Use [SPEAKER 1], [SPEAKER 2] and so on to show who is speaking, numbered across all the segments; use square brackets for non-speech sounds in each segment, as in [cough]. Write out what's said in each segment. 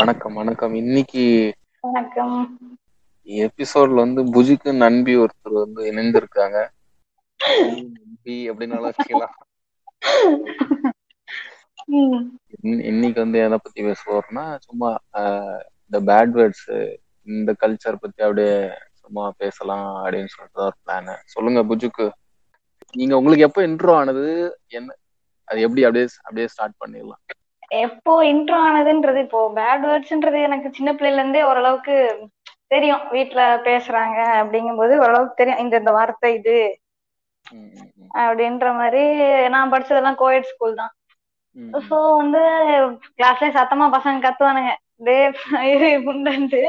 [SPEAKER 1] வணக்கம் வணக்கம். இன்னைக்கு
[SPEAKER 2] வணக்கம்.
[SPEAKER 1] எபிசோட்ல வந்து புஜிக்கு நண்பி ஒருத்தர் வந்து இணைந்திருக்காங்க. நண்பி அப்படின்னாலும் வச்சுக்கலாம்.
[SPEAKER 2] ம்,
[SPEAKER 1] இன்ன- இன்னைக்கு வந்து எதை பத்தி பேசுவோம்னா சும்மா இந்த பேட் வேர்ட்ஸ் இந்த கல்ச்சர் பத்தி அப்படியே சும்மா பேசலாம் அப்படின்னு சொல்லிட்டு ஒரு பிளான் சொல்லுங்க புஜுக்கு. நீங்க உங்களுக்கு எப்போ இன்ட்ரோ ஆனது? என்ன அது எப்படி அப்படியே அப்படியே ஸ்டார்ட் பண்ணிடலாம்.
[SPEAKER 2] எப்போ இன்ட்ரோ ஆனதுன்றது இப்போ பேட் வேர்ட்ஸ்ன்றது எனக்கு சின்ன பிள்ளைல இருந்தே ஓரளவுக்கு தெரியும். வீட்ல பேசுறாங்க அப்படிங்கும்போது ஓரளவுக்கு தெரியும். இந்த இந்த வார்த்தை இது அப்படின்ற மாதிரி நான் படிச்சதெல்லாம் கோயட் ஸ்கூல் தான். ஸோ வந்து கிளாஸ்ல சத்தமா பசங்க கத்துவானுங்க. டே புண்டன்ட்டு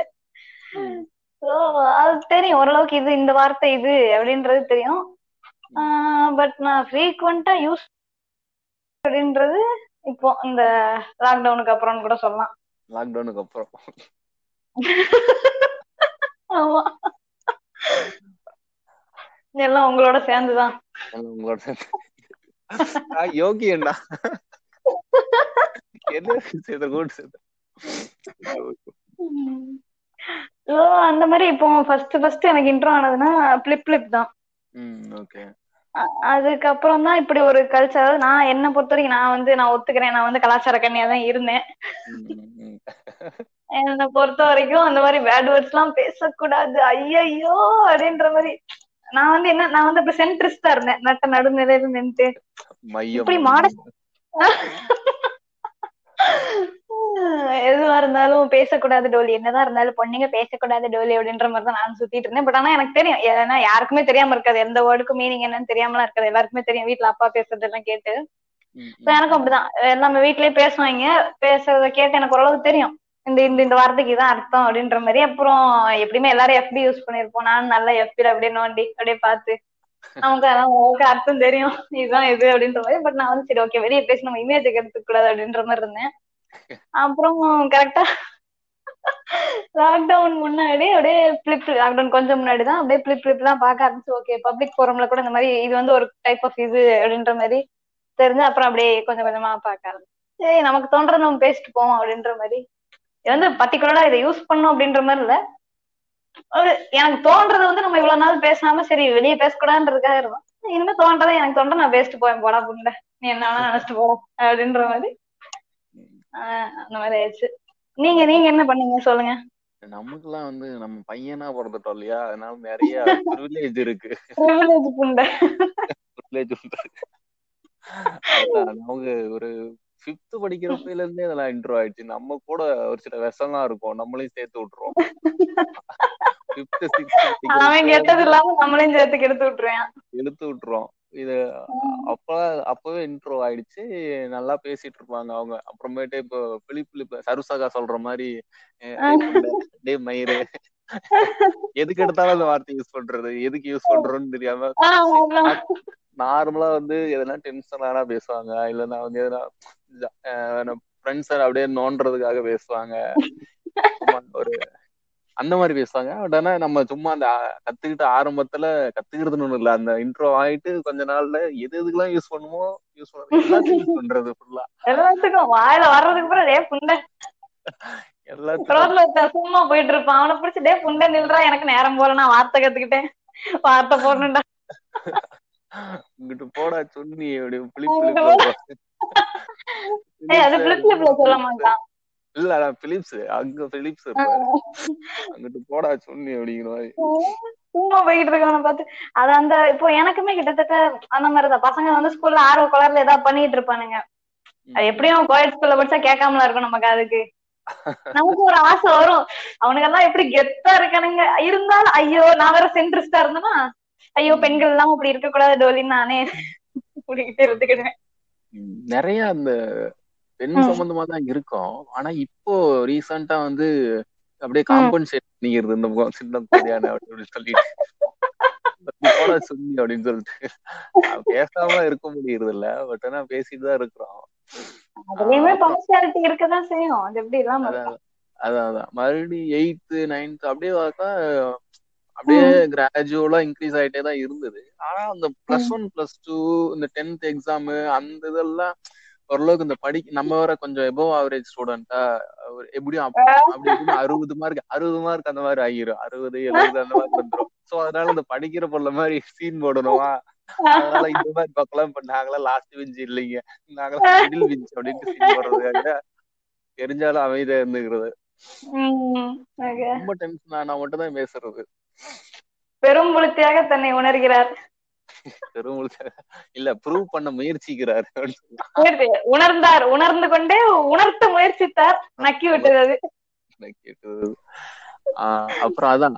[SPEAKER 2] ஸோ அது தெரியும். ஓரளவுக்கு இது இந்த வார்த்தை இது அப்படின்றது தெரியும். பட் நான் ஃப்ரீக்வெண்டா யூஸ் அப்படின்றது இப்போ இந்த லாக்டவுனுக்கு அப்புறம்னு கூட சொல்லலாம்.
[SPEAKER 1] லாக்டவுனுக்கு அப்புறம்.
[SPEAKER 2] ஆமா. எல்லாம் உங்களோட சேர்ந்துதான்.
[SPEAKER 1] உங்களோட சேர்ந்து. யோகியண்ணா என்ன சேர்த்த
[SPEAKER 2] அந்த மாதிரி இப்போ ஃபர்ஸ்ட் ஃபர்ஸ்ட் எனக்கு இன்ட்ரோ ஆனதுன்னா பிளிப் பிளிப் தான்
[SPEAKER 1] ஓகே
[SPEAKER 2] அதுக்கப்புறம் தான் இப்படி ஒரு கல்ச்சர் அதாவது நான் என்ன பொறுத்த வரைக்கும் நான் வந்து நான் ஒத்துக்கிறேன். நான் வந்து கலாச்சார கன்னியா தான் இருந்தேன். என்னை பொறுத்த வரைக்கும் அந்த மாதிரி பேட் வேர்ட்ஸ் எல்லாம் பேசக்கூடாது. ஐயையோ! அப்படின்ற மாதிரி. நான் வந்து என்ன நான் வந்து அப்படி சென்ட்ரிஸ்டா இருந்தேன். நட்ட நடுநிலையில
[SPEAKER 1] மையம்.
[SPEAKER 2] இப்படி மாட [laughs] எதுவா இருந்தாலும் பேசக்கூடாது டோலி. என்னதான் இருந்தாலும் பொண்ணுங்க பேசக்கூடாது டோலி அப்படின்ற மாதிரி தான் நான் சுத்திட்டு இருந்தேன். பட் ஆனா எனக்கு தெரியும். ஏன்னா யாருக்குமே தெரியாம இருக்காது. எந்த வேர்டுக்கும் மீனிங் என்னன்னு தெரியாமலாம் இருக்காது. எல்லாருக்குமே தெரியும். வீட்ல அப்பா பேசுறதெல்லாம் கேட்டு.
[SPEAKER 1] ம்,
[SPEAKER 2] So எனக்கும் அப்படிதான். எல்லாமே வீட்லயே பேசுவாங்க. பேசுறத கேட்டு எனக்கு ஓரளவுக்கு தெரியும். இந்த இந்த இந்த வார்த்தைக்கு இதான் அர்த்தம் அப்படின்ற மாதிரி. அப்புறம் எப்படியுமே எல்லாரும் எஃபி யூஸ் பண்ணிருப்போம் நானும் நல்லா எஃபில அப்படியே நோண்டி அப்படியே பார்த்து. நமக்கு அதான் அர்த்தம் தெரியும். இதுதான் இது அப்படின்ற மாதிரி. பட் நான் வந்து சரி ஓகே வெளியே பேசி நம்ம இமேஜ் எடுத்துக்க கூடாது அப்படின்ற மாதிரி இருந்தேன். அப்புறம் கரெக்டா லாக்டவுன் முன்னாடி அப்படியே பிளிப் லாக்டவுன் கொஞ்சம் முன்னாடி தான் அப்படியே பிளிப் பிளிப் எல்லாம் பார்க்க ஆரம்பிச்சு. ஓகே பப்ளிக் ஃபோரம்ல கூட இந்த மாதிரி இது வந்து ஒரு டைப் ஆஃப் இது அப்படின்ற மாதிரி தெரிஞ்சு அப்புறம் அப்படியே கொஞ்சம் கொஞ்சமா பார்க்க ஆரம்பிச்சு. சரி நமக்கு தோன்றதை நம்ம பேசிட்டு போவோம் அப்படின்ற மாதிரி. இது வந்து பர்டிகுலரா இதை யூஸ் பண்ணும் அப்படின்ற மாதிரி இல்ல. ஒரு எனக்கு தோன்றதை வந்து நம்ம இவ்வளவு நாள் பேசாம சரி வெளியே பேசக்கூடாதுன்றதுக்காக இருந்தோம். இனிமே தோன்றதை எனக்கு தோன்ற நான் பேசிட்டு போவேன் போடா புண்டை நீ என்ன நினைச்சிட்டு போ அப்படின்ற மாதிரி. அந்த மாதிரி ஆயிடுச்சு. நீங்க நீங்க என்ன பண்ணீங்க? சொல்லுங்க.
[SPEAKER 1] நமக்குலாம் வந்து நம்ம பையனா பிறந்துட்டோம் இல்லையா? அதனால நிறைய ப்ரிவிலேஜ் இருக்கு.
[SPEAKER 2] Privilege புண்டை.
[SPEAKER 1] ப்ரிவிலேஜ் நமக்கு ஒரு ஃபிஃப்த் படிக்கிறப்பையில இருந்தே இதெல்லாம் இன்ட்ரோ ஆயிடுச்சு. நம்ம கூட ஒரு சில விஷம்லாம் இருக்கும். நம்மளையும் சேர்த்து விட்டுரும். ஃபிஃப்த் சிக்ஸ்த்
[SPEAKER 2] அவன் கெட்டது இல்லாம நம்மளையும் சேர்த்து கெடுத்து விட்டுருவேன்.
[SPEAKER 1] இழுத்து விட்டுரும். இது அப்ப அப்பவே இன்ட்ரோ ஆயிடுச்சு. நல்லா பேசிட்டு இருப்பாங்க அவங்க. அப்புறமேட்டு இப்போ பிலிப் சருசகா சொல்ற மாதிரி மயிறு எதுக்கு எடுத்தாலும் அந்த வார்த்தை யூஸ் பண்றது? எதுக்கு யூஸ் பண்றோம்னு தெரியாம நார்மலா வந்து எதனா டென்ஷன் ஆனா பேசுவாங்க. இல்லைன்னா வந்து எதனா ஃப்ரெண்ட்ஸ் அப்படியே நோன்றதுக்காக பேசுவாங்க. ஒரு அந்த மாதிரி பேசுவாங்க. பட் ஆனா நம்ம சும்மா அந்த கத்துக்கிட்ட ஆரம்பத்துல கத்துக்கிறதுன்னு ஒண்ணு இல்ல. அந்த இன்ட்ரோ ஆயிட்டு கொஞ்ச நாள்ல எது எதுக்கெல்லாம் யூஸ் பண்ணுமோ யூஸ் பண்ண எல்லாத்தையும் யூஸ் பண்றது ஃபுல்லா
[SPEAKER 2] எல்லாத்துக்கும் வாயில வர்றதுக்கு அப்புறம் டே புண்டை.
[SPEAKER 1] எல்லாத்துக்கும்.
[SPEAKER 2] சும்மா போயிட்டு இருப்பான். அவனை பிடிச்சி டே புண்டை நில்றா எனக்கு நேரம் போல நான் வார்த்தை கத்துக்கிட்டேன். வார்த்தை போடணும்டா.
[SPEAKER 1] இங்கிட்டு போடா சொன்னி அப்படி பிளிப்
[SPEAKER 2] அங்கிட்டு
[SPEAKER 1] பிளிப்
[SPEAKER 2] ஏய் அது பிளிப் பிளிப்ல சொல்ல மாட்டான்.
[SPEAKER 1] இல்ல நான் பிலிப்ஸ் அங்க பிலிப்ஸ் இருப்பாரு அங்கிட்டு போடா சொன்னி அப்படிங்கிற மாதிரி.
[SPEAKER 2] சும்மா போயிட்டு இருக்கவன பார்த்து. அது அந்த இப்போ எனக்குமே கிட்டத்தட்ட அந்த மாதிரிதான் பசங்க வந்து ஸ்கூல்ல ஆர்வ கலர்ல ஏதாவது பண்ணிட்டு இருப்பானுங்க. அது எப்படியும் கோயட் ஸ்கூல்ல படிச்சா கேட்காமலா இருக்கும் நமக்கு அதுக்கு. [laughs] நமக்கு ஒரு ஆசை வரும். அவனுங்கெல்லாம் எப்படி கெத்தா இருக்கானுங்க. இருந்தாலும் ஐயோ நான் வேற சென்ட்ரிஸ்டா இருந்தேன்னா ஐயோ பெண்கள் எல்லாம் இப்படி இருக்க கூடாது டோலின்னு நானே [laughs] கூட்டிகிட்டு இருந்துக்கிடுவேன்.
[SPEAKER 1] நிறைய அந்த பெண். சம்பந்தமா தான் இருக்கும். ஆனா இப்போ ரீசெண்டா வந்து அப்படியே காம்பன்சேட் பண்ணிக்கிறது இந்த முகம் சின்ன குழந்தையான அப்படின்னு சொல்லிட்டு. சொல்லி அப்படின்னு சொல்லிட்டு. பேசாம இருக்க முடியறது இல்ல பட் ஆனா பேசிட்டு தான் இருக்கிறோம்.
[SPEAKER 2] அதுலயுமே இருக்கதான் செய்யும். அது எப்படி
[SPEAKER 1] அதான் அதான் மறுபடியும் எயித்து நைன்த் அப்படியே பார்த்தா அப்படியே கிராஜுவலா இன்க்ரீஸ் ஆயிட்டே தான் இருந்தது. ஆனா அந்த பிளஸ் ஒன் பிளஸ் டூ இந்த டென்த் எக்ஸாம் அந்த இதெல்லாம் ஓரளவுக்கு இந்த படி நம்ம வேற கொஞ்சம் எபோவ் ஆவரேஜ் ஸ்டூடெண்டா எப்படியும் அப்- அப்படி அறுபது மார்க் அறுபது மார்க் அந்த மாதிரி ஆகிரும். அறுபது எழுபது அந்த மாதிரி வந்துரும். சோ அதனால இந்த படிக்கிற பொருள் மாதிரி சீன் போடணுமா? அதனால இந்த மாதிரி பக்கம் இப்ப நாங்களாம் லாஸ்ட் பெஞ்ச் இல்லைங்க. நாங்களாம் மிடில் பெஞ்ச் அப்படின்ட்டு சீன் போடுறதுக்காக தெரிஞ்சாலும் அமைதியா இருந்துக்கிறது. ரொம்ப டென்ஷன் ஆனா மட்டும் தான் பேசுறது.
[SPEAKER 2] பெரும் புலித்தியாக தன்னை உணர்கிறார்.
[SPEAKER 1] இல்ல ப்ரூவ் பண்ண முயற்சிக்கிறாரு.
[SPEAKER 2] உணர்ந்தார். உணர்ந்து கொண்டே உணர்த்த முயற்சித்தார். நக்கி விட்டது
[SPEAKER 1] கேட்டது. ஆஹ் அப்புறம் அதான்.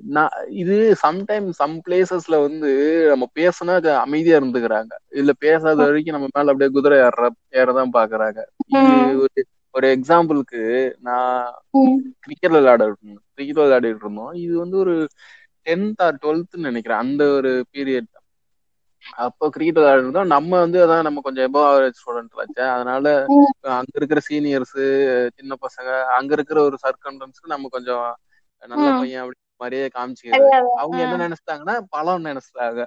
[SPEAKER 1] நான் இது சம்டைம் சம் பிளேசஸ்ல வந்து நம்ம பேசினா அமைதியா இருந்துக்கிறாங்க. இல்ல பேசாத வரைக்கும் நம்ம மேல அப்படியே குதிரை ஏற ஏறதான் பாக்குறாங்க. இது ஒரு எக்ஸாம்பிளுக்கு நான் கிரிக்கெட் இருந்தோம். கிரிக்கெட் விளையாடிட்டு இருந்தோம். இது வந்து ஒரு டென்த் ஆர் டுவெல்த்னு நினைக்கிறேன். அந்த ஒரு பீரியட் அப்போ கிரிக்கெட் விளையாடுறோம் நம்ம வந்து அதான் நம்ம கொஞ்சம் எபோ ஆவரேஜ் ஸ்டூடெண்ட் வச்ச அதனால அங்க இருக்கிற சீனியர்ஸ் சின்ன பசங்க அங்க இருக்கிற ஒரு சர்க்கம்டன்ஸ்க்கு நம்ம கொஞ்சம் நல்ல. பையன் அப்படி மாதிரியே காமிச்சுக்கிறது. அவங்க என்ன நினைச்சிட்டாங்கன்னா பழம் நினைச்சிட்டாங்க.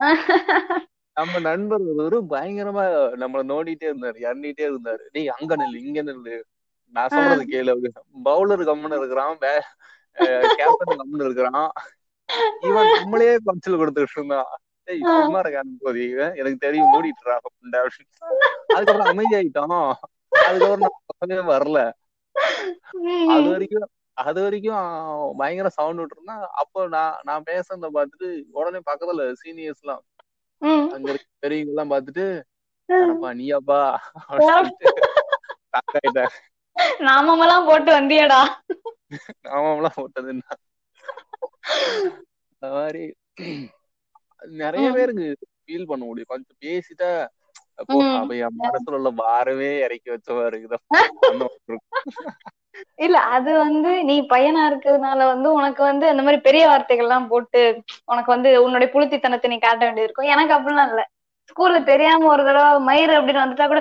[SPEAKER 1] [laughs] நம்ம நண்பர் ஒரு பயங்கரமா நம்மள நோண்டிட்டே இருந்தாரு எண்ணிட்டே இருந்தாரு. டேய் அங்க நில்லு இங்க நில்லு. நான் சொல்றது கேளு. பவுலர் கம்முன்னு இருக்கிறான் கேப்டன் கம்முன்னு இருக்கிறான். இவன் நம்மளே குறைச்சல் கொடுத்துட்டு இருந்தான். டேய் சும்மா இருக்கான் போது இவன் எனக்கு தெரியும் மூடிட்டுறா அதுக்கப்புறம் அமைதியாயிட்டோம் அதுக்கப்புறம் வரல. அது வரைக்கும் அது வரைக்கும் பயங்கர சவுண்ட் விட்டுருந்தா அப்போ நான் நான் பேசுறத பார்த்துட்டு உடனே பக்கத்துல சீனியர்ஸ் எல்லாம். அங்க இருக்க பெரியவங்க எல்லாம் பார்த்துட்டு "என்னப்பா, நீயாப்பா.
[SPEAKER 2] நாமமெல்லாம் போட்டு வந்தியடா.
[SPEAKER 1] நாமெல்லாம் போட்டதுன்னா அந்த மாதிரி நிறைய. பேருக்கு ஃபீல் பண்ண முடியும். கொஞ்சம் பேசிட்டா அப்போ என் மனசுல உள்ள பாரமே இறக்கி வச்ச மாதிரி இருக்குதா.
[SPEAKER 2] இல்ல அது வந்து நீ பையனா இருக்கிறதுனால வந்து உனக்கு வந்து அந்த மாதிரி பெரிய வார்த்தைகள் எல்லாம் போட்டு உனக்கு வந்து உன்னுடைய புளுத்தித்தனத்தை நீ காட்ட வேண்டியது இருக்கும் எனக்கு அப்படிலாம் இல்ல. ஸ்கூல்ல தெரியாம ஒரு தடவை மயிர் அப்படின்னு வந்துட்டா கூட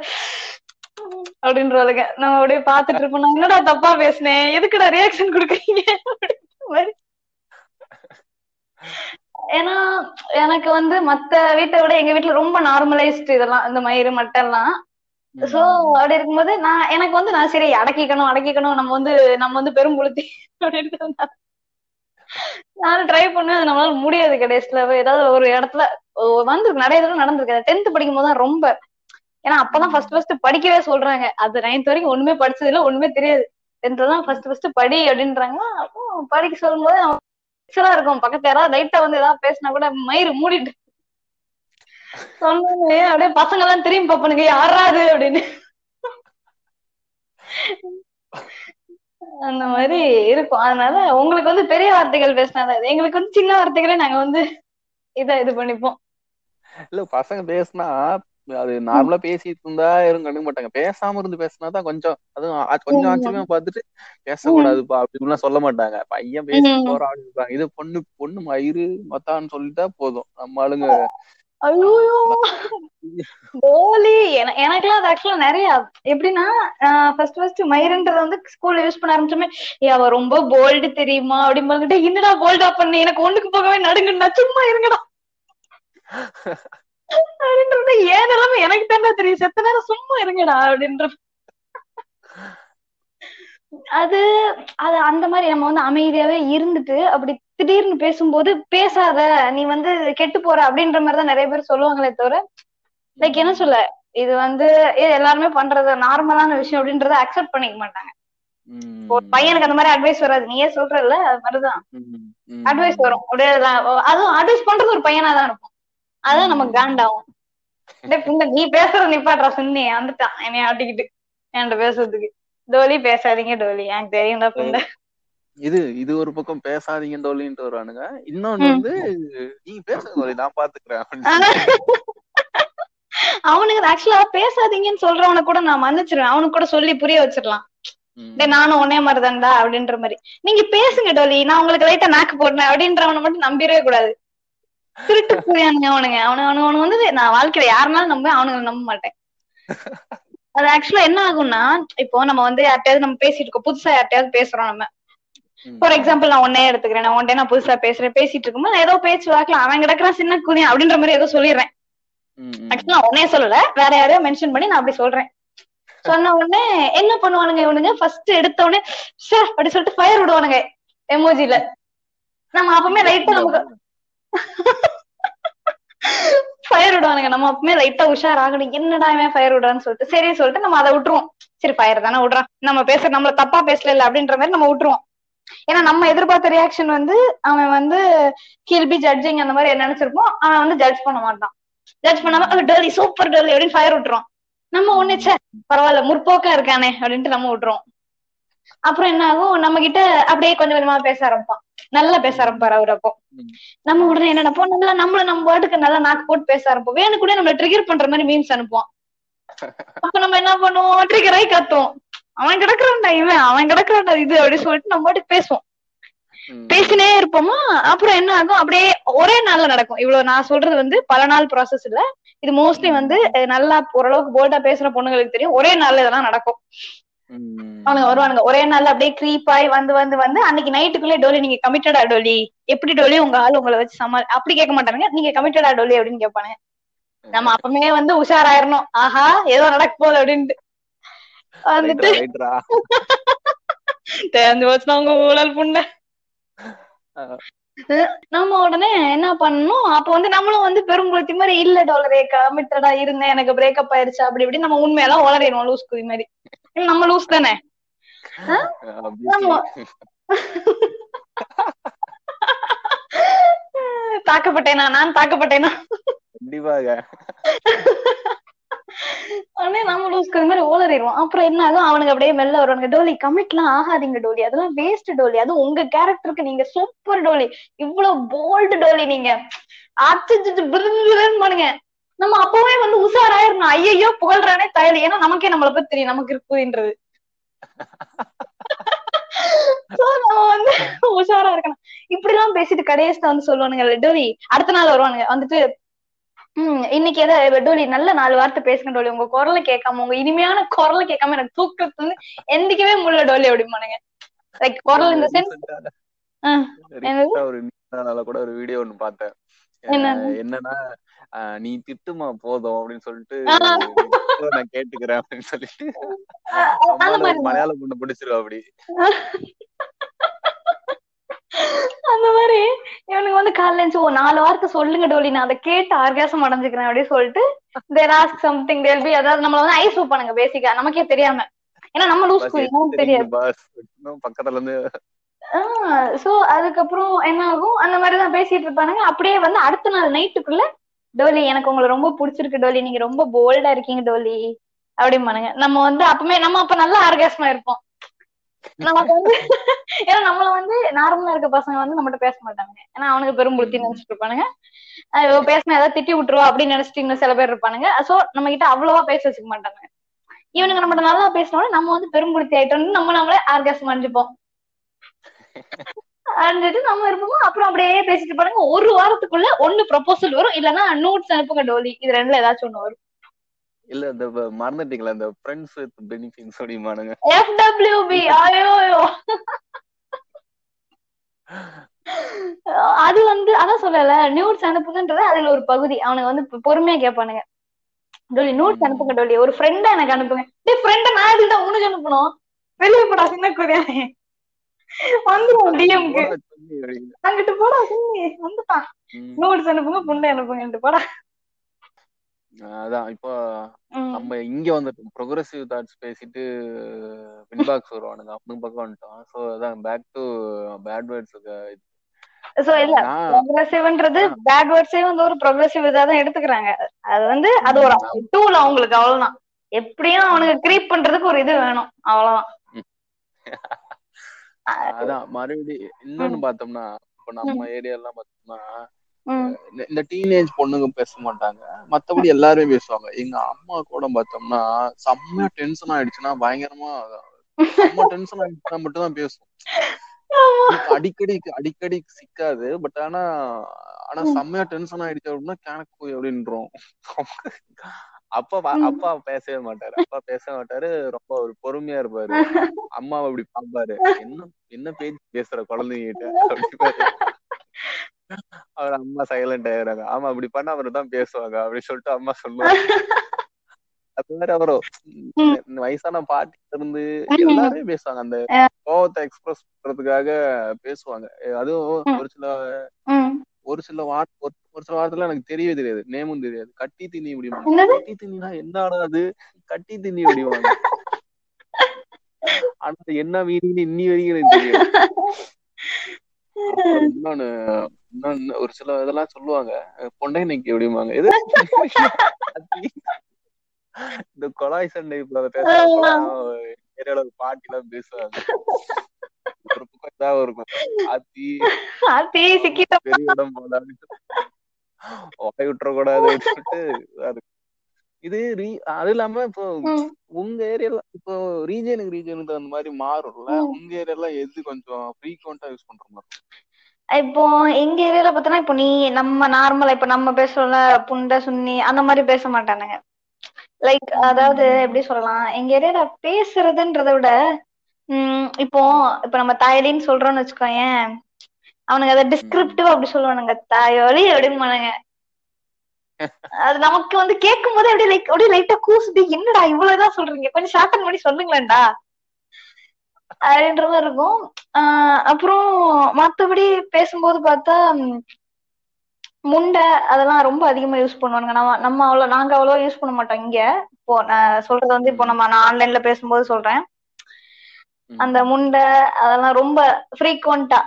[SPEAKER 2] அப்படின்றதுங்க நம்ம அப்படியே பாத்துட்டு இருப்போம். நான் என்னடா தப்பா பேசினேன் எதுக்குடா ரியாக்ஷன் கொடுக்குறீங்க? மாதிரி. ஏன்னா எனக்கு வந்து மத்த வீட்டை விட எங்க வீட்டுல ரொம்ப நார்மலைஸ்டு இதெல்லாம் இந்த மயிறு மட்டெல்லாம். சோ அப்படி இருக்கும்போது நான் எனக்கு வந்து நான் சரி அடக்கிக்கணும் அடக்கிக்கணும் நம்ம வந்து நம்ம வந்து பெரும் புளுத்தி இருந்தா. நானும் ட்ரை பண்ணேன் அது நம்மளால முடியாது கடைசியில. ஏதாவது ஒரு இடத்துல வந்து நிறைய தடவை நடந்திருக்கு. டென்த் படிக்கும் போது தான் ரொம்ப ஏன்னா அப்பதான் ஃபர்ஸ்ட் ஃபர்ஸ்ட் படிக்கவே சொல்றாங்க. அது நைன்த் வரைக்கும் ஒண்ணுமே படிச்சது இல்ல ஒண்ணுமே தெரியாது. டென்த் தான் ஃபர்ஸ்ட் ஃபர்ஸ்ட் படி அப்படின்றாங்க. அப்போ படிக்க சொல்லும்போது ஆக்சுவலா இருக்கும். பக்கத்துல யாராவது லைட்டா வந்து ஏதாவது பேசினா கூட மயிறு மூடிட்டு சொன்னாங்க அப்படியே பசங்க எல்லாம் திரும்பி பாப்பானுங்க யாராது அப்படின்னு. அந்த மாதிரி இருக்கும். அதனால உங்களுக்கு வந்து பெரிய வார்த்தைகள் பேசினாதான் எங்களுக்கு வந்து சின்ன வார்த்தைகளே நாங்க வந்து இத இது பண்ணிப்போம்.
[SPEAKER 1] இல்ல பசங்க பேசினா அது நார்மலா பேசிட்டு இருந்தா யாரும் கண்டுக்க மாட்டாங்க. பேசாம இருந்து பேசினாதான் கொஞ்சம் அதுவும் கொஞ்சம். ஆச்சரியமா பார்த்துட்டு பேசக்கூடாதுப்பா அப்படின்லாம் சொல்ல மாட்டாங்க. பையன் பேசி. போறான் இருப்பாங்க இது பொண்ணு பொண்ணு மயிறு மத்தான்னு சொல்லிட்டா போதும். நம்ம ஆளுங்க
[SPEAKER 2] ஐயோ கோலி என- எனக்கெல்லாம் அது ஆக்சுவலா நிறைய எப்படின்னா ஃபர்ஸ்ட் ஃபர்ஸ்ட் மயிருன்றது வந்து ஸ்கூல்ல யூஸ் பண்ண ஆரம்பிச்சோமே "ஏ, அவ ரொம்ப போல்டு தெரியுமா அப்படின்னு என்னடா போல்டா பண்ணி? எனக்கு ஒண்ணுக்கு போகவே நடுங்குண்ணா சும்மா இருங்கடா. [laughs] அப்படின்றது ஏன் நிலைமை? எனக்கு தானே தெரியும். செத்த நேரம் சும்மா இருங்கடா அப்படின்ற அது அது அந்த மாதிரி நம்ம வந்து அமைதியாவே இருந்துட்டு அப்படி திடீர்னு பேசும்போது பேசாத நீ வந்து கெட்டு போற அப்படின்ற மாதிரி தான் நிறைய பேர் சொல்லுவாங்களே தவிர லைக் என்ன சொல்ல இது வந்து எல்லாருமே பண்றது நார்மலான விஷயம் அப்படின்றத அக்செப்ட் பண்ணிக்க மாட்டாங்க. ஒரு பையனுக்கு அந்த மாதிரி அட்வைஸ் வராது. நீயே சொல்றல அது மாதிரிதான். அட்வைஸ் வரும். அப்படியே அதுவும் அட்வைஸ் பண்றது ஒரு பையனா தான் இருக்கும் அதான் நமக்கு காண்டாகும் டேய் புண்டை, நீ பேசுறது நிப்பாட்றா சுண்ணி வந்துட்டான் என்னைய ஆட்டிக்கிட்டு. என்கிட்ட பேசுறதுக்கு. டோலி பேசாதீங்க டோலி. எனக்கு தெரியும்டா புண்டை
[SPEAKER 1] இது இது ஒரு பக்கம் பேசாதீங்க தோழின்ட்டு வருவானுங்க. இன்னொன்னு. வந்து நீங்க பேசுங்க தோழி நான் பாத்துக்கிறேன்.
[SPEAKER 2] அவனுக்கு ஆக்சுவலா பேசாதீங்கன்னு சொல்றவனை கூட நான் மன்னிச்சிருவேன். அவனுக்கு கூட சொல்லி புரிய வச்சிடலாம். டேய் நானும் உன்னே மாதிரிதான்டா அப்படின்ற மாதிரி. நீங்க பேசுங்க டோலி. நான் உங்களுக்கு லைட்டா நாக்கு போடுறேன் அப்படின்றவனை மட்டும் நம்பிடவே கூடாது. திருட்டு புரியானுங்க அவனுங்க. அவனு அவனு வந்து நான் வாழ்க்கையில யாருனாலும் நம்ப அவனுங்களை நம்ப மாட்டேன். அது ஆக்சுவலா என்ன ஆகும்னா இப்போ நம்ம வந்து யார்ட்டையாவது நம்ம பேசிட்டு இருக்கோம். புதுசா யார்ட்டையாவது பேசுறோம் நம்ம. ஃபார் எக்ஸாம்பிள் நான் உன்னே எடுத்துக்கிறேன். நான் உன்டே நான் புதுசா பேசுறேன். பேசிட்டு இருக்கும்போது நான் ஏதோ பேச்சு வாக்கலாம் அவன் கிடக்குறான் சின்ன குதியான் அப்படின்ற மாதிரி ஏதோ சொல்லிடுறேன். ஆக்சுவலா உடனே சொல்லல. வேற யாரையோ மென்ஷன் பண்ணி நான் அப்படி சொல்றேன். சொன்ன உடனே என்ன பண்ணுவானுங்க இவனுங்க? ஃபர்ஸ்ட் எடுத்த உடனே அப்படி சொல்லிட்டு ஃபயர் விடுவானுங்க. எமோஜில நம்ம அப்பவுமே லைட்டா நமக்கு ஃபயர் விடுவானுங்க. நம்ம அப்பவுமே லைட்டா உஷார் ஆகணும் என்னடா இவன் ஃபயர் விடுறான்னு சொல்லிட்டு. சரி சொல்லிட்டு நம்ம அதை விட்டுருவோம். சரி ஃபயர் தானே விடுறான். நம்ம பேசுற நம்மள தப்பா பேசல இல்ல அப்படின்ற மாதிரி நம்ம விட்டுருவோம். ஏன்னா நம்ம எதிர்பார்த்த ரியாக்ஷன் வந்து அவன் வந்து ஹில் பி ஜட்ஜிங் அந்த மாதிரி என்ன நினைச்சிருப்போம்? அவன் வந்து ஜட்ஜ் பண்ண மாட்டான். ஜட்ஜ் பண்ணாம டோலி சூப்பர் டேர்லி அப்படின்னு ஃபயர் விட்டுரும் நம்ம ஒண்ணுச்சே பரவாயில்ல முற்போக்கா இருக்கானே அப்படின்ட்டு நம்ம விட்டுறோம் அப்புறம் என்ன ஆகும்? நம்ம கிட்ட அப்படியே கொஞ்சம் கொஞ்சமா பேச ஆரம்பிப்பான். நல்லா பேச ஆரம்பிப்பாரு அவர் அப்போ. நம்ம உடனே என்ன நினைப்போம்? நல்லா நம்மள நம்ம பாட்டுக்கு நல்லா நாக்கு போட்டு பேச ஆரம்பிப்போம். வேணும் கூட நம்மள ட்ரிகர் பண்ற மாதிரி மீன்ஸ் அனுப்புவோம் அப்ப நம்ம என்ன பண்ணுவோம்? ட்ரிகர் ஆகி கத்துவோம். அவன் கிடக்குறான்டா இவன். அவன் கிடக்குறான்டா இது அப்படின்னு சொல்லிட்டு நம்ம பாட்டுக்கு பேசுவோம். பேசினே இருப்போமா? அப்புறம் என்ன ஆகும்? அப்படியே ஒரே நாள்ல நடக்கும். இவ்வளவு நான் சொல்றது வந்து பல நாள் ப்ராசஸ் இல்ல. இது மோஸ்ட்லி வந்து நல்லா ஓரளவுக்கு போல்டா பேசுற பொண்ணுங்களுக்கு தெரியும். ஒரே நாள்ல இதெல்லாம் நடக்கும். அவனுங்க வருவானுங்க. ஒரே நாள்ல அப்படியே creep ஆயி வந்து வந்து வந்து அன்னைக்கு நைட்டுக்குள்ளே டோலி நீங்க கமிட்டடா டோலி? எப்படி டோலி உங்க ஆள் உங்களை வச்சு சமா அப்படி கேட்க மாட்டானுங்க. நீங்க கமிட்டடா டோலி? அப்படின்னு கேட்பானுங்க. நம்ம அப்பமே வந்து உஷாராயிரணும். ஆஹா ஏதோ நடக்க போகுது அப்படின்ட்டு. வந்துட்டு போச்சுன்னா உங்க ஊழல் புண்ண நம்ம உடனே என்ன பண்ணணும் அப்ப வந்து நம்மளும் வந்து பெருங்குளத்தி மாதிரி இல்ல டாலரே கமிட்டடா இருந்தேன் எனக்கு பிரேக்கப் ஆயிருச்சு அப்படி இப்படி நம்ம உண்மையெல்லாம் உளறிடுவோம் லூஸ் குதி மாதிரி நம்ம லூஸ் தானே. தாக்கப்பட்டேனா நான் தாக்கப்பட்டேனா
[SPEAKER 1] கண்டிப்பாக
[SPEAKER 2] உடனே நம்ம லூஸ்க்கு மாதிரி ஓலறிடுவோம் அப்புறம் என்ன ஆகும் அவனுக்கு அப்படியே மெல்ல வருவானுங்க டோலி கமிட்லாம் ஆகாதீங்க டோலி அதெல்லாம் வேஸ்ட் டோலி அது உங்க கேரக்டருக்கு நீங்க சூப்பர் டோலி இவ்வளவு போல்டு டோலி நீங்க அச்சு பண்ணுங்க நம்ம அப்பவே வந்து உஷாராயிரணும் ஐயையோ புகழ்றானே தயலி. ஏன்னா நமக்கே நம்மளை பத்தி தெரியும். நமக்கு இருக்குன்றது நம்ம வந்து உஷாரா இருக்கணும். இப்படி எல்லாம் பேசிட்டு கடைசியில வந்து சொல்லுவானுங்க டோலி அடுத்த நாள் வருவானுங்க. வந்துட்டு ம் இன்னைக்கு ஏதோ டோலி நல்ல நாலு வார்த்தை பேசுங்க டோலி. உங்க குரலை கேட்காம உங்க இனிமையான குரலை கேட்காம எனக்கு தூக்கத்துல இருந்து எந்திக்கவே முடியல டோலி அப்படிமானுங்க லைக் குரல் இந்த சென்ஸ்
[SPEAKER 1] ஒரு கூட ஒரு வீடியோ ஒண்ணு பார்த்தேன். என்னன்னா நீ திட்டுமா போதும் அப்படின்னு சொல்லிட்டு
[SPEAKER 2] ஆ.
[SPEAKER 1] "இப்போ நான் கேட்டுக்கிறேன் அப்படின்னு சொல்லிட்டு மலையாள பொண்ணு பிடிச்சிருவா அப்படி.
[SPEAKER 2] அந்த மாதிரி இவனுக்கு வந்து காலைல ஓ நாலு வார்த்தை சொல்லுங்க டோலி நான் அதை கேட்டு ஆர்காசம் அடைஞ்சுக்கிறேன் அப்படின்னு சொல்லிட்டு there ask something they'll be அதாவது நம்மள வந்து ஐஸ் பண்ணுங்க பேசிக்கா நமக்கே தெரியாம. ஏன்னா நம்ம லூஸ்
[SPEAKER 1] எனக்கு
[SPEAKER 2] தெரியாது.
[SPEAKER 1] பக்கத்துல இருந்து
[SPEAKER 2] சோ அதுக்கப்புறம் என்ன ஆகும் அந்த மாதிரிதான் பேசிட்டு இருப்பானுங்க. அப்படியே வந்து அடுத்த நாள் நைட்டுக்குள்ள டோலி எனக்கு உங்களை ரொம்ப பிடிச்சிருக்கு டோலி. நீங்க ரொம்ப போல்டா இருக்கீங்க டோலி. அப்படிம்பானுங்க நம்ம வந்து அப்பமே நம்ம அப்ப நல்ல ஆர்காசமா இருப்போம். நமக்கு வந்து [laughs] ஏன்னா நம்மள வந்து நார்மலா இருக்க பசங்க வந்து நம்மகிட்ட பேச மாட்டாங்க. ஏன்னா அவனுக்கு பெரும் புத்தி நினைச்சிட்டு இருப்பானுங்க. பேசினா ஏதாவது திட்டி விட்டுருவா அப்படின்னு நினைச்சிட்டு இன்னும் சில பேர் இருப்பானுங்க. சோ நம்ம கிட்ட அவ்வளவா பேச வச்சுக்க மாட்டாங்க. இவனுங்க நம்மகிட்ட நல்லா பேசினாலும் நம்ம வந்து பெரும்புடுத்தி ஆயிட்டோம்னு நம்ம நம்மளே ஆர்காசம் அடைஞ்சுப்போம். [laughs] அடைஞ்சிட்டு நம்ம இருப்போமோ? அப்புறம் அப்படியே பேசிட்டு பாருங்க. ஒரு வாரத்துக்குள்ள ஒண்ணு ப்ரொபோசல் வரும். இல்லன்னா நோட்ஸ் அனுப்புங்க டோலி. இது ரெண்டுல ஏதாச்சும் ஒண்ணு வரும்.
[SPEAKER 1] இல்ல இந்த மறந்துட்டீங்களா? இந்த ஃப்ரெண்ட்ஸ் வித் பெனிஃபிட்ஸ் அப்படிமானுங்க
[SPEAKER 2] எஃப்டபிள்யூபி ஐயோ அது வந்து அதான் சொல்லல. நியூட்ஸ் அனுப்புங்கன்றது அதுல ஒரு பகுதி. அவனுக்கு வந்து பொறுமையா கேட்பானுங்க. டோலி நோட்ஸ் அனுப்புங்க டோலி. ஒரு ஃப்ரெண்டா எனக்கு அனுப்புங்க. டேய் ஃப்ரெண்ட நான் எதுக்கு உனக்கு அனுப்பணும்? வெளியே போடா சின்ன குரியானே வந்துருவோம் டிஎம்க்கு. அங்கிட்டு போடா வந்துட்டான். அனுப்புங்க புண்டை அனுப்புங்கன்ட்டு போடா.
[SPEAKER 1] அதான் இப்போ. நம்ம இங்க வந்துட்டோம். ப்ரொக்ரெசிவ் தாட்ஸ் பேசிட்டு பின்பாக்ஸ் வருவானுங்க அப்படின்னு பக்கம் வந்துட்டோம். ஸோ அதான் பேக் டு பேட் வேர்ட்ஸுக்கு
[SPEAKER 2] சோ இல்ல ப்ரோக்ரசிவ்ன்றது பேட் வேர்ட்ஸே வந்து ஒரு ப்ரோக்ரசிவ் இதா தான் எடுத்துக்கிறாங்க. அது வந்து அது ஒரு டூல் அவங்களுக்கு அவ்வளவுதான். எப்படியும் அவனுக்கு கிரீப் பண்றதுக்கு ஒரு இது வேணும். அவ்வளவுதான்.
[SPEAKER 1] அதான் மறுபடி இன்னொன்னு பார்த்தோம்னா இப்போ நம்ம ஏரியா எல்லாம் பார்த்தோம்னா. இந்த- டீனேஜ் பொண்ணுங்க பேச மாட்டாங்க. மத்தபடி எல்லாருமே பேசுவாங்க. எங்க அம்மா கூட பார்த்தோம்னா செம்மையா டென்ஷன் ஆயிடுச்சுன்னா பயங்கரமா செம்ம டென்ஷன் ஆயிடுச்சுன்னா மட்டும் தான் பேசும் அடிக்கடி அடிக்கடி சிக்காது. பட் ஆனா ஆனா செம்மையா டென்ஷன் ஆயிடுச்சு அப்படின்னா கேனக்கு போய் அப்படின்றோம். [laughs] அப்பா. அப்பா பேசவே மாட்டாரு அப்பா பேச மாட்டாரு ரொம்ப ஒரு பொறுமையா இருப்பாரு அம்மாவை அப்படி பாப்பாரு என்ன என்ன பேச்சு பேசுற அப்படிப்பாரு அவர் அம்மா சைலண்ட் ஆயிடுறாங்க ஆமா அப்படி பண்ணா அவர் தான் பேசுவாங்க அப்படின்னு சொல்லிட்டு அம்மா சொல்லுவாங்க அது மாதிரி. இந்த வயசான பாட்டி இருந்து. எல்லாருமே பேசுவாங்க அந்த. கோவத்தை எக்ஸ்பிரஸ் பண்றதுக்காக பேசுவாங்க அதுவும். ஒரு சில. ஒரு சில வார்த்தை ஒரு சில வார்த்தைலாம் எனக்கு தெரியவே தெரியாது. நேமும் தெரியாது. கட்டி திணி அப்படிமா
[SPEAKER 2] என்னது?
[SPEAKER 1] கட்டி திணினா என்னடா அது? கட்டி திணி அப்படிவாங்க ஆனா அது என்ன மீனிங்னு இன்னி வரைக்கும் எனக்கு அப்புறம் இன்னொன்னு இன்னொன்னு ஒரு சில இதெல்லாம் சொல்லுவாங்க. பொண்டை நெக்கி அப்படிம்பாங்க எது? இந்த கொலாய் சண்டை ஏரியால பாட்டி எல்லாம் பேசுவாங்க. ஒரு பக்கம் இதாக இருக்கும் ஆத்தி
[SPEAKER 2] ஆத்தி சிக்கிட்டோம்.
[SPEAKER 1] பெரிய இடம் போல வாய் விட்டுற கூடாது சொல்லிட்டு அது. இது ரீ அது இல்லாம இப்போ. உங்க ஏரியால இப்போ ரீஜனுக்கு ரீஜனுக்கு அந்த மாதிரி மாறும்ல. உங்க ஏரியால எது கொஞ்சம் ஃப்ரீக்வெண்டா யூஸ் பண்ற மாதிரி?
[SPEAKER 2] இப்போ எங்க ஏரியால பார்த்தோன்னா இப்போ நீ நம்ம நார்மலா இப்போ நம்ம பேசுறோம்ல புண்டை சுன்னி அந்த மாதிரி பேச மாட்டானுங்க. லைக் அதாவது எப்படி சொல்லலாம்? எங்க ஏரியால பேசுறதுன்றத விட உம் இப்போ இப்போ நம்ம தாயலின்னு சொல்றோம்னு வச்சுக்கோயேன் அவனுங்க அதை டிஸ்கிரிப்டிவ் அப்படி சொல்லுவானுங்க. தாயோலி அப்படின்பானுங்க அது நமக்கு வந்து கேட்கும் போது அப்படியே லைக் அப்படியே லைட்டா கூசுது. என்னடா இவ்வளவுதான் சொல்றீங்க? கொஞ்சம் ஷார்டன் பண்ணி சொல்லுங்களேன்டா. அப்படின்ற மாதிரி இருக்கும். அப்புறம் மத்தபடி பேசும்போது பார்த்தா முண்டை அதெல்லாம் ரொம்ப அதிகமா யூஸ் பண்ணுவானுங்க. நம்ம நம்ம அவ்வளவு நாங்க அவ்வளவா யூஸ் பண்ண மாட்டோம் இங்க. இப்போ நான் சொல்றது வந்து இப்போ நம்ம நான் ஆன்லைன்ல பேசும்போது சொல்றேன். அந்த முண்டை அதெல்லாம் ரொம்ப ஃப்ரீக்வெண்டா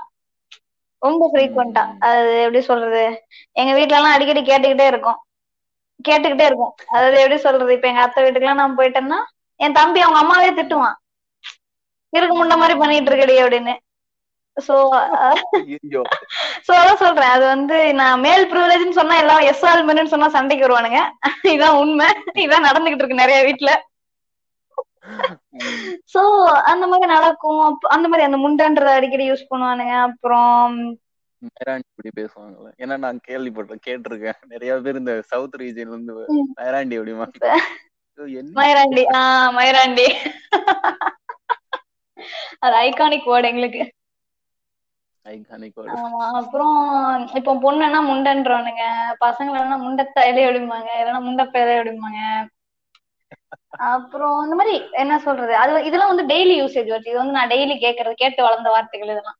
[SPEAKER 2] ரொம்ப ஃப்ரீக்வெண்டா. அது எப்படி சொல்றது? எங்க வீட்ல எல்லாம் அடிக்கடி கேட்டுக்கிட்டே இருக்கும். கேட்டுக்கிட்டே இருக்கும். அதாவது எப்படி சொல்றது? இப்ப எங்க அத்தை வீட்டுக்குலாம் நான் போயிட்டேன்னா என் தம்பி அவங்க அம்மாவே திட்டுவான். இருக்கு முண்டை மாதிரி பண்ணிட்டு இருக்கடி அப்படின்னு. சோ சோ அதான் சொல்றேன். அது வந்து நான் மேல் ப்ரிவிலேஜ்னு சொன்னா எல்லாம் எஸ் ஆல் சொன்னா சண்டைக்கு வருவானுங்க. இதான் உண்மை. இதான் நடந்துகிட்டு இருக்கு நிறைய வீட்ல.
[SPEAKER 1] ம்.
[SPEAKER 2] சோ அந்த மாதிரி நடக்கும். அந்த மாதிரி அந்த முண்டன்றத அடிக்கடி யூஸ் பண்ணுவானுங்க. அப்புறம்
[SPEAKER 1] இப்படி பேசுவாங்கல்ல. ஏன்னா நான் கேள்விப்பட்டேன் கேட்டிருக்கேன். நிறைய பேர் இந்த சவுத் ரீஜன்ல இருந்து அப்படிமா என்ன?
[SPEAKER 2] மயிராண்டி ஆஹ் மயிராண்டி அது ஐகானிக் வேர்டு எங்களுக்கு. அப்புறம் இப்போ பொண்ணுன்னா முண்டன்றவனுங்க பசங்களா முண்டத்தாயிலே அப்படிம்பாங்க இல்லைன்னா முண்டப்பேலே அப்படிம்பாங்க அப்புறம் இந்த மாதிரி என்ன சொல்றது? அது இதெல்லாம் வந்து டெய்லி யூசேஜ் வருது இது வந்து நான் டெய்லி கேட்கறது கேட்டு வளர்ந்த வார்த்தைகள் இதெல்லாம்.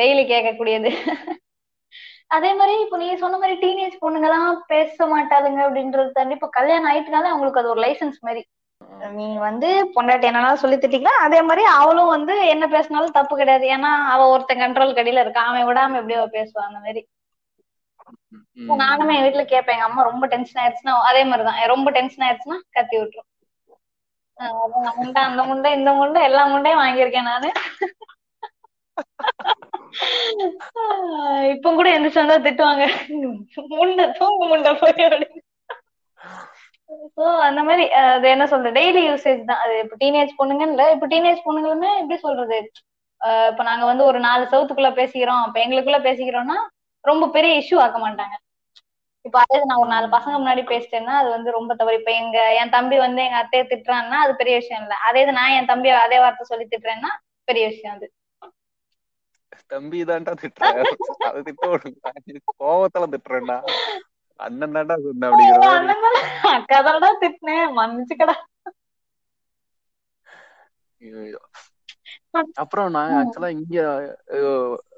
[SPEAKER 2] டெய்லி கேட்கக்கூடியது. அதே மாதிரி இப்போ நீ சொன்ன மாதிரி டீனேஜ் பொண்ணுங்கலாம் பேச மாட்டாளுங்க அப்படின்றது தாண்டி இப்போ கல்யாணம் ஆயிட்டுனாலே அவங்களுக்கு அது ஒரு லைசன்ஸ் மாதிரி நீ வந்து பொண்டாட்டி என்னனாலும் சொல்லி திட்டிக்கலாம் அதே மாதிரி அவளும் வந்து என்ன பேசினாலும் தப்பு கிடையாது. ஏன்னா அவ ஒருத்தன் கண்ட்ரோல் கடியில இருக்கா? அவன் விடாம எப்படி அவ பேசுவா அந்த மாதிரி. நானுமே என் வீட்டுல கேட்பேன் எங்க அம்மா ரொம்ப டென்ஷன் ஆயிடுச்சுன்னா அதே மாதிரிதான். ரொம்ப டென்ஷன் ஆயிடுச்சுன்னா கத்தி விட்டுரும். அதான் முண்டை அந்த முண்டை இந்த முண்டை எல்லா முண்டையும் வாங்கியிருக்கேன் நானு. இப்போ இப்ப கூட எந்திரிச்சு வந்தா திட்டுவாங்க. முண்டை தூங்கு முண்டை போய் அப்படின்னு. சோ அந்த மாதிரி அது என்ன சொல்றது? டெய்லி யூசேஜ் தான். அது இப்ப டீனேஜ் பொண்ணுங்க இல்ல. இப்ப டீனேஜ் பொண்ணுங்களுமே எப்படி சொல்றது? இப்ப நாங்க வந்து ஒரு நாலு சவுத்துக்குள்ள பேசிக்கிறோம். அப்ப எங்களுக்குள்ள பேசிக்கிறோம்னா ரொம்ப பெரிய இஷ்யூ ஆக்க மாட்டாங்க. இப்ப அதே நான் ஒரு நாலு பசங்க முன்னாடி பேசிட்டேன்னா அது வந்து ரொம்ப தவறு. இப்ப எங்க என் தம்பி வந்து எங்க அத்தையை திட்டுறான்னா அது பெரிய விஷயம் இல்ல. அதே இது நான் என் தம்பியை அதே வார்த்தை சொல்லி திட்டுறேன்னா பெரிய விஷயம் அது.
[SPEAKER 1] தம்பி தான்டா திட்டுறேன் [laughs] அது திட்ட கோவத்துல திட்டுறேன்டா. அண்ணன் தான்டா சொன்ன அப்படிங்கிற
[SPEAKER 2] அக்கா தான்டா திட்டினேன். மன்னிச்சுக்கடா.
[SPEAKER 1] அப்புறம் நான் ஆக்சுவலா இங்க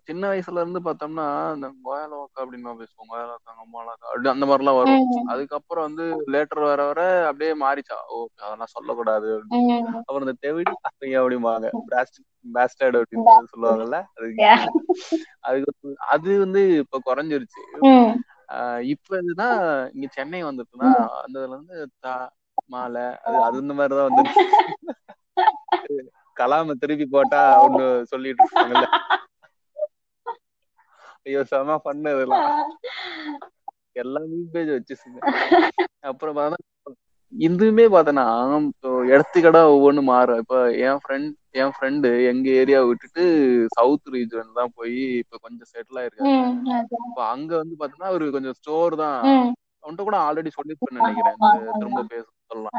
[SPEAKER 1] சின்ன வயசுல இருந்து பார்த்தோம்னா இந்த கோயாலோக்கா அப்படின்னு பேசுவோம். கோயாலோக்கா அம்மாலாக்கா அப்படி அந்த மாதிரிலாம் வரும். அதுக்கப்புறம் வந்து லேட்டர் வர வர அப்படியே மாறிச்சா. ஓ அதெல்லாம் சொல்லக்கூடாது அப்புறம் இந்த தெவிடி பசங்க அப்படிம்பாங்க. பேஸ்டர்ட் அப்படின்னு சொல்லுவாங்கல்ல. அதுக்கு அது வந்து இப்ப குறைஞ்சிருச்சு. இப்ப இதுனா இங்க சென்னை வந்துட்டுனா அந்த இதுல இருந்து தா மாலை அது அது இந்த மாதிரிதான் வந்துருச்சு [laughs] கலாம திருப்பி போட்டா ஒண்ணு சொல்லிட்டு இருப்பாங்கல்ல. ஐயோ செம பண்ணு இதெல்லாம். எல்லாமே பேஜ் வச்சுச்சுங்க அப்புறம் பார்த்தா இதுவுமே பார்த்தனா இடத்துக்கடா ஒவ்வொன்னு மாறும். இப்ப என் ஃப்ரெண்ட் என் ஃப்ரெண்டு எங்க ஏரியா விட்டுட்டு சவுத் ரீஜன் தான் போய் இப்ப கொஞ்சம் செட்டில்
[SPEAKER 2] அதான்.
[SPEAKER 1] இப்ப அங்க வந்து பாத்தீங்கன்னா அவரு கொஞ்சம் ஸ்டோர் தான். அவன்கிட்ட கூட ஆல்ரெடி சொல்லிருப்பேன்னு நினைக்கிறேன். திரும்ப பேச சொல்லலாம்.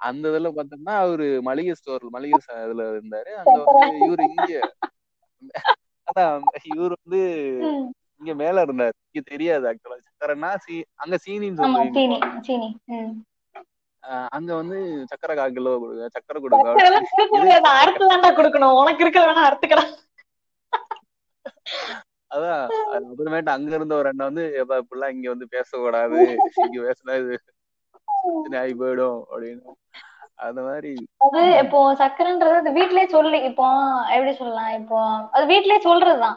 [SPEAKER 1] அந்த இதுல பாத்தோம்னா அவரு மளிகை ஸ்டோர் மளிகை இதுல இருந்தாரு. அங்க வந்து இவரு இங்க. இவர் வந்து. இங்க மேல இருந்தாரு. இங்க தெரியாது ஆக்சுவலா சக்கரைன்னா சீ அங்க சீனின்னு சொல்லுவீங்க அங்க வந்து சக்கரை கால் கிலோ கொடுங்க சக்கரை
[SPEAKER 2] கொடுக்க முடியாது. அறுத்து தான்டா கொடுக்கணும். உனக்கு இருக்கிற வேணா அறுத்துக்கலாம்
[SPEAKER 1] அதான் அது அப்புறமேட்டு அங்க இருந்த ஒரு அண்ணன் வந்து எப்ப இப்படிலாம் இங்க வந்து பேசக்கூடாது. இங்க பேசினா இது ஆகி போயிடும் அப்படின்னு. அந்த மாதிரி
[SPEAKER 2] அது இப்போ சக்கரைன்றது அது வீட்லயே சொல்லி இப்போ எப்படி சொல்லலாம் இப்போ அது வீட்லயே சொல்றதுதான்.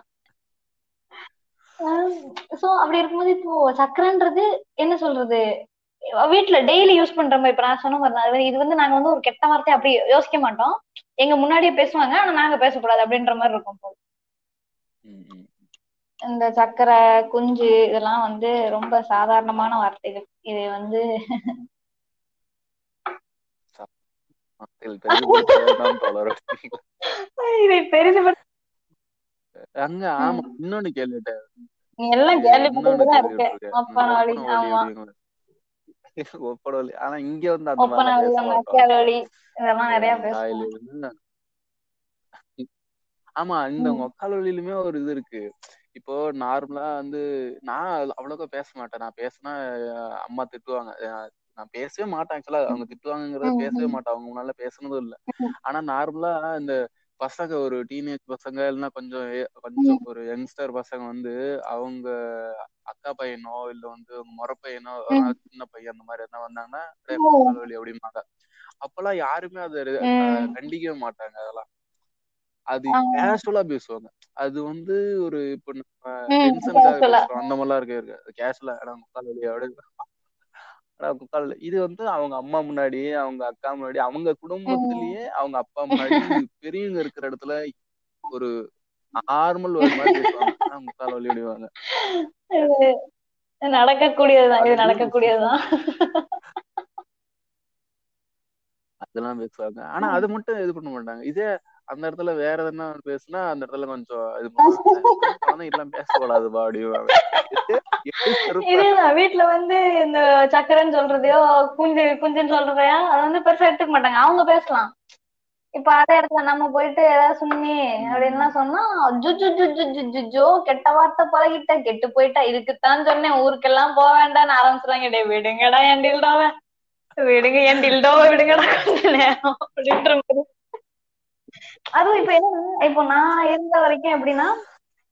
[SPEAKER 2] சோ அப்படி இருக்கும்போது இப்போ சக்கரைன்றது என்ன சொல்றது? வீட்ல டெய்லி யூஸ் பண்ற மாதிரி இப்ப நான் சொன்ன மாதிரி. அது இது வந்து நாங்க வந்து ஒரு கெட்ட வார்த்தை அப்படி யோசிக்க மாட்டோம். எங்க முன்னாடியே பேசுவாங்க ஆனா நாங்க பேசக்கூடாது அப்படின்ற மாதிரி இருக்கும். இந்த சக்கரை குஞ்சு இதெல்லாம் வந்து ரொம்ப சாதாரணமான வார்த்தைகள். இது வந்து
[SPEAKER 1] அங்க ஆமா இன்னொன்னு கேள்விட்டேன் ஆனா இங்க வந்து அந்த ஆமா இந்த. மொக்கால் வழியிலுமே ஒரு இது இருக்கு இப்போ நார்மலா வந்து நான் அவ்வளோக்கா பேச மாட்டேன் நான் பேசினா அம்மா திட்டுவாங்க நான் பேசவே மாட்டேன் ஆக்சுவலா அவங்க திட்டுவாங்கங்கிறத
[SPEAKER 2] ம்,
[SPEAKER 1] பேசவே மாட்டேன். அவங்க முன்னால பேசுனதும் இல்ல. ஆனா நார்மலா இந்த பசங்க ஒரு டீனேஜ் பசங்க இல்லைன்னா கொஞ்சம் கொஞ்சம் ஒரு யங்ஸ்டர் பசங்க வந்து அவங்க அக்கா பையனோ இல்ல வந்து அவங்க முறை பையனோ சின்ன பையன் அந்த மாதிரி என்ன வந்தாங்கன்னா "டேய்,
[SPEAKER 2] ஓ.
[SPEAKER 1] மொக்கால் வழி அப்படிம்பாங்க அப்பெல்லாம் யாருமே அதை. கண்டிக்கவே மாட்டாங்க அதெல்லாம். அது. கேஷுவலா பேசுவாங்க. அது வந்து ஒரு இப்ப டென்ஷனுக்காக. பேசுறோம். அந்த மாதிரிலாம் இருக்க இருக்கு கேஷுவலா அடா முக்கால் வழி அப்படி வலி. இது வந்து அவங்க அம்மா முன்னாடி அவங்க அக்கா முன்னாடி அவங்க. குடும்பத்திலேயே அவங்க அப்பா முன்னாடி பெரியவங்க இருக்கிற இடத்துல ஒரு நார்மல் ஒரு மாதிரி பேசுவாங்க. முக்கால் அப்படிவாங்க
[SPEAKER 2] இது நடக்கக்கூடியதுதான். இது நடக்கக்கூடியதுதான்.
[SPEAKER 1] அதெல்லாம் பேசுவாங்க. ஆனா அது மட்டும் இது பண்ண மாட்டாங்க. இதே அந்த இடத்துல வேற என்ன பேசுனா அந்த இடத்துல கொஞ்சம் இது பண்ணுவாங்க. எல்லாம்
[SPEAKER 2] வீட்டுல வந்து இந்த சக்கரைன்னு சொல்றதையோ குஞ்சு குஞ்சுன்னு சொல்றதையோ அது வந்து பெருசா எடுத்துக்க மாட்டாங்க. அவங்க பேசலாம். இப்ப அதே இடத்துல நம்ம போயிட்டு ஏதாவது சுண்ணி அப்படின்லாம் சொன்னா ஜுஜு ஜுஜு ஜோ கெட்ட வார்த்தை பழகிட்ட கெட்டு போயிட்டா இதுக்குத்தான் சொன்னேன். ஊருக்கெல்லாம் போக வேண்டாம்னு ஆரம்பிச்சுறாங்க டே விடுங்கடா என் டில்டாவ. விடுங்க என் டில்டாவை விடுங்கடா கொஞ்ச நேரம் அப்படின்ற மாதிரி. அதுவும் இப்ப என்ன இப்போ நான் இருந்த வரைக்கும் எப்படின்னா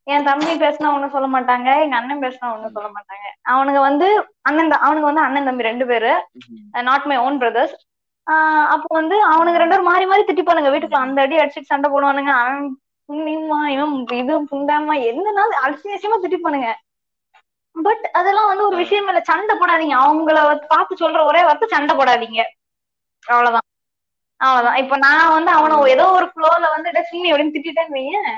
[SPEAKER 2] என் தம்பி பேசினா ஒண்ணும் சொல்ல மாட்டாங்க எங்க அண்ணன் பேசினா ஒண்ணும் சொல்ல மாட்டாங்க. அவனுங்க வந்து அண்ணன் அவனுங்க வந்து அண்ணன் தம்பி ரெண்டு பேரு. நாட் மை ஓன் பிரதர்ஸ் அப்போ வந்து அவனுங்க ரெண்டு பேரும் மாறி மாறி திட்டிப்பானுங்க. வீட்டுக்குள்ள அந்த அடி அடிச்சுட்டு சண்டை போடுவானுங்க. அவன் புண்ணியமா இவன் இது புண்டாமா என்னன்னாலும் அலட்சியமா திட்டிப்பானுங்க. பட் அதெல்லாம் வந்து ஒரு விஷயம் இல்ல. சண்டை போடாதீங்க. அவங்கள பார்த்து சொல்ற ஒரே வார்த்தை சண்டை போடாதீங்க. அவ்வளவுதான். அவ்வளவுதான். இப்ப நான் வந்து அவனை ஏதோ ஒரு ஃப்ளோல வந்து டெஸ்டினி அப்படின்னு திட்டிட்டேன்னு வையேன்.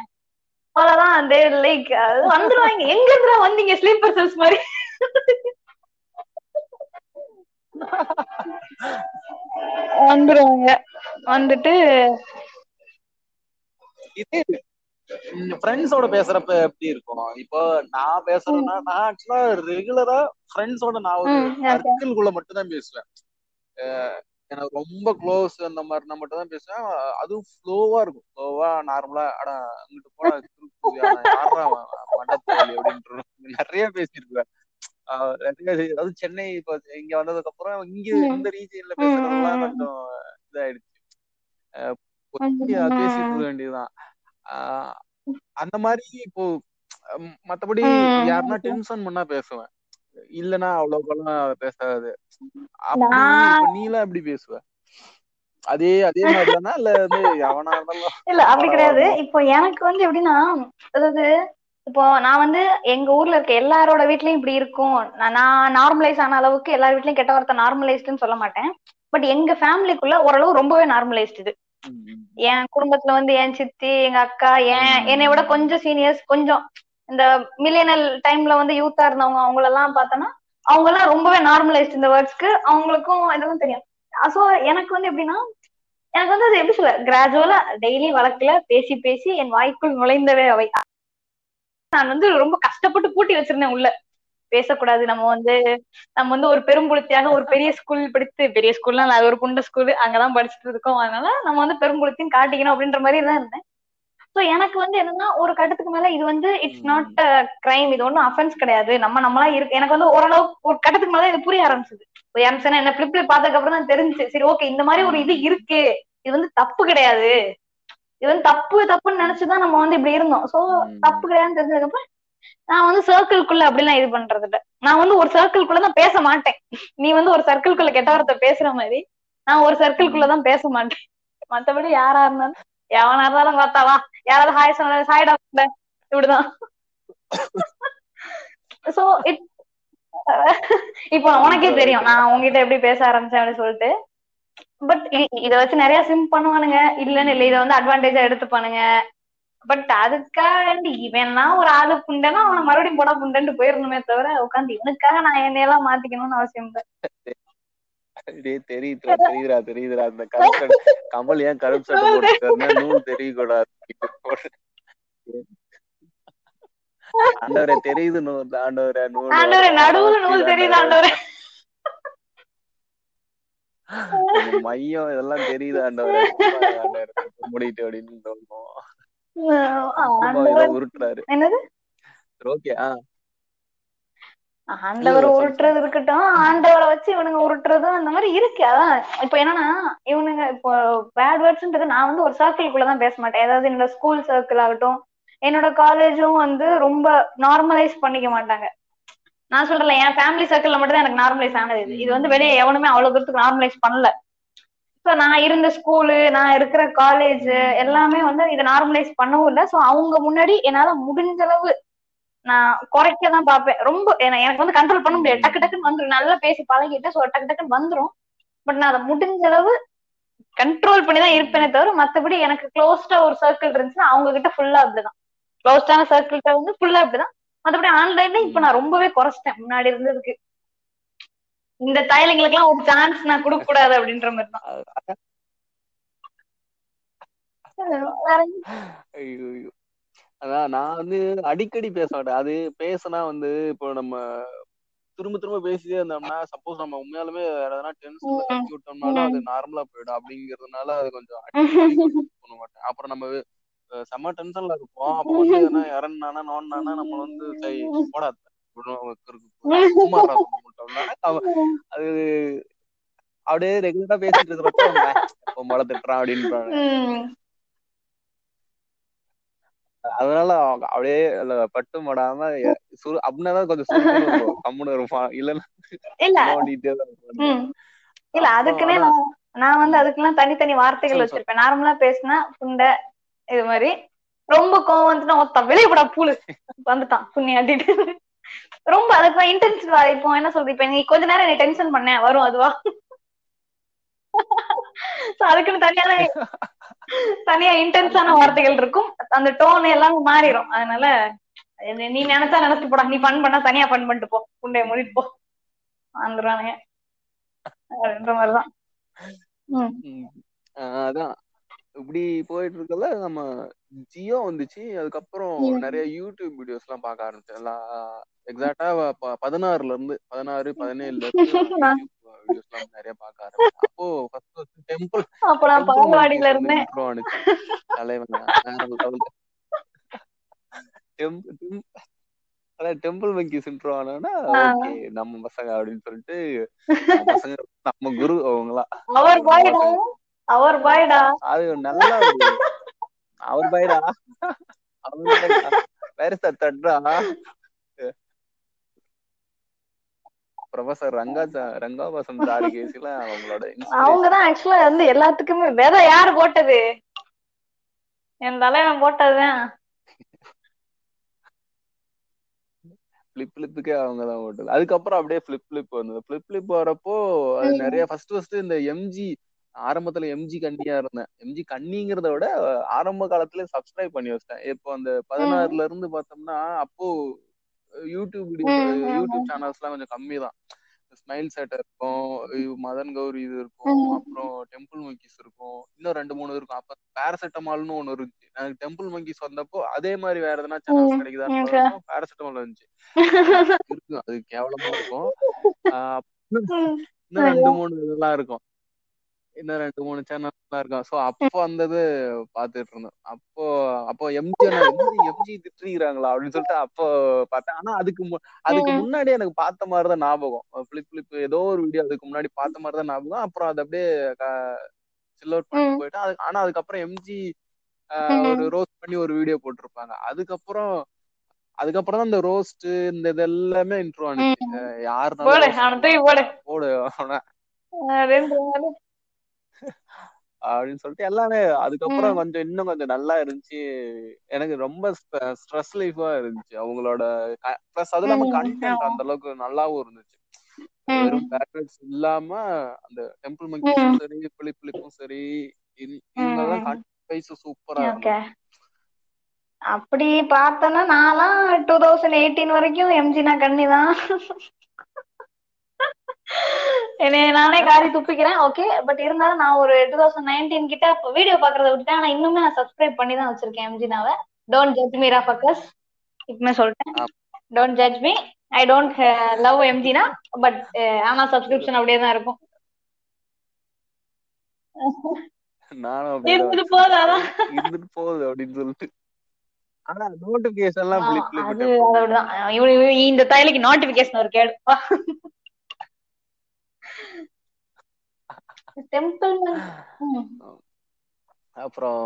[SPEAKER 2] அவ்வளவுதான் அந்த லைக் வந்துருவாங்க. எங்க இருந்து வந்தீங்க ஸ்லீப்பர் செல்ஸ் மாதிரி? வந்துருவாங்க. வந்துட்டு
[SPEAKER 1] இதே ஃப்ரெண்ட்ஸோட பேசுறப்ப எப்படி இருக்கும்? இப்போ நான் பேசுறேன்னா நான் ஆக்சுவலா ரெகுலரா ஃப்ரெண்ட்ஸோட நான் ஒரு. சர்க்கிள்குள்ள மட்டும் தான் பேசுவேன். எனக்கு ரொம்ப க்ளோஸ் அந்த மாதிரினா மட்டும் தான் பேசுவேன் அதுவும் ஃப்ளோவா இருக்கும் ஃப்ளோவா நார்மலா அடா அங்கிட்டு போனா மண்டபத்தோலி அப்படின்ற நிறைய செய்- அதாவது சென்னை இப்போ இங்க வந்ததுக்கு அப்புறம் இங்க. இந்த ரீஜியன்ல பேசுறதெல்லாம். கொஞ்சம் இதாயிடுச்சு. பேசிட்டு வேண்டியதுதான் அந்த மாதிரி இப்போ மத்தபடி. யாருன்னா டென்ஷன் பண்ணா பேசுவேன் இல்லனா அவ்வளவுக்கெல்லாம் பேசாது நீலாம் எப்படி பேசுவ அதே அதே மாதிரி தானா இல்ல வந்து எவனா இருந்தாலும்
[SPEAKER 2] இல்ல அப்படி கிடையாது. இப்போ எனக்கு வந்து எப்படின்னா அதாவது இப்போ நான் வந்து எங்க ஊர்ல இருக்க எல்லாரோட வீட்லயும் இப்படி இருக்கும் நான் நார்மலைஸ் ஆன அளவுக்கு எல்லார் வீட்லயும் கெட்ட வார்த்தை நார்மலைஸ்டுன்னு சொல்ல மாட்டேன் பட் எங்க ஃபேமிலிக்குள்ள ஓரளவு ரொம்பவே நார்மலைஸ்டு இது. என் குடும்பத்துல வந்து என் சித்தி எங்க அக்கா என். என்னை விட கொஞ்சம் சீனியர்ஸ் கொஞ்சம் இந்த மில்லியனல் டைம்ல வந்து யூத்தா இருந்தவங்க அவங்கள எல்லாம் பார்த்தோன்னா அவங்க எல்லாம் ரொம்பவே நார்மலைஸ்ட் இந்த வேர்ட்ஸ்க்கு அவங்களுக்கும் இதெல்லாம் தெரியும். சோ எனக்கு வந்து எப்படின்னா எனக்கு வந்து அது எப்படி சொல்ல கிராஜுவலா டெய்லி வழக்குல பேசி பேசி என் வாய்க்குள் நுழைந்தவே அவை. நான் வந்து ரொம்ப கஷ்டப்பட்டு பூட்டி வச்சிருந்தேன் உள்ள. பேசக்கூடாது நம்ம வந்து நம்ம வந்து ஒரு பெரும்புலத்தியாக ஒரு பெரிய ஸ்கூல் படித்து பெரிய ஸ்கூல்லாம் அது ஒரு குண்ட ஸ்கூல் அங்கதான் படிச்சுட்டு இருக்கோம். அதனால நம்ம வந்து பெரும்புழுத்தின்னு காட்டிக்கணும் அப்படின்ற மாதிரி தான் இருந்தேன். சோ எனக்கு வந்து என்னன்னா ஒரு கட்டத்துக்கு மேல இது வந்து இட்ஸ் நாட் கிரைம் இது ஒன்றும் அஃபென்ஸ் கிடையாது. நம்ம நம்மளா இருக்கு எனக்கு வந்து ஓரளவு ஒரு கட்டத்துக்கு மேல இது புரிய ஆரம்பிச்சது. எம்சன் என்ன பிளிப்ல பார்த்ததுக்கு அப்புறம் தான் தெரிஞ்சு சரி ஓகே இந்த மாதிரி ஒரு இது இருக்கு. இது வந்து தப்பு கிடையாது. இது வந்து தப்பு தப்புன்னு நினைச்சுதான் நம்ம வந்து இப்படி இருந்தோம். சோ தப்பு கிடையாதுன்னு தெரிஞ்சதுக்கு அப்புறம் நான் வந்து சர்க்கிள்குள்ள அப்படிலாம் இது பண்றது இல்ல. நான் வந்து ஒரு சர்க்கிள்குள்ள தான் பேச மாட்டேன். நீ வந்து ஒரு சர்க்கிள்குள்ள கெட்ட வார்த்தை பேசுற மாதிரி நான் ஒரு சர்க்கிள்குள்ள தான் பேச மாட்டேன். மத்தபடி யாரா இருந்தாலும் எவனா இருந்தாலும் பார்த்தாவா யாராவது ஹாய் சொன்ன ஹாய் டாக்டர் இப்படிதான் சோ இட் இப்போ உனக்கே தெரியும். நான் உங்ககிட்ட எப்படி பேச ஆரம்பிச்சேன் அப்படின்னு சொல்லிட்டு. பட் இத வச்சு நிறைய சிம் பண்ணுவானுங்க. இல்லன்னு இல்ல இத வந்து அட்வான்டேஜா எடுத்துப்பானுங்க. பட் அதுக்காக இவன்னா ஒரு ஆளு புண்டனா அவனை மறுபடியும் போடா புண்டன்ட்டு போயிடணுமே தவிர உட்காந்து இவனுக்காக நான் என்னையெல்லாம் மாத்திக்கணும்னு அவசியம் இல்லை.
[SPEAKER 1] தெரியுதுடா தெரியுதுடா தெரியுதுடா. அந்த கருப்பு கமல் ஏன் கருப்பு சட்டை போட்டுருக்காருன்னா நூல் தெரியக்கூடாது. ஆண்டவரே தெரியுது நூல் ஆண்டவரே நூல்
[SPEAKER 2] ஆண்டவரே நடுவுல நூல் தெரியுது ஆண்டவரே.
[SPEAKER 1] மையம் இதெல்லாம் தெரியுது ஆண்டவரே. முடிட்டு அப்படின்னு உருட்டுறாரு.
[SPEAKER 2] என்னது?
[SPEAKER 1] ஓகே
[SPEAKER 2] ஆண்டவர் உருட்டுறது இருக்கட்டும் ஆண்டவரை வச்சு இவனுங்க உருட்டுறதும் அந்த மாதிரி இருக்கு. அதான் இப்ப என்னன்னா இவனுங்க இப்போ பேட் வேர்ட்ஸ்ன்றது நான் வந்து ஒரு சர்க்கிள்குள்ளதான் பேச மாட்டேன். ஏதாவது என்னோட ஸ்கூல் சர்க்கிள் ஆகட்டும் என்னோட காலேஜும் வந்து ரொம்ப நார்மலைஸ் பண்ணிக்க மாட்டாங்க. நான் சொல்றேன் என் ஃபேமிலி சர்க்கிள்ல மட்டும் தான் எனக்கு நார்மலைஸ் ஆனது. இது இது வந்து வெளியே எவனுமே அவ்வளவு தூரத்துக்கு நார்மலைஸ் பண்ணல. ஸோ நான் இருந்த ஸ்கூலு நான் இருக்கிற காலேஜ் எல்லாமே வந்து இதை நார்மலைஸ் பண்ணவும் இல்லை. ஸோ அவங்க முன்னாடி என்னால முடிஞ்ச அளவு நான் குறைக்க தான் பார்ப்பேன். ரொம்ப எனக்கு வந்து கண்ட்ரோல் பண்ண முடியாது. டக்கு டக்குன்னு வந்துடும் நல்லா பேசி பழகிட்டு ஸோ டக்கு டக்குன்னு வந்துடும் பட் நான் அதை முடிஞ்ச அளவு கண்ட்ரோல் பண்ணி தான் இருப்பேனே தவிர மற்றபடி எனக்கு க்ளோஸ்டா ஒரு சர்க்கிள் இருந்துச்சுன்னா அவங்க கிட்ட ஃபுல்லா அப்படிதான். க்ளோஸ்டான சர்க்கிள்கிட்ட வந்து ஃபுல்லா அப்படிதான். மற்றபடி ஆன்லைன்ல இப்ப நான் ரொம்பவே குறைச்சிட்டேன். முன்னாடி இருந்ததுக்கு. இந்த தைலங்களுக்கு எல்லாம் ஒரு சான்ஸ் நான் கொடுக்க கூடாது அப்படின்ற மாதிரி தான்
[SPEAKER 1] அதான் நான் வந்து அடிக்கடி பேச மாட்டேன். அது பேசினா வந்து இப்போ நம்ம திரும்ப திரும்ப பேசிட்டே இருந்தோம்னா சப்போஸ் நம்ம உண்மையாலுமே எதனா டென்ஷன்ல தட்டி விட்டோம்னாலும் அது நார்மலா போயிடும். அப்படிங்கறதுனால அது கொஞ்சம் [laughs] பண்ண மாட்டேன். அப்புறம் நம்ம செம்ம டென்ஷன்ல இருப்போம். அப்ப வந்து எதனா இறந்தானா நோண்டானா நம்ம வந்து சரி போடா அது அப்படியே ரெகுலரா பேசிட்டு இருக்கிறப்ப மழை திட்டுறான் அப்படின்னு அதனால அப்படியே பட்டு மடாம அப்படின்னா கொஞ்சம் கம்முன்னு இருப்பான். இல்லன்னா
[SPEAKER 2] இல்ல. அதுக்குன்னே நான் வந்து அதுக்கெல்லாம் தனித்தனி வார்த்தைகள் வச்சிருப்பேன். நார்மலா பேசினா புண்டை இது மாதிரி. ரொம்ப கோவம் வந்துட்டு ஒத்த வெளியே போடா பூலு. வந்துட்டான். புண்ணியாட்டிட்டு ரொம்ப அதுக்கு இன்டென்ஸ் இப்போ என்ன சொல்றது? இப்ப நீ கொஞ்ச நேரம் நீ டென்ஷன் பண்ண வரும் அதுவா? அதுக்குன்னு தனியான தனியா இன்டென்ஸான வார்த்தைகள் இருக்கும். அந்த டோன் எல்லாம் மாறிடும் அதனால நீ நினைச்சா நினைச்சு போடா. நீ ஃபன் பண்ணா தனியா ஃபன் பண்ணிட்டு போ. புண்டைய மூடிட்டு போ. அப்படின்ற மாதிரிதான்.
[SPEAKER 1] அதான். இப்படி போயிட்டு இருக்கல நம்ம ஜியோ வந்துச்சு. அதுக்கப்புறம் நிறைய யூடியூப் வீடியோஸ் எல்லாம் பார்க்க ஆரம்பிச்சேன். எக்ஸாக்டா பதினாறுல இருந்து பதினாறு பதினேழுல இருந்து [laughs] வீடியோஸ் எல்லாம் நிறைய பார்க்க ஆரம்பிச்சேன். அப்போ ஃபர்ஸ்ட் டெம்பிள்
[SPEAKER 2] பால்வாடியில இருந்தேன்.
[SPEAKER 1] தலைவன் அதான் டெம்பிள் மங்கி இன்ட்ரோ ஆனா ஓகே நம்ம பசங்க அப்படின்னு சொல்லிட்டு பசங்க நம்ம குரு அவங்களா
[SPEAKER 2] அவர் பாய்டா அவர் பாய்டா
[SPEAKER 1] அது நல்லா அவர் பாய்டா வேற சார் தட்ரா ப்ரொஃபசர் ரங்கா ரங்காபாசம் [laughs] தாடி கேஸ்ல அவங்களோட
[SPEAKER 2] அவங்கதான் ஆக்சுவலா வந்து எல்லாத்துக்குமே விதை யாரு போட்டது? என் தலைவன் போட்டதுதான்.
[SPEAKER 1] பிளிப் பிளிப்புக்கே அவங்க தான் ஓட்டுது அதுக்கப்புறம் அப்படியே பிளிப் பிளிப் வந்தது. பிளிப் பிளிப் வரப்போ அது நிறைய ஃபர்ஸ்ட் ஃபர்ஸ்ட் இந்த எம்ஜி ஆரம்பத்துல எம்ஜி கண்ணியா இருந்தேன். எம்ஜி கண்ணிங்கிறத விட ஆரம்ப காலத்துல சப்ஸ்கிரைப் பண்ணி வச்சிட்டேன். இப்போ அந்த பதினாறுல இருந்து பார்த்தோம்னா அப்போ யூடியூப் யூடியூப் சேனல்ஸ் எல்லாம் கொஞ்சம் கம்மி தான் ஸ்மைல் சேட்டர் இருக்கும் மதன் கௌரி இது இருக்கும் அப்புறம் டெம்பிள் மங்கிஸ் இருக்கும். இன்னும் ரெண்டு மூணு இருக்கும். அப்ப பேராசிட்டமால்னு ஒண்ணு இருந்துச்சு. எனக்கு டெம்பிள் மங்கிஸ் வந்தப்போ அதே மாதிரி வேற எதனா சேனல்ஸ் கிடைக்குதான்னு பேராசிட்டமால் இருந்துச்சு [laughs] இருக்கும் அது கேவலமா இருக்கும். இன்னும் ரெண்டு மூணு இதெல்லாம் இருக்கும். இன்னும் ரெண்டு மூணு சேனல் இருக்கும் சோ அப்போ அந்த இது பாத்துட்டு இருந்தோம். அப்போ அப்போ எம்ஜி எம்ஜி திட்டுறாங்களா அப்படின்னு சொல்லிட்டு அப்போ பார்த்தேன். ஆனா அதுக்கு அதுக்கு. முன்னாடி எனக்கு பார்த்த மாதிரி தான் ஞாபகம். பிளிப் பிளிப் ஏதோ ஒரு வீடியோ அதுக்கு முன்னாடி பார்த்த மாதிரி தான் ஞாபகம். அப்புறம் அது அப்படியே சில் அவுட் பண்ணிட்டு
[SPEAKER 2] ம்.
[SPEAKER 1] போயிட்டேன். அது ஆனா அதுக்கப்புறம் எம்ஜி. ஒரு ரோஸ்ட் பண்ணி ஒரு வீடியோ போட்டிருப்பாங்க. அதுக்கப்புறம் அதுக்கப்புறம் தான் இந்த ரோஸ்ட் இந்த இது எல்லாமே இன்ட்ரோ ஆனிச்சு யாருனாலும்
[SPEAKER 2] போடு
[SPEAKER 1] அப்படின்னு சொல்லிட்டு எல்லாமே அதுக்கப்புறம். கொஞ்சம் இன்னும் கொஞ்சம் நல்லா இருந்துச்சு எனக்கு ரொம்ப ஸ்ட்ரெஸ் லைஃபா இருந்துச்சு அவங்களோட ப்ளஸ் அது இல்லாம. கண்டென்ட். அந்த அளவுக்கு நல்லாவும் இருந்துச்சு. வெறும் பேட்ரட்ஸ் இல்லாம அந்த டெம்பிள் மங்கீஸும்
[SPEAKER 2] ம்.
[SPEAKER 1] சரி பிளிப் பிளிப்பும் சரி இவ- இவங்கெல்லாம்
[SPEAKER 2] ம்.
[SPEAKER 1] கண்டென்ட் வைஸ் சூப்பரா இருந்துச்சு
[SPEAKER 2] அப்படி பார்த்தோன்னா நான்லாம் டூ தௌசண்ட் எயிட்டீன் வரைக்கும் எம்ஜினா கண்ணி தான் என்னைய நானே காரி துப்பிக்கிறேன் ஓகே பட் இருந்தாலும் நான் ஒரு டூ தௌசண்ட் நைன்டீன் கிட்ட வீடியோ பாக்குறத விட்டுட்டேன். ஆனா இன்னுமே நான் சப்ஸ்கிரைப் பண்ணி தான் வச்சிருக்கேன் எம்ஜினாவை டோன்ட் ஜட்ஜ் மீ ரா ஃபக்கஸ் இப்பமே சொல்லிட்டேன். Don't judge me I don't love எம்ஜினா but ஆனா சப்ஸ்கிரிப்ஷன் அப்படியே தான் இருக்கும்.
[SPEAKER 1] நானும்
[SPEAKER 2] இருந்துட்டு போகுது
[SPEAKER 1] இருந்துட்டு போகுது அப்படின்னு சொல்லிட்டு. ஆனா நோட்டிபிகேஷன் எல்லாம்
[SPEAKER 2] இந்த தையலுக்கு நோட்டிபிகேஷன் ஒரு கேடு. [laughs] டெம்பிள்
[SPEAKER 1] அப்புறம்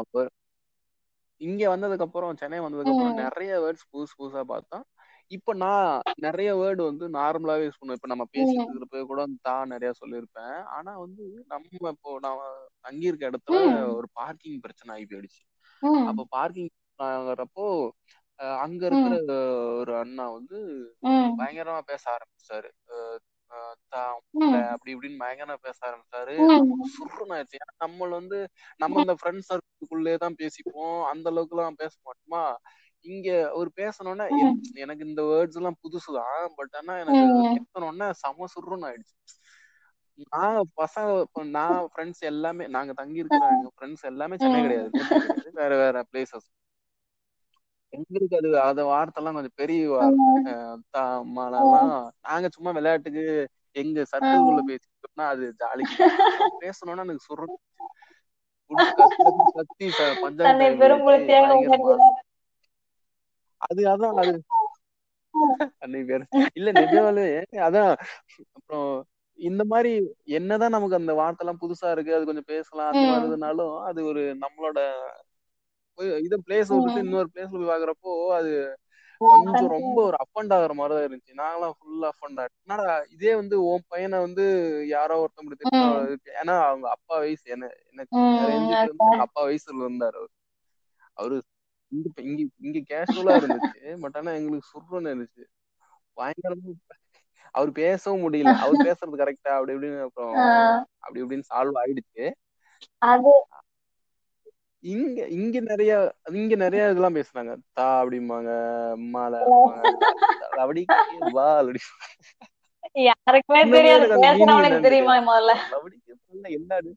[SPEAKER 1] இங்க வந்ததுக்கு அப்புறம் சென்னை வந்ததுக்கு அப்புறம். நிறைய வேர்ட்ஸ் புதுசு புதுசா பார்த்தோம். இப்ப நான் நிறைய வேர்டு வந்து நார்மலாவே யூஸ் பண்ணுவேன். இப்ப நம்ம பேசிட்டு இருக்கிறப்ப கூட தான் நிறைய சொல்லியிருப்பேன். ஆனா வந்து நம்ம இப்போ நான் தங்கியிருக்க இடத்துல. ஒரு பார்க்கிங் பிரச்சனை ஆகி போயிடுச்சு. அப்ப பார்க்கிங் ஆகுறப்போ அங்க இருக்கிற ஒரு அண்ணா வந்து பயங்கரமா பேச ஆரம்பிச்சாரு. தான் அப்படி இப்படின்னு பயங்கரமா பேச ஆரம்பிச்சாரு. சுருன்னு ஆயிடுச்சு. ஏன்னா நம்ம வந்து நம்ம இந்த ஃப்ரெண்ட் சர்க்கிள்குள்ளே தான் பேசிப்போம். அந்த அளவுக்கு எல்லாம் பேச மாட்டோமா? இங்க ஒரு பேசணும்னா என்- எனக்கு இந்த வேர்ட்ஸ் எல்லாம் புதுசுதான் பட் ஆனா எனக்கு. கேட்கணும்னா செம சுருன்னு ஆயிடுச்சு. நான் பசங்க நான் ஃப்ரெண்ட்ஸ் எல்லாமே நாங்க தங்கி இருக்கிற எங்க ஃப்ரெண்ட்ஸ் எல்லாமே சென்னை கிடையாது. வேற வேற பிளேசஸ் எங்களுக்கு அது அந்த வார்த்தை எல்லாம் கொஞ்சம் பெரிய நாங்க சும்மா விளையாட்டுக்கு எங்க சர்க்கிள்குள்ள பேசிட்டோம்னா அது ஜாலிக்கு பேசணும்னா எனக்கு சுரு கத்தி பஞ்சாயத்து அது அதான் அது. அன்னைக்கு பேரு இல்ல நிஜமாலே அதான். அப்புறம் இந்த மாதிரி என்னதான் நமக்கு அந்த வார்த்தை எல்லாம் புதுசா இருக்கு அது கொஞ்சம் பேசலாம் அந்த மாதிரி
[SPEAKER 2] ம்.
[SPEAKER 1] இருந்தாலும் அது ஒரு நம்மளோட இது பிளேஸ் விட்டுட்டு இன்னொரு பிளேஸ்ல போய் பாக்குறப்போ அது கொஞ்சம் ரொம்ப ஒரு அப்பண்ட் ஆகுற மாதிரி தான் இருந்துச்சு நாங்களாம் ஃபுல் அப்பண்ட் என்னடா இதே வந்து உன் பையனை வந்து யாரோ இப்படி திட்டா ஏன்னா அவங்க அப்பா வயசு என்ன எனக்கு அப்பா வயசுல இருந்தாரு அவரு. அவரு இங்க இங்க இங்க கேஷுவலா இருந்துச்சு. பட் ஆனா எங்களுக்கு சுருன்னு இருந்துச்சு. பயங்கரமா அவர் பேசவும் முடியல. அவர் பேசுறது கரெக்டா அப்படி இப்படின்னு அப்புறம் அப்படி இப்படின்னு சால்வ் ஆயிடுச்சு.
[SPEAKER 2] அது
[SPEAKER 1] இங்க இங்க நிறைய இங்க நிறைய இதெல்லாம் பேசுனாங்க தா அப்படிம்பாங்க [laughs] அம்மால அப்படி வா அப்படி.
[SPEAKER 2] யாருக்குமே தெரியாது. பேசுறவனுக்கு தெரியுமா முதல்ல?
[SPEAKER 1] என்னது?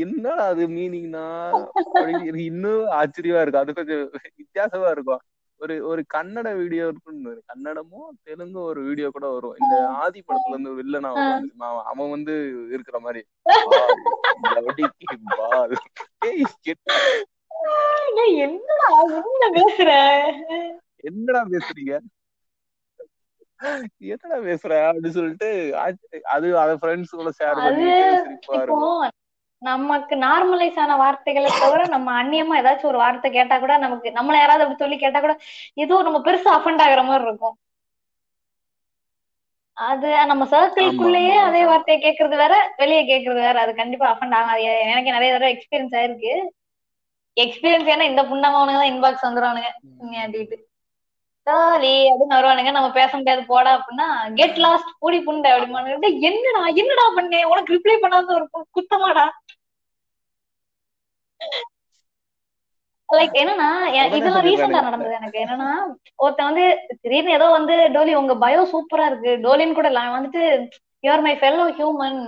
[SPEAKER 1] என்னடா அது மீனிங்னா? அப்படின்னு எனக்கு இன்னும் ஆச்சரியமா இருக்கும் அது கொஞ்சம் வித்தியாசமா இருக்கும். ஒரு ஒரு கன்னட வீடியோ இருக்குன்னு கன்னடமோ தெலுங்கு ஒரு வீடியோ கூட வரும். இந்த ஆதி படத்துல இருந்து வில்லனா? அவன் வந்து இருக்கிற மாதிரி.
[SPEAKER 2] என்னடா என்ன பேசுற?
[SPEAKER 1] என்னடா பேசுறீங்க? என்னடா பேசுற? அப்படின்னு சொல்லிட்டு அது அத ஃப்ரெண்ட்ஸ் கூட ஷேர்
[SPEAKER 2] அது நமக்கு நார்மலைஸ் ஆன வார்த்தைகளை தவிர நம்ம அந்நியமா ஏதாச்சும் ஒரு வார்த்தை கேட்டா கூட நமக்கு நம்மள யாராவது அப்படி சொல்லி கேட்டா கூட ஏதோ நம்ம பெருசா அஃபண்ட் ஆகுற மாதிரி இருக்கும். அது நம்ம சர்க்கிள்குள்ளேயே. அதே வார்த்தையை கேக்குறது வேற வெளியே கேக்குறது வேற. அது கண்டிப்பா அஃபண்ட் ஆகாது. எனக்கு நிறைய தடவை எக்ஸ்பீரியன்ஸ் ஆயிருக்கு. எக்ஸ்பீரியன்ஸ் ஏன்னா இந்த புண்ணமாவனுங்க தான் இன்பாக்ஸ் வந்துருவானுங்க. அப்படின்ட்டு. சாரி அப்படின்னு வருவானுங்க. நம்ம பேச முடியாது போடா அப்படின்னா கெட் லாஸ்ட் பூடி புண்டை அப்படிமானுங்க என்னடா என்னடா பண்ணேன் உனக்கு ரிப்ளை பண்ணாத ஒரு குத்தமாடா. லைக் என்னன்னா இதெல்லாம் ரீசெண்டா. நடந்தது எனக்கு. என்னன்னா ஒருத்தன் வந்து திடீர்னு ஏதோ வந்து டோலி உங்க பயோ சூப்பரா இருக்கு. டோலின்னு கூட இல்ல. வந்துட்டு யூஆர் மை ஃபெல்லோ ஹியூமன்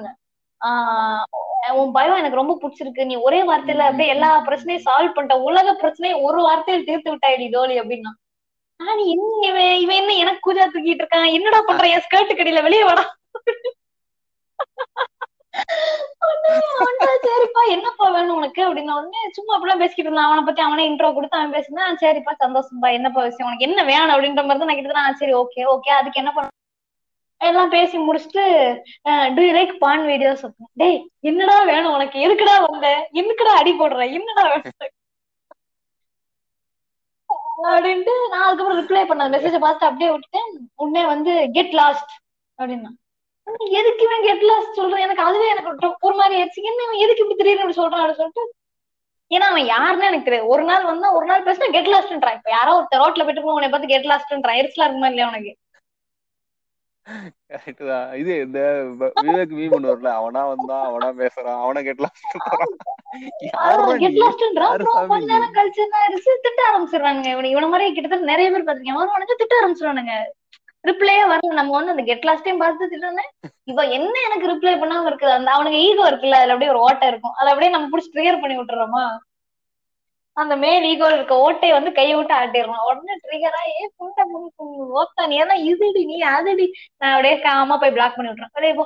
[SPEAKER 2] உன் பயம் எனக்கு ரொம்ப பிடிச்சிருக்கு. நீ ஒரே வார்த்தையில அப்படியே எல்லா பிரச்சனையும் சால்வ் பண்ணிட்ட. உலக பிரச்சனையை ஒரு வார்த்தையில் தீர்த்து விட்டாயடி டோலி அப்படின்னா. ஆனா என்ன இவன் இவன் என்ன எனக்கு கூஜா தூக்கிட்டு இருக்கான் என்னடா பண்ற? என் ஸ்கர்ட் கடையில வெளியே வரா சரிப்பா. என்னப்பா வேணும் உனக்கு? அப்படின்னு வந்து சும்மா அப்படிலாம் பேசிக்கிட்டு இருந்தான் அவனை பத்தி அவனே இன்ட்ரோ கொடுத்து அவன் பேசினா சரிப்பா சந்தோஷம்பா. என்னப்பா விஷயம்? உனக்கு என்ன வேணும்? அப்படின்ற மாதிரி நான் கிட்ட சரி ஓகே ஓகே அதுக்கு என்ன பண்ண எல்லாம் பேசி முடிச்சுட்டு do you like porn videos டேய் என்னடா வேணும் உனக்கு? எதுக்குடா வந்த? எதுக்குடா அடி போடுற? என்னடா வேணும்? அப்படின்ட்டு நான் அதுக்கப்புறம் ரிப்ளை பண்ண மெசேஜ பார்த்து அப்படியே விட்டுட்டேன். உடனே வந்து கெட் லாஸ்ட் அப்படின்னா. உடனே எதுக்கு இவன் கெட் லாஸ்ட் சொல்றேன்? எனக்கு அதுவே எனக்கு ஒரு- ஒரு மாதிரி ஆயிடுச்சு. என்ன இவன் எதுக்கு இப்படி திடீர்னு இப்படி சொல்றான்? அப்படின்னு சொல்லிட்டு ஏன்னா அவன் யாருன்னு எனக்கு தெரியாது. ஒரு நாள் வந்தா ஒரு நாள் பேசினா கெட் லாஸ்ட்ன்றான் இப்ப யாரோ ஒரு ரோட்ல போயிட்டு போய் உன்னை பார்த்து கெட் லாஸ்ட்ன்றான் எரிச்சலா இருக்குமா இல்லையா உனக்கு?
[SPEAKER 1] கரெக்ட் தான். இது இந்த விவேக் மீ பண்ணுவார்ல அவனா வந்தான் அவனா பேசுறான் அவனை
[SPEAKER 2] கெட் ஆயிடுச்சு? திட்ட ஆரம்பிச்சிடுறானுங்க இவனை. இவன மாதிரி கிட்டத்தட்ட நிறைய பேர் பாத்தீங்க அவனுக்கு திட்ட ஆரம்பிச்சிடுவானுங்க. ரிப்ளையே வரல. நம்ம வந்து அந்த கெட் லாஸ்டையும் பார்த்து திட்டனே இவ என்ன எனக்கு ரிப்ளை பண்ணாம இருக்குது? அந்த அவனுக்கு ஈகோ இருக்குல்ல அதுல அப்படியே ஒரு ஓட்டை இருக்கும். அதை அப்படியே நம்ம புடிச்சு ட்ரிகர் பண்ணி விட்டுறோமா? அந்த மேல் ஈகோ இருக்க ஓட்டையை வந்து கையை விட்டு ஆட்டிடுறோம் உடனே ட்ரிகரா ஏ புண்டை புண்டு ஓத்தா நீ எல்லாம் இதுடி நீ அதுடி நான் அப்படியே காமா போய் பிளாக் பண்ணி விட்டுறேன். வெளியே போ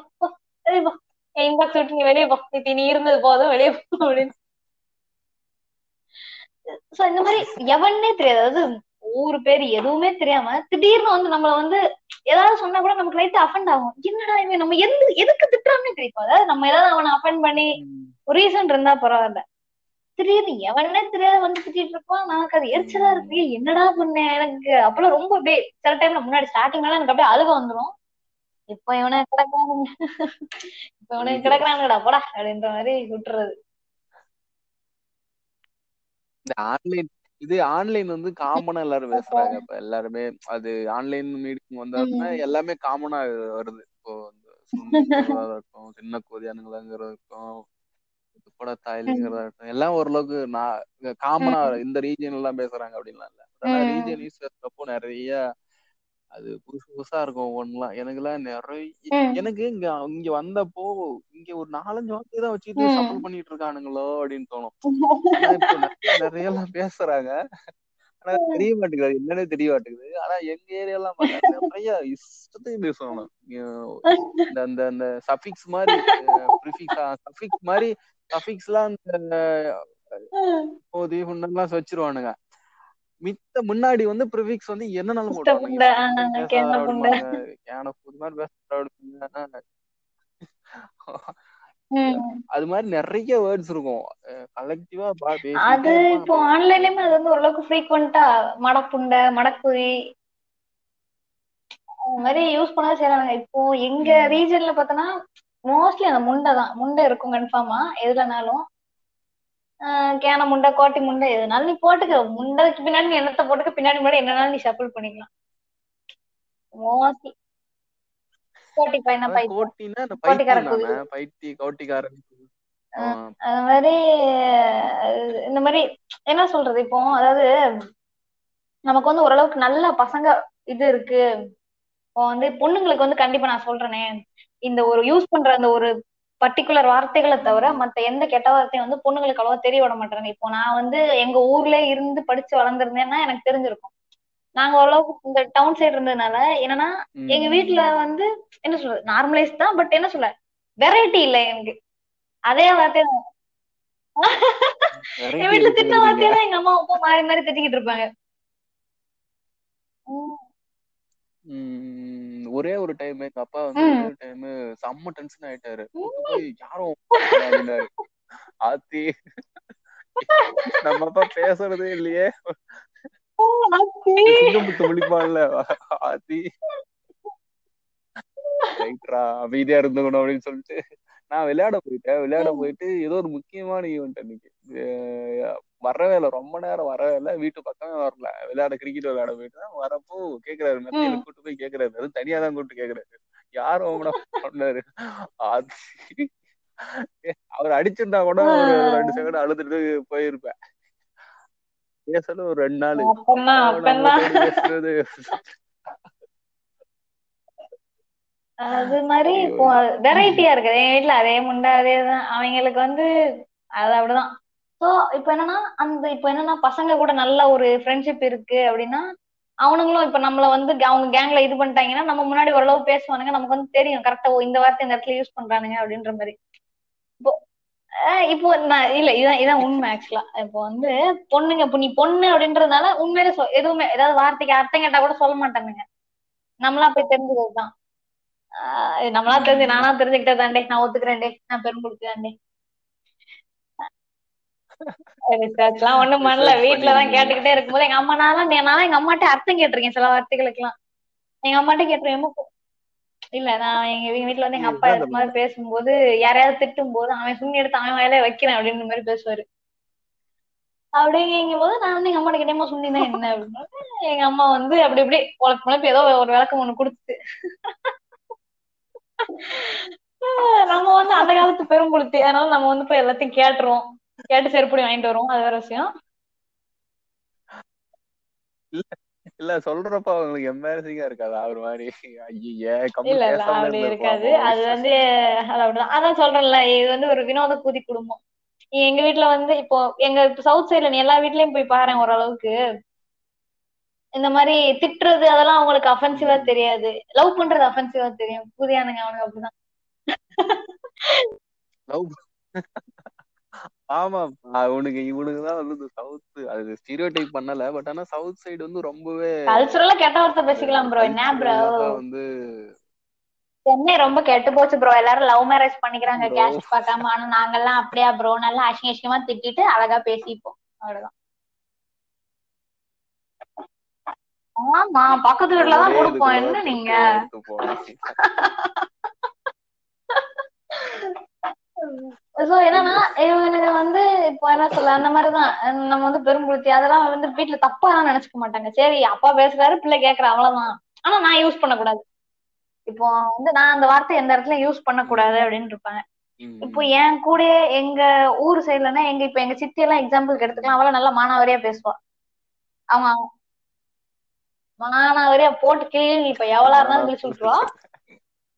[SPEAKER 2] வெளியே போ. என் இன்பாக்ஸ் விட்டு நீ வெளியே போ. இப்ப நீ இருந்தது போதும் வெளியே போ அப்படின்னு. சோ இந்த மாதிரி எவன்னே தெரியாது. அதாவது ஊரு பேர் எதுவுமே தெரியாம திடீர்னு வந்து நம்மள வந்து ஏதாவது சொன்னா கூட நமக்கு லைட்டா அஃபெண்ட் ஆகும். என்னடா இவன் நம்ம எந்த எதுக்கு திட்டுறான்னு தெரியும். அதாவது நம்ம ஏதாவது அவனை அஃபெண்ட் பண்ணி ஒரு ரீசன் இருந்தா பரவாயில்ல. திடீர்னு எவனே தெரியாத வந்து திட்டிட்டு இருப்பான். நமக்கு அது எரிச்சலா இருக்கு. என்னடா பண்ணேன் எனக்கு? அப்பெல்லாம் ரொம்ப அப்படியே சில டைம்ல முன்னாடி ஸ்டார்டிங்ல எனக்கு அப்படியே அழுக வந்துரும். இப்ப இவனை கிடக்குறானுங்க. இப்ப இவனை கிடக்குறானுங்கடா போடா அப்படின்ற மாதிரி விட்டுறது.
[SPEAKER 1] இந்த ஆன்லைன் இது ஆன்லைன் வந்து காமனா எல்லாரும் பேசுறாங்க. [laughs] இப்ப எல்லாருமே அது ஆன்லைன் மீட்டிங் வந்தாலுமே எல்லாமே காமனா வருது. இப்போ சின்ன கோதியானுங்களாங்கிறது தாய்லிங்கிறதா இருக்கட்டும் எல்லாம் ஓரளவுக்கு நான் காமனா இந்த ரீஜன் எல்லாம் பேசுறாங்க அப்படின்லாம் இல்ல. ஆனா
[SPEAKER 2] ம்.
[SPEAKER 1] ரீஜன் யூஸ் பேசுறப்போ நிறைய அது புதுசு புதுசா இருக்கும் ஒவ்வொன்றுலாம் எனக்குலாம் நிறைய
[SPEAKER 2] ம்.
[SPEAKER 1] எனக்கு இங்க இங்க வந்தப்போ இங்க ஒரு நாலஞ்சு வார்த்தை தான் வச்சுட்டு. சஃபல் பண்ணிட்டு இருக்கானுங்களோ அப்படின்னு தோணும். [laughs] நிறைய நிறைய எல்லாம் பேசுறாங்க. ஆனா தெரிய மாட்டேங்குது. என்னன்னே தெரிய மாட்டேங்குது. ஆனா எங்க ஏரியாலாம் பார்த்தா நிறைய இஷ்டத்தையும் பேசுவாங்க. இந்த அந்த அந்த சஃபிக்ஸ் மாதிரி ப்ரிஃபிக்ஸ் சஃபிக்ஸ் மாதிரி சஃபிக்ஸ்லாம் அந்த போதி முன்னெல்லாம் வச்சிருவானுங்க. மித்த முன்னாடி வந்து ப்ரிஃபிக்ஸ் வந்து என்னனாலும்
[SPEAKER 2] ம்.
[SPEAKER 1] அது மாதிரி நிறைய வேர்ட்ஸ் இருக்கும். கலெக்டிவா
[SPEAKER 2] அது இப்போ ஆன்லைன்லயுமே அது வந்து ஓரளவுக்கு ஃப்ரீக்வெண்டா மடப்புண்டை மடக்குழி அந்த மாதிரி யூஸ் பண்ண செய்யறாங்க இப்போ எங்க. ரீஜன்ல பார்த்தோன்னா மோஸ்ட்லி அந்த முண்டை தான். முண்டை இருக்கும் கன்ஃபார்மா எதுலனாலும் கேன முண்டை கோட்டி முண்டை எதுனாலும் நீ போட்டுக்க. முண்டைக்கு பின்னாடி நீ என்னத்த போட்டுக்க? பின்னாடி முன்னாடி என்னனாலும் நீ ஷஃபிள் பண்ணிக்கலாம். மோஸ்ட்லி கோட்டி பையனா
[SPEAKER 1] பைத்தி கோட்டிக்காரன்
[SPEAKER 2] அது மாதிரி இந்த மாதிரி என்ன சொல்றது இப்போ? அதாவது நமக்கு வந்து ஓரளவுக்கு நல்ல பசங்க இது இருக்கு. இப்போ வந்து பொண்ணுங்களுக்கு வந்து கண்டிப்பா நான் சொல்றேனே. இந்த ஒரு யூஸ் பண்ற அந்த ஒரு பர்டிகுலர் வார்த்தைகளை தவிர மத்த எந்த கெட்ட வார்த்தையும் வந்து பொண்ணுங்களுக்கு அவ்வளவா தெரிய விட மாட்டாங்க இப்போ நான் வந்து எங்க ஊர்ல இருந்து படிச்சு வளர்ந்திருந்தேன்னா எனக்கு தெரிஞ்சிருக்கும். நாங்க ஓரளவுக்கு இந்த டவுன் சைடு இருந்ததுனால என்னன்னா. எங்க வீட்ல வந்து என்ன சொல்றது நார்மலைஸ் தான் பட் என்ன சொல்ல வெரைட்டி இல்ல எனக்கு. அதே வார்த்தை
[SPEAKER 1] Variety
[SPEAKER 2] என் வீட்டுல திட்ட வார்த்தையை தான் எங்க அம்மா அப்பா மாறி மாறி திட்டிக்கிட்டு இருப்பாங்க.
[SPEAKER 1] ஒரே ஒரு டைம் எங்க அப்பா வந்து. ஒரே ஒரு டைம் செம்ம டென்ஷன் ஆயிட்டாரு. போய் யாரும் அப்படின்னாரு. ஆத்தி நம்ம அப்பா பேசுறதே இல்லையே. முழிப்பான்ல. ஆத்தி. ரைட்ரா அமைதியா இருந்துக்கணும் அப்படின்னு சொல்லிட்டு நான் விளையாட போயிட்டேன். விளையாட போயிட்டு ஏதோ ஒரு முக்கியமான ஈவெண்ட் அன்னைக்கு. வரவே இல்லை. ரொம்ப நேரம் வரவே இல்லை. வீட்டு பக்கமே வரல. விளையாட கிரிக்கெட் விளையாட போயிட்டு வரப்போ கேக்குறாரு மெத்தையில கூட்டு போய் கேக்குறாரு. அது தனியா தான் கூட்டு கேக்குறாரு. யாரும் அவன பண்ணாரு அது அவர் அடிச்சிருந்தா கூட ஒரு ரெண்டு செகண்ட் அழுதுட்டு போயிருப்பேன். பேசல ஒரு ரெண்டு நாள். பேசுறது.
[SPEAKER 2] அது மாதிரி இப்போ வெரைட்டியா இருக்குது. என் வீட்ல அதே முண்டை அதேதான் அவங்களுக்கு வந்து அது அப்படிதான். சோ இப்போ என்னன்னா அந்த இப்போ என்னன்னா பசங்க கூட நல்ல ஒரு ஃப்ரெண்ட்ஷிப் இருக்கு அப்படின்னா அவனுங்களும் இப்ப நம்மள வந்து அவங்க கேங்ல இது பண்ணிட்டாங்கன்னா நம்ம முன்னாடி ஓரளவு பேசுவானுங்க நமக்கு வந்து தெரியும். கரெக்டா இந்த வார்த்தை இந்த இடத்துல யூஸ் பண்றானுங்க அப்படின்ற மாதிரி. இப்போ ஆஹ் இப்போ நான் இல்ல இதான் இதான் உண்மை ஆக்சுவலா இப்போ வந்து பொண்ணுங்க இப்போ நீ பொண்ணு அப்படின்றதுனால உண்மையில எதுவுமே ஏதாவது வார்த்தைக்கு அர்த்தம் கேட்டா கூட சொல்ல மாட்டானுங்க. நம்மளா போய் தெரிஞ்சுக்கிறதுதான். ஆஹ் நம்மளா தெரிஞ்சு நானா தெரிஞ்சுக்கிட்டதாண்டே நான் ஒத்துக்கிறேன்டே நான் பெரும் கொடுக்குறேன்டே. ரிசர்ச்லாம் ஒண்ணும் பண்ணல. வீட்டுலதான். கேட்டுக்கிட்டே இருக்கும்போது எங்க அம்மா நான்லாம் நான்லாம் எங்க அம்மாட்ட அர்த்தம் கேட்டிருக்கேன் சில வார்த்தைகளுக்கெல்லாம். எங்க அம்மாட்ட கேட்டிருக்கேன் இல்ல நான் எங்க எங்க வீட்டுல வந்து எங்க அப்பா இது மாதிரி பேசும்போது யாரையாவது திட்டும் போது அவன் சுண்ணி எடுத்து அவன் வாயில வைக்கிறேன் அப்படின்னு மாதிரி பேசுவாரு. அப்படிங்கும் போது நான் வந்து எங்க அம்மா கிட்டேமா சுண்ணினா என்ன? அப்படின்னு எங்க அம்மா வந்து அப்படி இப்படி உனக்கு முளைப்பு ஏதோ ஒரு விளக்கம் ஒண்ணு கொடுத்து நம்ம வந்து அந்த காலத்து பெரும்புளுத்தி. அதனால நம்ம வந்து போய் எல்லாத்தையும் கேட்டுருவோம். கேட்டு செருப்படி வாங்கிட்டு வருவோம். அது வேற விஷயம்.
[SPEAKER 1] இல்ல சொல்றப்ப அவங்களுக்கு எம்பாரசிங்கா இருக்காதா? ஒரு மாதிரி
[SPEAKER 2] இல்ல இல்ல அப்படி இருக்காது. அது வந்து அது அப்படிதான். அதான் சொல்றேன்ல இது வந்து ஒரு வினோத கூதி குடும்பம். எங்க வீட்டுல வந்து இப்போ எங்க சவுத் சைடுல நீ எல்லா வீட்லயும் போய் பாரு ஓரளவுக்கு. இந்த மாதிரி திட்டுறது அதெல்லாம் அவங்களுக்கு அஃபென்சிவா தெரியாது. லவ் பண்றது அஃபென்சிவா தெரியும். புதியானுங்க அவனுக்கு அப்படிதான்.
[SPEAKER 1] ஆமா அவனுக்கு இவனுக்குதான் வந்து இந்த சவுத் அது ஸ்டீரியோ டைப் பண்ணல பட் ஆனா சவுத் சைடு வந்து ரொம்பவே
[SPEAKER 2] கல்ச்சுரலா கெட்ட வார்த்தை பேசிக்கலாம் ப்ரோ என்ன ப்ரோ
[SPEAKER 1] வந்து
[SPEAKER 2] சென்னை ரொம்ப கெட்டு போச்சு ப்ரோ எல்லாரும் லவ் மேரேஜ் பண்ணிக்கிறாங்க. கேஸ்ட் பார்க்காம ஆனா நாங்கெல்லாம் அப்படியா ப்ரோ நல்லா அசிங்க அசிங்கமா திட்டிட்டு அழகா பேசிப்போம். அவ்வளவுதான். ஆமா பக்கத்து வீட்டுல தான்
[SPEAKER 1] ஒரே
[SPEAKER 2] கொடுப்போம் என்ன நீங்க? [laughs] சோ என்னன்னா வந்து இப்போ என்ன சொல்ல அந்த மாதிரிதான். நம்ம வந்து பெரும்புழுத்தி அதெல்லாம் வந்து வீட்டுல தப்பா எல்லாம் நினைச்சுக்க மாட்டாங்க. சரி அப்பா பேசுறாரு பிள்ளை கேக்குற அவ்வளவுதான். ஆனா நான் யூஸ் பண்ணக்கூடாது. இப்போ வந்து நான் அந்த வார்த்தை எந்த இடத்துல யூஸ் பண்ணக்கூடாது அப்படின்னு இருப்பாங்க. இப்போ என் கூட எங்க ஊர் சைடுலன்னா எங்க இப்ப எங்க சித்தி எல்லாம் எக்ஸாம்பிளுக்கு எடுத்துக்கலாம். அவள நல்லா மானாவாரியா பேசுவா. அவங்க மானாவாரியா போட்டு கிளி இப்ப எவ்வளவு இருந்தாலும் கிழிச்சு விட்டுருவா.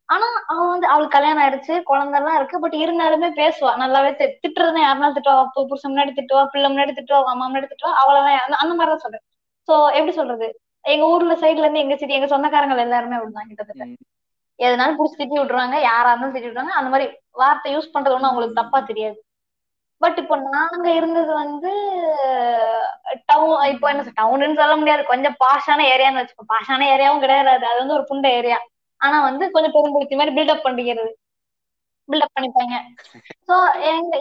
[SPEAKER 2] ஆனா அவ வந்து அவளுக்கு கல்யாணம் ஆயிடுச்சு குழந்தை எல்லாம் இருக்கு பட் இருந்தாலுமே பேசுவா. நல்லாவே தி- திட்டுறதுன்னா யாருனாலும் திட்டுவா? அப்போ புருஷன் முன்னாடி திட்டுவா? பிள்ளை முன்னாடி திட்டுவா? அம்மா முன்னாடி திட்டுவா? அவ்வளவுதான் அந்த- மாதிரிதான் சொல்றேன். சோ எப்படி சொல்றது? எங்க ஊர்ல சைடுல இருந்து எங்க சிட்டி எங்க சொந்தக்காரங்க எல்லாருமே அப்படிதான் கிட்டத்தட்ட. எதனாலும் புடிச்சு திட்டி விட்டுருவாங்க யாரா இருந்தாலும் திட்டி விட்டுருவாங்க. அந்த மாதிரி வார்த்தை யூஸ் பண்றது ஒண்ணும் அவங்களுக்கு தப்பா தெரியாது. பட் இப்போ நாங்க இருந்தது வந்து டவுன் இப்போ என்ன டவுன்னு சொல்ல முடியாது. கொஞ்சம் பாஷான ஏரியான்னு வச்சுக்கோ. பாஷான ஏரியாவும் கிடையாது. அது வந்து ஒரு புண்ட ஏரியா ஆனா வந்து கொஞ்சம் பெரும்புடுத்தி மாதிரி பில்டப் பண்ணிக்கிறது. பில்டப் பண்ணிப்பாங்க. சோ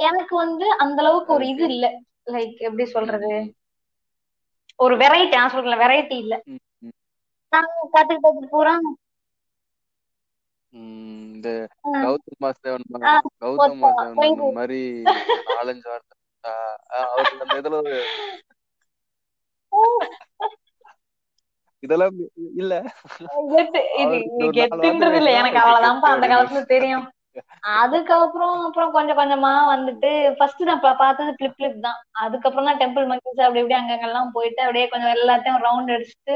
[SPEAKER 2] எனக்கு வந்து அந்த அளவுக்கு ஒரு இது இல்ல. லைக் எப்படி சொல்றது? ஒரு வெரைட்டி நான் சொல்றேன் வெரைட்டி இல்ல. நாங்க கத்துக்கிட்டது பூரா
[SPEAKER 1] இந்த கௌதம் வாசுதேவன் கௌதம் வாசுதேவன் மாதிரி நாலஞ்சு வார்த்தை அந்த இதுல இதெல்லாம் இல்ல.
[SPEAKER 2] கெத்துன்றது இல்ல எனக்கு அவ்வளவுதான்ப்பா அந்த காலத்துல தெரியும். அதுக்கப்புறம் அப்புறம் கொஞ்சம் கொஞ்சமா வந்துட்டு ஃபர்ஸ்ட் நான் பார்த்தது பிளிப் பிளிப் தான். அதுக்கப்புறம் தான் டெம்பிள் மங்கீஸ் அப்படி இப்படி அங்கங்கெல்லாம் போயிட்டு அப்படியே கொஞ்சம் எல்லாத்தையும் ரவுண்ட் அடிச்சுட்டு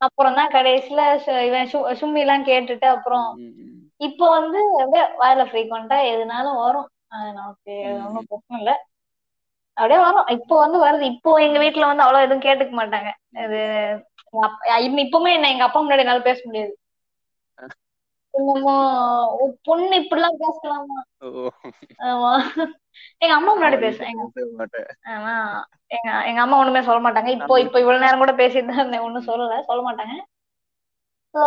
[SPEAKER 2] அப்புறம் தான் கடைசியில இவன் சும்மி எல்லாம் கேட்டுட்டு அப்புறம் இப்போ வந்து அப்படியே வாயில ஃப்ரீக்வெண்டா எதுனாலும் வரும். நமக்கு ஒன்றும் பிரச்சனை இல்ல. அப்படியே வரும். இப்போ வந்து வருது. இப்போ எங்க வீட்ல வந்து அவ்வளவு எதுவும் கேட்டுக்க மாட்டாங்க. இது இப்பவுமே என்ன எங்க அப்பா முன்னாடி என்னால பேச முடியாது. பொண்ணு இப்படிலாம் பேசலாமா?
[SPEAKER 1] ஓ,
[SPEAKER 2] ஆமா. எங்க அம்மா முன்னாடி
[SPEAKER 1] நான்
[SPEAKER 2] பேசுவேன் எங்க எங்க அம்மா ஒண்ணுமே சொல்ல மாட்டாங்க. இப்போ இப்போ இவ்வளவு நேரம் கூட பேசிட்டு தான் இருந்தேன். ஒண்ணும் சொல்லல சொல்ல மாட்டாங்க. சோ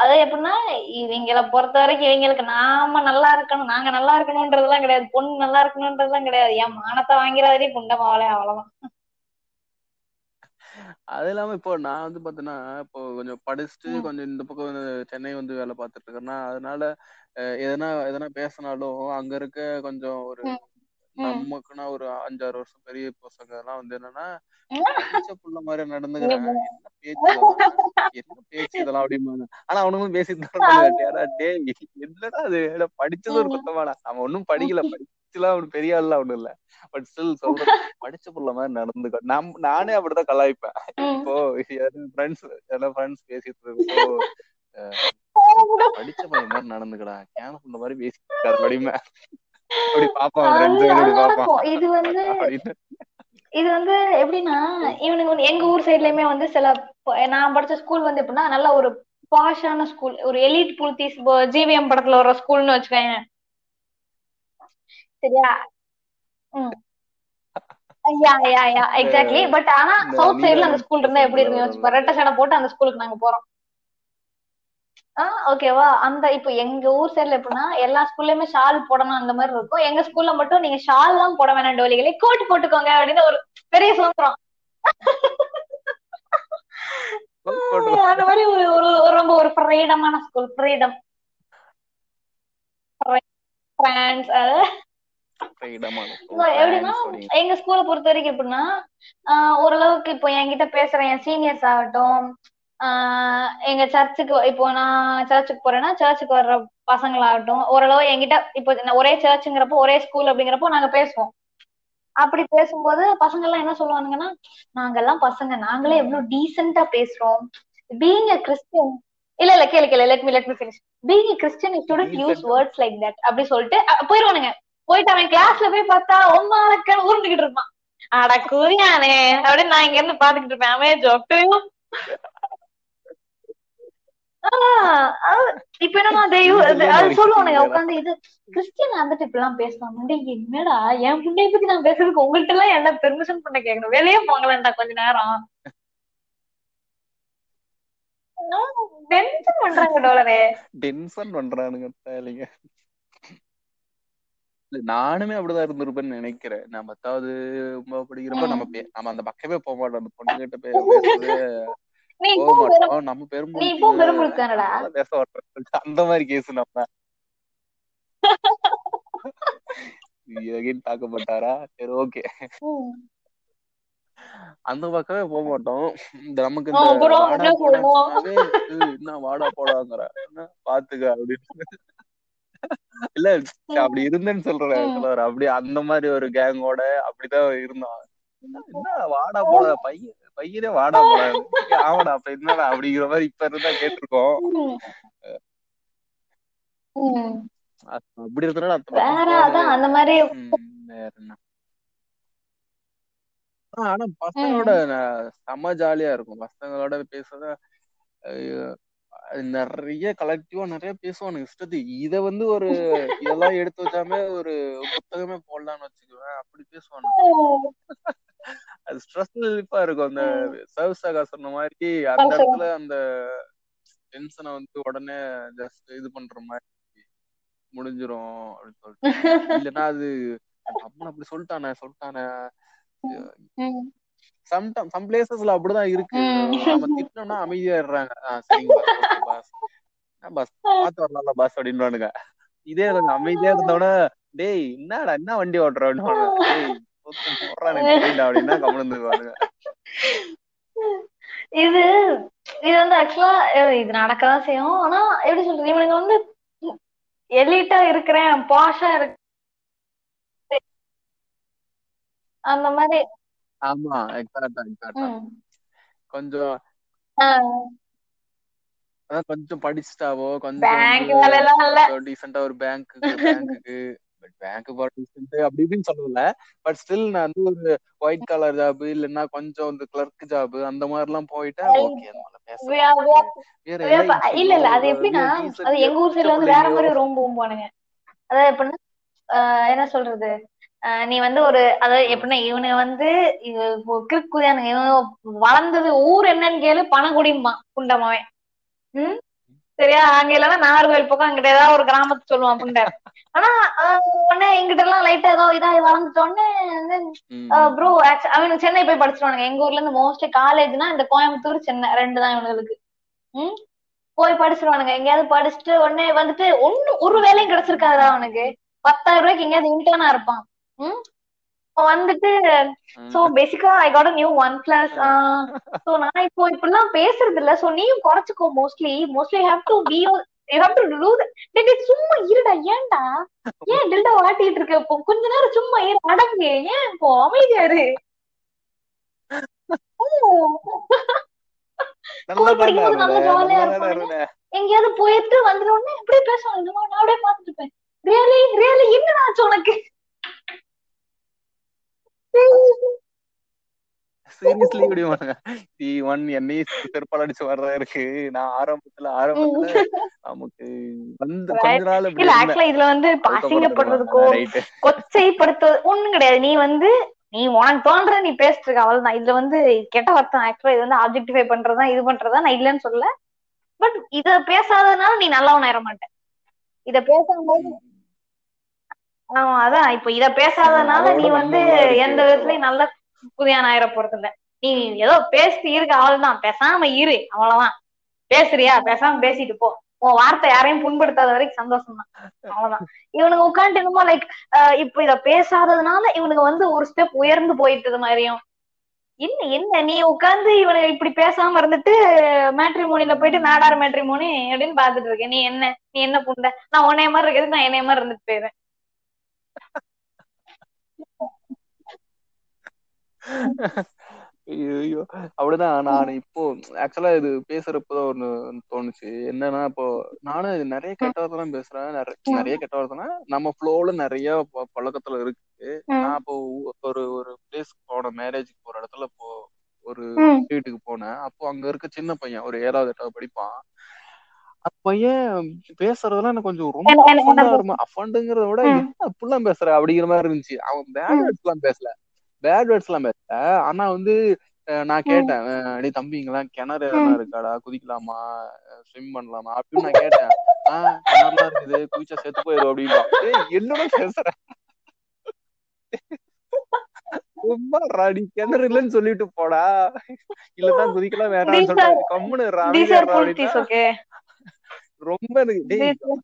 [SPEAKER 2] அது எப்படின்னா இவங்கள பொறுத்த வரைக்கும் இவங்களுக்கு நாம நல்லா இருக்கணும் நாங்க நல்லா இருக்கணும்ன்றதெல்லாம் கிடையாது பொண்ணு நல்லா இருக்கணும்ன்றதெல்லாம் கிடையாது என் மானத்தை வாங்கிறாதே புண்டமாவளே அவ்வளவுதான்
[SPEAKER 1] அது இல்லாம இப்போ நான் வந்து பாத்தீங்கன்னா இப்போ கொஞ்சம் படிச்சுட்டு. கொஞ்சம் இந்த பக்கம் சென்னை வந்து வேலை பார்த்துட்டு இருக்கேன்னா அதனால எதனா எதனா பேசினாலும் அங்க இருக்க கொஞ்சம் ஒரு. நமக்குன்னா ஒரு அஞ்சாறு வருஷம் பெரிய பசங்க எல்லாம் வந்து என்னன்னா புள்ள மாதிரி நடந்துக்கிறேன். என்ன பேச்சு என்ன பேச்சு இதெல்லாம்? அப்படிம்பாங்க. ஆனா அவனுங்களும் தான் இருப்பாங்க. டேடா டேய் என்னடா அது? படிச்சது ஒரு. குத்தமாடா அவன் ஒன்னும் படிக்கல. [laughs] படிச்சுலாம் அவனு பெரிய ஆள்லாம் ஒண்ணும் இல்ல. பட் ஸ்டில் சொல்றேன். படிச்ச புள்ள மாதிரி நடந்துக்க நம் நானே அப்படிதான் கலாய்ப்பேன். இப்போ ஃப்ரெண்ட்ஸ் எல்லாம் ஃப்ரெண்ட்ஸ் பேசிட்டு இருக்கப்போ அஹ், படிச்ச பையன் மாதிரி நடந்துக்கடா. கேன புள்ள மாதிரி பேசிட்டு இருக்காரு அப்படிமே
[SPEAKER 2] இது வந்து இது வந்து எப்படின்னா இவனுக்கு வந்து எங்க ஊர் சைட்லயுமே வந்து சில நான் படிச்ச ஸ்கூல் வந்து எப்படின்னா நல்ல ஒரு பாஷான ஸ்கூல் ஒரு எலிட் புல்தீஸ் ஜிவிஎம் படத்துல வர ஸ்கூல்னு வச்சுக்கோங்க சரியா? Yeah yeah yeah exactly but ஆனா சவுத் சைடுல அந்த ஸ்கூல் இருந்தா எப்படி இருக்கும். ரெட்டை சடை போட்டு அந்த ஸ்கூலுக்கு நாங்க போறோம். ஓகேவா அந்த இப்போ எங்க ஊர் சைடுல எப்படின்னா எல்லா ஸ்கூல்லயுமே ஷால் போடணும் அந்த மாதிரி இருக்கும். எங்க ஸ்கூல்ல மட்டும் நீங்க ஷால் எல்லாம் போட வேணாம் டோலிகளே. கோட் போட்டுக்கோங்க அப்படின்னு ஒரு பெரிய சுதந்திரம். அந்த மாதிரி ஒரு ரொம்ப ஒரு ஃப்ரீடமான ஸ்கூல் ஃப்ரீடம் எப்படின்னா எங்க ஸ்கூலை பொறுத்த வரைக்கும் எப்படின்னா ஓரளவுக்கு இப்போ என்கிட்ட பேசுற என் சீனியர்ஸ் ஆகட்டும் ஆஹ் எங்க சர்ச்சுக்கு இப்போ நான் சர்ச்சுக்கு போறேன்னா சர்ச்சுக்கு வர்ற பசங்களாகட்டும் ஓரளவு என்கிட்ட இப்போ ஒரே சர்ச்சுங்கிறப்போ ஒரே ஸ்கூல் அப்படிங்கிறப்போ நாங்க பேசுவோம். அப்படி பேசும்போது பசங்க எல்லாம் என்ன சொல்லுவானுங்கன்னா நாங்கெல்லாம் பசங்க நாங்களே எவ்வளவு டீசெண்டா பேசுறோம். பீங் அ கிறிஸ்டியன் இல்ல இல்ல கேளு கேளு let me let me finish being a Christian student uses. Words like that அப்படி சொல்லிட்டு போயிருவானுங்க. போயிட்டு அவன் கிளாஸ்ல போய் பார்த்தா ஒம்மாக்கன்னு உருண்டுகிட்டு இருப்பான். அட குறியானே அப்படின்னு நான் இங்க இருந்து பாத்துக்கிட்டு இருப்பேன். அவன் ஜோக்கையும் இப்ப அது சொல்லுவானுங்க உட்காந்து இது கிறிஸ்டியன் வந்துட்டு இப்படி எல்லாம் பேசுவாங்க என்னடா என் புண்டைய பத்தி நான் பேசுறதுக்கு உங்கள்ட்ட எல்லாம் என்ன பெர்மிஷன் பண்ண கேட்கணும் வெளியே போங்களேன்டா கொஞ்ச நேரம். டென்ஷன் பண்றாங்க டோலரே.
[SPEAKER 1] டென்ஷன் பண்றானுங்க தேலிங்க நானுமே அப்படிதான் இருந்திருப்பேன்னு நினைக்கிறேன். நான் பத்தாவது படிக்கிறப்ப நம்ம பே- நம்ம அந்த பக்கமே போக மாட்டோம். அந்த பொண்ணு கிட்ட பே- நம்ம பெரும்பு அந்த மாதிரி கேஸ் நம்ம. தாக்கப்பட்டாரா சரி ஓகே. அந்த பக்கமே போக மாட்டோம். இந்த நமக்கு இந்த வாடா
[SPEAKER 2] என்ன
[SPEAKER 1] போடான்னு
[SPEAKER 2] சொல்லுவோம்?
[SPEAKER 1] சொன்னாவே "ஏய், என்ன வாடா போடாங்கிற. பாத்துக்க அப்படின்னு. இல்ல அப்படி இருந்தேன்னு சொல்றேன். அப்படி அந்த மாதிரி ஒரு கேங்கோட அப்படிதான் இருந்தோம் என்ன வாடா போடா பையன். பையனே வாடா ஆமாடா அப்ப என்னடா அப்படிங்கிற மாதிரி இப்ப இருந்தா கேட்டிருக்கோம். அப்படி இருந்தாலும் அந்த
[SPEAKER 2] மாதிரி
[SPEAKER 1] வேற என்ன. ஆனா பசங்களோட செம்ம ஜாலியா இருக்கும். பசங்களோட பேசுறத நிறைய கலெக்டிவா நிறைய பேசுவானுங்க. இஷ்டத்துக்கு இத வந்து ஒரு இதெல்லாம் எடுத்து வச்சாம ஒரு புத்தகமே போடலாம்னு வச்சுக்குவேன். அப்படி பேசுவானுங்க. அது ஸ்ட்ரெஸ் ரிலீஃபா இருக்கும். அந்த சர்வ் சகா சொன்ன மாதிரி அந்த. இடத்துல அந்த டென்ஷனை வந்து உடனே ஜஸ்ட் இது பண்ற மாதிரி முடிஞ்சிரும் அப்படின்னு சொல்லிட்டு. இல்லைன்னா அது அம்மன் அப்படி சொல்லிட்டானே சொல்லிட்டானே.
[SPEAKER 2] ம்.
[SPEAKER 1] சம் பிளேசஸ்ல அப்படிதான் இருக்கு.
[SPEAKER 2] ம்.
[SPEAKER 1] நாம திட்டினோம்னா அமைதியாடுறாங்க சரிங்க பாஸ் பார்த்து வரலாம்ல பாஸ் அப்படின்னுவானுங்க. இதே கொஞ்சம் அமைதியா இருந்தோட டேய் என்னடா என்ன வண்டி ஓட்டுற? அப்படின்னு
[SPEAKER 2] இது இது வந்து ஆக்சுவலா இது நடக்கதான் செய்யும். ஆனா எப்படி சொல்றது இவனுங்க வந்து எலிட்டா இருக்கிறேன் பாஷா இருக்கு அந்த மாதிரி.
[SPEAKER 1] ஆமா எக்ஸாக்டா எக்ஸாக்டா
[SPEAKER 2] ம்.
[SPEAKER 1] கொஞ்சம் அதான் கொஞ்சம் படிச்சுட்டாவோ கொஞ்சம்
[SPEAKER 2] பேங்க்
[SPEAKER 1] டீசெண்டா ஒரு பேங்க்குக்கு பேங்க்குக்கு பட் பேங்க் போற டீசென்ட் அப்படி இப்படின்னு சொல்லல பட் ஸ்டில் நான் வந்து ஒரு ஒயிட் கலர் ஜாப் இல்லைன்னா கொஞ்சம் இந்த கிளர்க் ஜாப் அந்த மாதிரி எல்லாம் போயிட்டா ஓகே
[SPEAKER 2] இல்ல இல்ல அது எப்படின்னா அது எங்க ஊர் சைடுல வந்து வேற மாதிரி ரொம்ப போவானுங்க அதாவது எப்படின்னா என்ன சொல்றது? நீ வந்து ஒரு அதாவது எப்படின்னா இவனுங்க வந்து இது கிறுக்குதானுங்க இவன் வளர்ந்தது ஊர் என்னன்னு கேளு பணங்குடிம்பான் குண்டமாவன் ம்? சரியா? அங்க இல்லைன்னா நாகர்கோவில் பக்கம் அங்கிட்ட ஏதாவது ஒரு கிராமத்து சொல்லுவான் புண்டை. ஆனா உடனே எங்கிட்ட எல்லாம் லைட்டா ஏதோ இதா வளர்ந்துட்டோடனே ப்ரோ அவனுக்கு சென்னை போய் படிச்சிருவானுங்க. எங்க ஊர்ல இருந்து மோஸ்ட்லி காலேஜ்னா இந்த கோயம்புத்தூர் சென்னை. ரெண்டு தான் இவனுங்களுக்கு. ம்? போய் படிச்சிருவானுங்க. எங்கேயாவது படிச்சுட்டு உடனே வந்துட்டு ஒண்ணு ஒரு வேலையும் கிடைச்சிருக்காதுடா அவனுக்கு. பத்தாயிரம் ரூபாய்க்கு எங்கேயாவது இன்டர்னா இருப்பான். ம்? வந்துட்டு so basically I got new OnePlus so நான் இப்போ இப்படிலாம் பேசுறது இல்ல சோ நீயும் குறைச்சுக்கோ mostly mostly have to be சும்மா இருடா. ஏன்டா? ஏன் டெல்டா வாட்டிட்டு இருக்க இப்போ? கொஞ்ச நேரம் சும்மா இரு. அடங்கு. ஏன் இப்போ? அமைதியா இரு. நல்லா ஜாலியா இருப்பானுங்க எங்கேயாவது போயிட்டு பேசுவாங்க இந்த மாதிரி நான் அப்படியே பாத்துட்டு இருப்பேன். ரியலி ரியலி என்னடா ஆச்சு உனக்கு?
[SPEAKER 1] சீரியஸ்லி இப்படி டி ஒன் என்னையும் செருப்பால் அடிச்சு வர்றதா இருக்கு. நான் ஆரம்பத்துல ஆரம்பத்துல நமக்கு வந்து கொஞ்ச நாள்
[SPEAKER 2] இல்ல ஆக்சுவலா இதுல வந்து அசிங்கப்படுறதுக்கோ
[SPEAKER 1] ரைட்டு
[SPEAKER 2] கொச்சைப்படுத்துவது ஒண்ணும் கிடையாது. நீ வந்து நீ உனக்கு தோன்ற நீ பேசிட்டு இருக்க அவ்வளவுதான். இதுல வந்து கெட்ட வார்த்தை ஆக்சுவலா இது வந்து ஆப்ஜெக்டிஃபை பண்றதா இது பண்றதா நான் இல்லைன்னு சொல்லல. பட் இத பேசாதனால நீ நல்லவன் ஆயிட மாட்டேன் இத பேசும்போது ஆமா அதான். இப்ப இத பேசாதனால நீ வந்து எந்த விதத்துலயும் நல்ல புதியான ஆயிர போறது இல்ல நீ ஏதோ பேசி இருக்க அவ்வளவுதான் பேசாம இரு. அவ்வளவுதான். பேசுறியா? பேசாம பேசிட்டு போ. உன் வார்த்தை யாரையும் புண்படுத்தாத வரைக்கும் சந்தோஷம் தான் அவ்வளவுதான். இவனுங்க உட்காந்துட்டு என்னமோ லைக் இப்ப இத பேசாததுனால இவனுங்க வந்து ஒரு ஸ்டெப் உயர்ந்து போயிட்டது மாதிரியும். என்ன என்ன? நீ உட்கார்ந்து இவனை இப்படி பேசாம இருந்துட்டு மேட்ரிமோனில போயிட்டு நாடார் மேட்ரிமோனி அப்படின்னு பாத்துட்டு இருக்கேன் நீ என்ன? நீ என்ன புண்ட? நான் உன்னைய மாதிரி இருக்கிறது நான் என்னைய மாதிரி இருந்துட்டு போயிடுறேன்
[SPEAKER 1] ஐயோ அப்படிதான் நான் இப்போ ஆக்சுவலா இது பேசுறப்பதான் ஒண்ணு தோணுச்சு. என்னன்னா இப்போ நானும் இது நிறைய கெட்ட வார்த்தை தான் பேசுறேன் நிறைய கெட்ட வார்த்தைனா நம்ம ஃப்ளோல நிறைய பழக்கத்துல இருக்கு நான் இப்போ ஒரு ஒரு பிளேஸ் போன மேரேஜுக்கு போற இடத்துல இப்போ ஒரு. வீட்டுக்கு போனேன். அப்போ அங்க இருக்க சின்ன பையன் ஒரு ஏழாவது எட்டாவது படிப்பான். பையன் பேசுறதெல்லாம் எனக்கு கொஞ்சம் ரொம்ப அஃபண்டுங்கிறத விட அப்படிலாம் பேசுற? அப்படிங்கிற மாதிரி இருந்துச்சு. அவன் பேட்
[SPEAKER 2] ம்.
[SPEAKER 1] வேர்ட்ஸ் எல்லாம் பேசல. பேட் வேர்ட்ஸ் எல்லாம் பேசல. ஆனா வந்து நான் கேட்டேன் அஹ், டேய் தம்பிங்களா கிணறு எதனா இருக்காடா? குதிக்கலாமா? ஸ்விம் பண்ணலாமா? அப்படின்னு நான் கேட்டேன். ஆஹ் கிணறுலாம் இருக்குது. குதிச்சா செத்து போயிடும் அப்படின்னா என்னடா பேசுற? ரொம்ப ராடி கிணறு இல்லைன்னு சொல்லிட்டு போடா. இல்லதான் குதிக்கலாம் வேணாம்னு சொல்லிட்டு
[SPEAKER 2] are-
[SPEAKER 1] கம்முனு
[SPEAKER 2] These
[SPEAKER 1] அமைதியா
[SPEAKER 2] are
[SPEAKER 1] இருடா
[SPEAKER 2] policies,
[SPEAKER 1] அப்படின்னா
[SPEAKER 2] okay?
[SPEAKER 1] ரொம்ப எனக்கு டேய்
[SPEAKER 2] These are-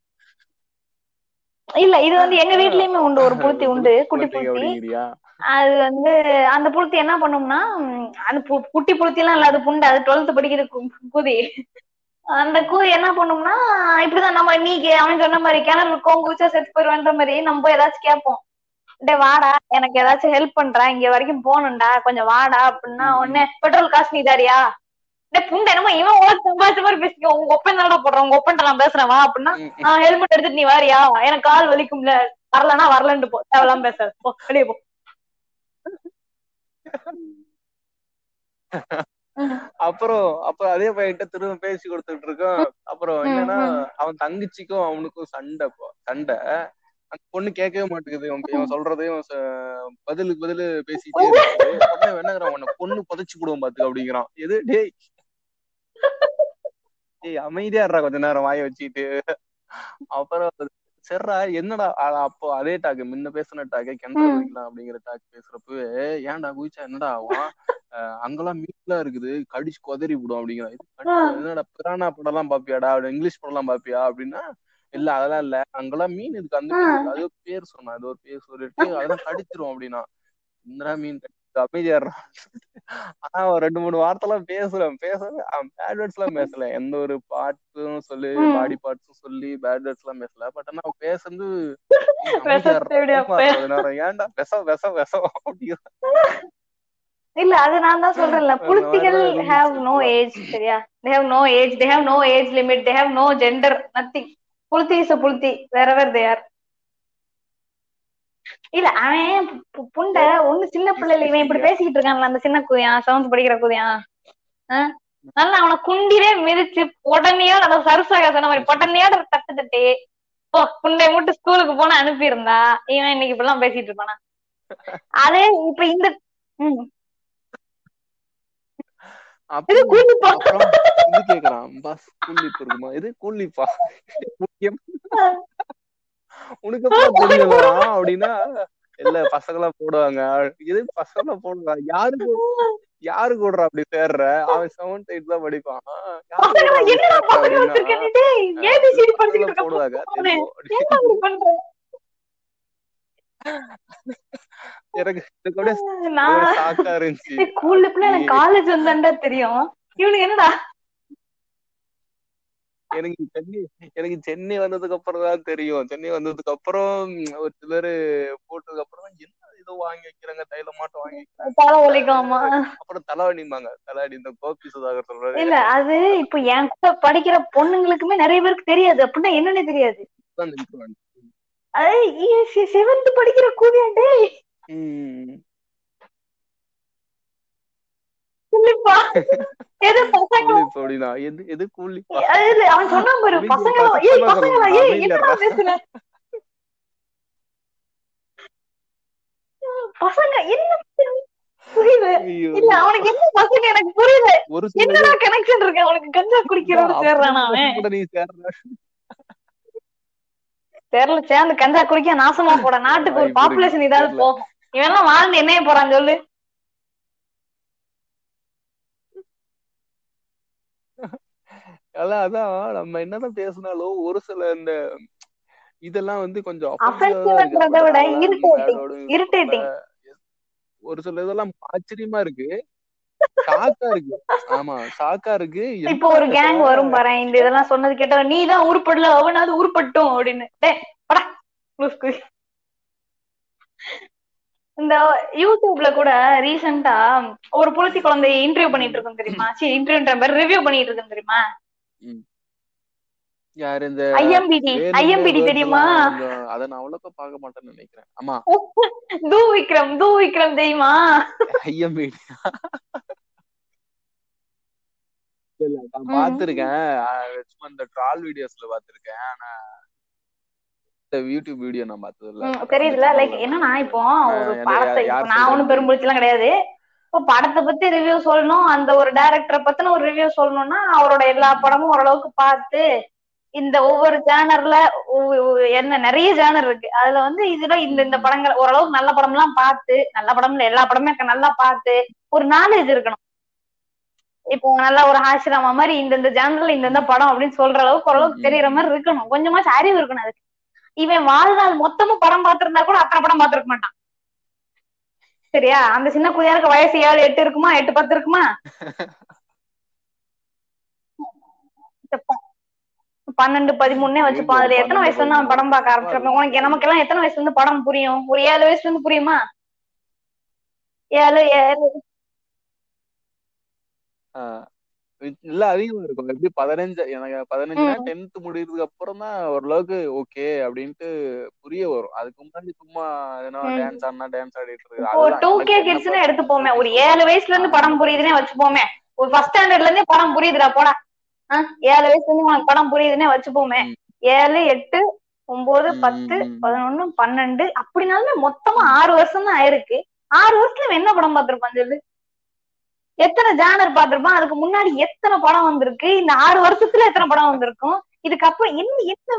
[SPEAKER 2] இல்ல இது வந்து எங்க வீட்லயுமே உண்டு ஒரு புளுத்தி உண்டு குட்டி
[SPEAKER 1] அப்படிங்கிறியா
[SPEAKER 2] அது வந்து அந்த புளுத்தி என்ன பண்ணும்னா அந்த குட்டி புளுத்தி எல்லாம் இல்ல அது புண்டு அது டுவெல்த் படிக்கிற குதி. அந்த கூதி என்ன பண்ணும்னா இப்படிதான் நம்ம நீங்க அவன் சொன்ன மாதிரி கிணறு இருக்கும் குச்சா செத்து போயிருவான்ற மாதிரி நம்ம ஏதாச்சும் கேட்போம். டே வாடா எனக்கு ஏதாச்சும் ஹெல்ப் பண்றா இங்க வரைக்கும் போகணும்டா கொஞ்சம் வாடா அப்படின்னா. உடனே பெட்ரோல் காசு நீ தாரியா? புண்டை என்னமோ இவன் ஓட்டு சம்பாதிச்ச மாதிரி பேசிக்கோ உங்க ஒப்பன் தானடா போடுறான் உங்க ஒப்பன்ட்ட நான் பேசுறேன் வா அப்படின்னா ஹெல்மெட் எடுத்துட்டு நீ வாரியா? எனக்கு கால் வலிக்கும்ல. வரலன்னா வரலன்ட்டு போ. தேவையில்லாம பேசாத. போ வெளியே போ.
[SPEAKER 1] அப்புறம் அப்புறம் அதே பையன்கிட்ட திரும்ப பேசி கொடுத்துட்டு இருக்கோம். அப்புறம் என்னன்னா. அவன் தங்கச்சிக்கும் அவனுக்கும் சண்டை சண்டை. அந்த பொண்ணு கேட்கவே மாட்டேங்குது இவன் சொல்றதையும் பதிலுக்கு பதிலு பேசிட்டே இருக்கு. என்னங்கிறான் உன்னை பொண்ணு புதைச்சு போடுவோம் பாத்துக்க அப்படிங்கிறான். எது டேய் டேய் அமைதியா இருடா கொஞ்ச நேரம் வாய வச்சுக்கிட்டு. அப்புறம் சரிடா என்னடா அப்போ அதே டாக் முன்ன பேசின டாக் கிணறு
[SPEAKER 2] ம்.
[SPEAKER 1] குதிக்கலாம் அப்படிங்கிற டாக் பேசுறப்பவே ஏன்டா குதிச்சா என்னடா ஆகும் அங்கெல்லாம் மீன்லாம் இருக்குது கடிச்சு கொதறி விடும்
[SPEAKER 2] ஆ.
[SPEAKER 1] என்னடா பிரானா படம் எல்லாம் பாப்பியாடா இங்கிலீஷ் படம் எல்லாம் பாப்பியா அப்படின்னா இல்ல அதெல்லாம் இல்ல அங்கெல்லாம் மீன் இருக்கு அந்த அது ஒரு பேர் சொன்னா அது ஒரு பேர் சொல்லிட்டு அதெல்லாம் கடிச்சிரும் அப்படின்னா. என்னடா மீன் கடிச்சு அமைதியாடுறா ஆனா அவன் ரெண்டு மூணு வார்த்தை எல்லாம் பேசுறேன் பேசுறேன் அவன் பேட் வேர்ட்ஸ் எல்லாம் பேசல. எந்த ஒரு பாட்டும் சொல்லி. பாடி பார்ட்ஸும் சொல்லி பேட் வேர்ட்ஸ் எல்லாம் பேசல. பட் ஆனா அவன் பேசுறது ஏன்டா? விச விச விச
[SPEAKER 2] இல்ல அது நான் தான் சொல்றேன்ல.
[SPEAKER 1] இருந்துச்சு.
[SPEAKER 2] Have no. ஏஜ் சரியா? They have no age they have no age limit they have no gender nothing fluidity is fluidity whatever they are இல்ல அவன் புண்டை ஒண்ணு சின்ன பிள்ளைல இவன் இப்படி பேசிக்கிட்டு இருக்கான்ல அந்த சின்ன குதியான் செவன்த் படிக்கிற குதியான்? நல்லா அவனை குண்டிலே மிதிச்சு உடனேயோட அந்த சருசாக சொன்ன மாதிரி உடனேயோட தட்டு தட்டி ஓ புண்டை மட்டும் ஸ்கூலுக்கு போனா அனுப்பியிருந்தா இவன் இன்னைக்கு இப்படிலாம் பேசிட்டு இருப்பானா? அதே இப்ப இந்த இது கூலிப்பா
[SPEAKER 1] அப்புறம் இது கேக்குறான் பஸ் கூலிப் இருக்குமா? இது கூலிப்பா உனக்கு தெரியுமா அப்படின்னா இல்ல பசங்க எல்லாம் போடுவாங்க இது பசங்க எல்லாம் போடுவாங்க யாரு போ- யாரு கூடுறா அப்படி சேர்ற அவன் செவன்த் எயிட் தான் படிப்பான் போடுவாங்க அப்படியே இருந்துச்சு
[SPEAKER 2] எனக்கு காலேஜ் வந்தாண்டா தெரியும் இவனுக்கு என்னடா
[SPEAKER 1] எனக்கு சென்னை எனக்கு சென்னை வந்ததுக்கு அப்புறம் தான் தெரியும். சென்னை வந்ததுக்கு அப்புறம் ஒரு சிலர் போட்டதுக்கு அப்புறம் என்ன ஏதோ வாங்கி வைக்கிறாங்க தைல மாட்டம் வாங்கி வைக்கிறாங்க. அப்புறம் தலைவலிம்பாங்க தலைவலி இந்த கோபி சுதாகர் சொல்றாரு.
[SPEAKER 2] இல்ல அது இப்ப என் கூட படிக்கிற பொண்ணுங்களுக்குமே நிறைய பேருக்கு தெரியாது. அப்படின்னா என்னன்னே தெரியாது. செவன்த் படிக்கிற கூதியா டேய்
[SPEAKER 1] உம்
[SPEAKER 2] எது பசங்க?
[SPEAKER 1] எது எது கூலி?
[SPEAKER 2] அது அவன் சொன்னான் பாரு பசங்க ஏய்
[SPEAKER 1] சொல்லு,
[SPEAKER 2] ஏய் என்னடா பசங்க என்ன புரியல. இல்ல அவனுக்கு என்ன பசங்க? எனக்கு புரியல என்னடா கனெக்ஷன் இருக்கு? அவனுக்கு கஞ்சா குடிக்கிறவங்க சேர்றானா அவன்?
[SPEAKER 1] நீ சேர்ற.
[SPEAKER 2] தெரியல சேர்ந்து கஞ்சா குடிக்க நாசமா போட. நாட்டுக்கு ஒரு. பாப்புலேஷன் இதாவது. போகும் இவன் வாழ்ந்து என்னைய போறான் சொல்லு.
[SPEAKER 1] அதான் அதான். நம்ம என்னதான் பேசினாலும் ஒரு சில இந்த இதெல்லாம் வந்து கொஞ்சம். ஒரு சில இதெல்லாம் ஆச்சரியமா இருக்கு. ஷாக்கா இருக்கு. ஆமா ஷாக்கா இருக்கு.
[SPEAKER 2] இப்போ ஒரு கேங் வரும் பாரு இந்த இதெல்லாம் சொன்னது கேட்டவன் நீ தான் உருப்படல அவனாவது உருப்பட்டும் அப்படின்னு. இந்த யூடியூப்ல கூட ரீசெண்டா ஒரு புலத்தி குழந்தைய இன்டர்வியூ பண்ணிட்டு இருக்கோம் தெரியுமா? சரி இன்டர்வியூன்ற பேர் ரிவ்யூ பண்ணிட்டு இருக்கோம் தெரியுமா?
[SPEAKER 1] யாரு இந்த
[SPEAKER 2] ஐஎம்பிடி ஐஎம்பிடி தெரியுமா?
[SPEAKER 1] அத நான் அவ்வளோக்கா பார்க்க மாட்டேன்னு நினைக்கிறேன். ஆமா [laughs]
[SPEAKER 2] தூ விக்ரம் தூ விக்ரம் தெரியுமா?
[SPEAKER 1] ஐஎம்பிடி இல்ல நான் அஹ் சும்மா இந்த ட்ரால் வீடியோஸ்ல பார்த்திருக்கேன். ஆனா யூடியூப் வீடியோ நான் பார்த்தது இல்ல
[SPEAKER 2] தெரியுதுல லைக் என்னன்னா இப்போ ஒரு படத்தை நான் ஒண்ணும்
[SPEAKER 1] சொல்றது?
[SPEAKER 2] பெரும்புடிச்செல்லாம் கிடையாது. இப்போ படத்தை பத்தி ரிவ்யூ சொல்லணும். அந்த ஒரு டைரக்டரை பத்தின ஒரு ரிவ்யூ சொல்லணும்னா அவரோட எல்லா படமும் ஓரளவுக்கு பார்த்து இந்த ஒவ்வொரு ஜேனர்ல என்ன நிறைய ஜேனர் இருக்கு. அதுல வந்து இதுல இந்த இந்த படங்கள் ஓரளவுக்கு நல்ல படம் எல்லாம் பார்த்து நல்ல படம்ல எல்லா படமே நல்லா பார்த்து ஒரு நாலேஜ் இருக்கணும். இப்போ நல்லா ஒரு ஹாசிராமா மாதிரி இந்த இந்த ஜேனர்ல இந்த இந்த படம் அப்படின்னு சொல்ற அளவுக்கு ஓரளவுக்கு தெரியற மாதிரி இருக்கணும். கொஞ்சமாச்சும் அறிவு இருக்கணும் அதுக்கு. இவன் வாழ்நாள் மொத்தமும் படம் பார்த்திருந்தா கூட அத்தனை படம் பார்த்திருக்க மாட்டான். சரியா? அந்த சின்ன குதியாருக்கு வயசு ஏழு எட்டு இருக்குமா? எட்டு பத்து இருக்குமா? பன்னெண்டு பதிமூணு வச்சுப்பான் அதுல எத்தனை வயசுல இருந்து அவன் படம் பார்க்க ஆரம்பிச்சிருப்பான் உனக்கு நமக்கு எல்லாம் எத்தனை வயசுல இருந்து படம் புரியும்? ஒரு ஏழு வயசுல இருந்து புரியுமா? ஏழு ஏழு.
[SPEAKER 1] இல்ல அதிகமா இருக்கும். எப்படி பதினஞ்சு எனக்கு பதினஞ்சுனா
[SPEAKER 2] ம்.
[SPEAKER 1] டென்த் முடியறதுக்கு அப்புறம் தான் ஓரளவுக்கு ஓகே அப்படின்ட்டு புரிய வரும். அதுக்கு முன்னாடி சும்மா ஏன்னா. டான்ஸ் ஆடினா டான்ஸ் ஆடிட்டு இருக்கு
[SPEAKER 2] டூ கே கிட்ஸ்னு
[SPEAKER 1] ப-
[SPEAKER 2] எடுத்துப்போமே. ஒரு ஏழு வயசுல இருந்து படம் புரியுதுன்னே வச்சுப்போமே. ஒரு ஃபர்ஸ்ட் ஸ்டாண்டர்ட்ல இருந்தே படம் புரியுதுடா போடா. ஏழு வயசுல இருந்து உனக்கு படம் புரியுதுன்னே வச்சுப்போமே. ஏழு எட்டு ஒன்பது பத்து. பதினொன்னு பன்னெண்டு அப்படினாலுமே மொத்தமா ஆறு வருஷம் தான் ஆயிருக்கு. ஆறு வருஷத்துல என்ன படம் பார்த்திருப்பான் சொல்லு? எத்தனை ஜானர் பார்த்திருப்பான் அதுக்கு முன்னாடி எத்தனை படம் வந்திருக்கு? இந்த ஆறு வருஷத்துல எத்தனை படம் வந்திருக்கும்? இதுக்கப்புறம் என்ன என்ன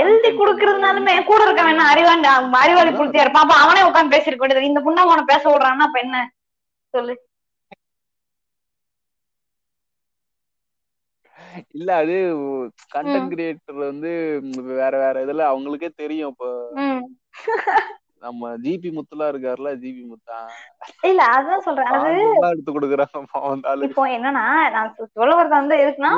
[SPEAKER 1] எழுதி
[SPEAKER 2] கொடுக்கறதுனாலுமே கூட இருக்க வேணா அறிவாண்டி. அறிவாளி. புடிச்சியா இருப்பான். அப்ப அவனே உட்காந்து பேசிருக்க வேண்டியது இந்த புண்ணா அவனை பேச விடுறான்னா அப்ப என்ன? சொல்லு.
[SPEAKER 1] இல்ல அது கண்டென்ட் கிரியேட்டர் வந்து வேற வேற இதுல அவங்களுக்கே தெரியும். இப்போ [laughs] நம்ம ஜிபி முத்துலாம் இருக்காருல்ல ஜிபி முத்தா?
[SPEAKER 2] இல்ல அதான் சொல்றேன். அது
[SPEAKER 1] எடுத்து கொடுக்குறாங்க பாவம்
[SPEAKER 2] இப்போ என்னன்னா நான் சொல்ல வரது வந்து எதுக்குன்னா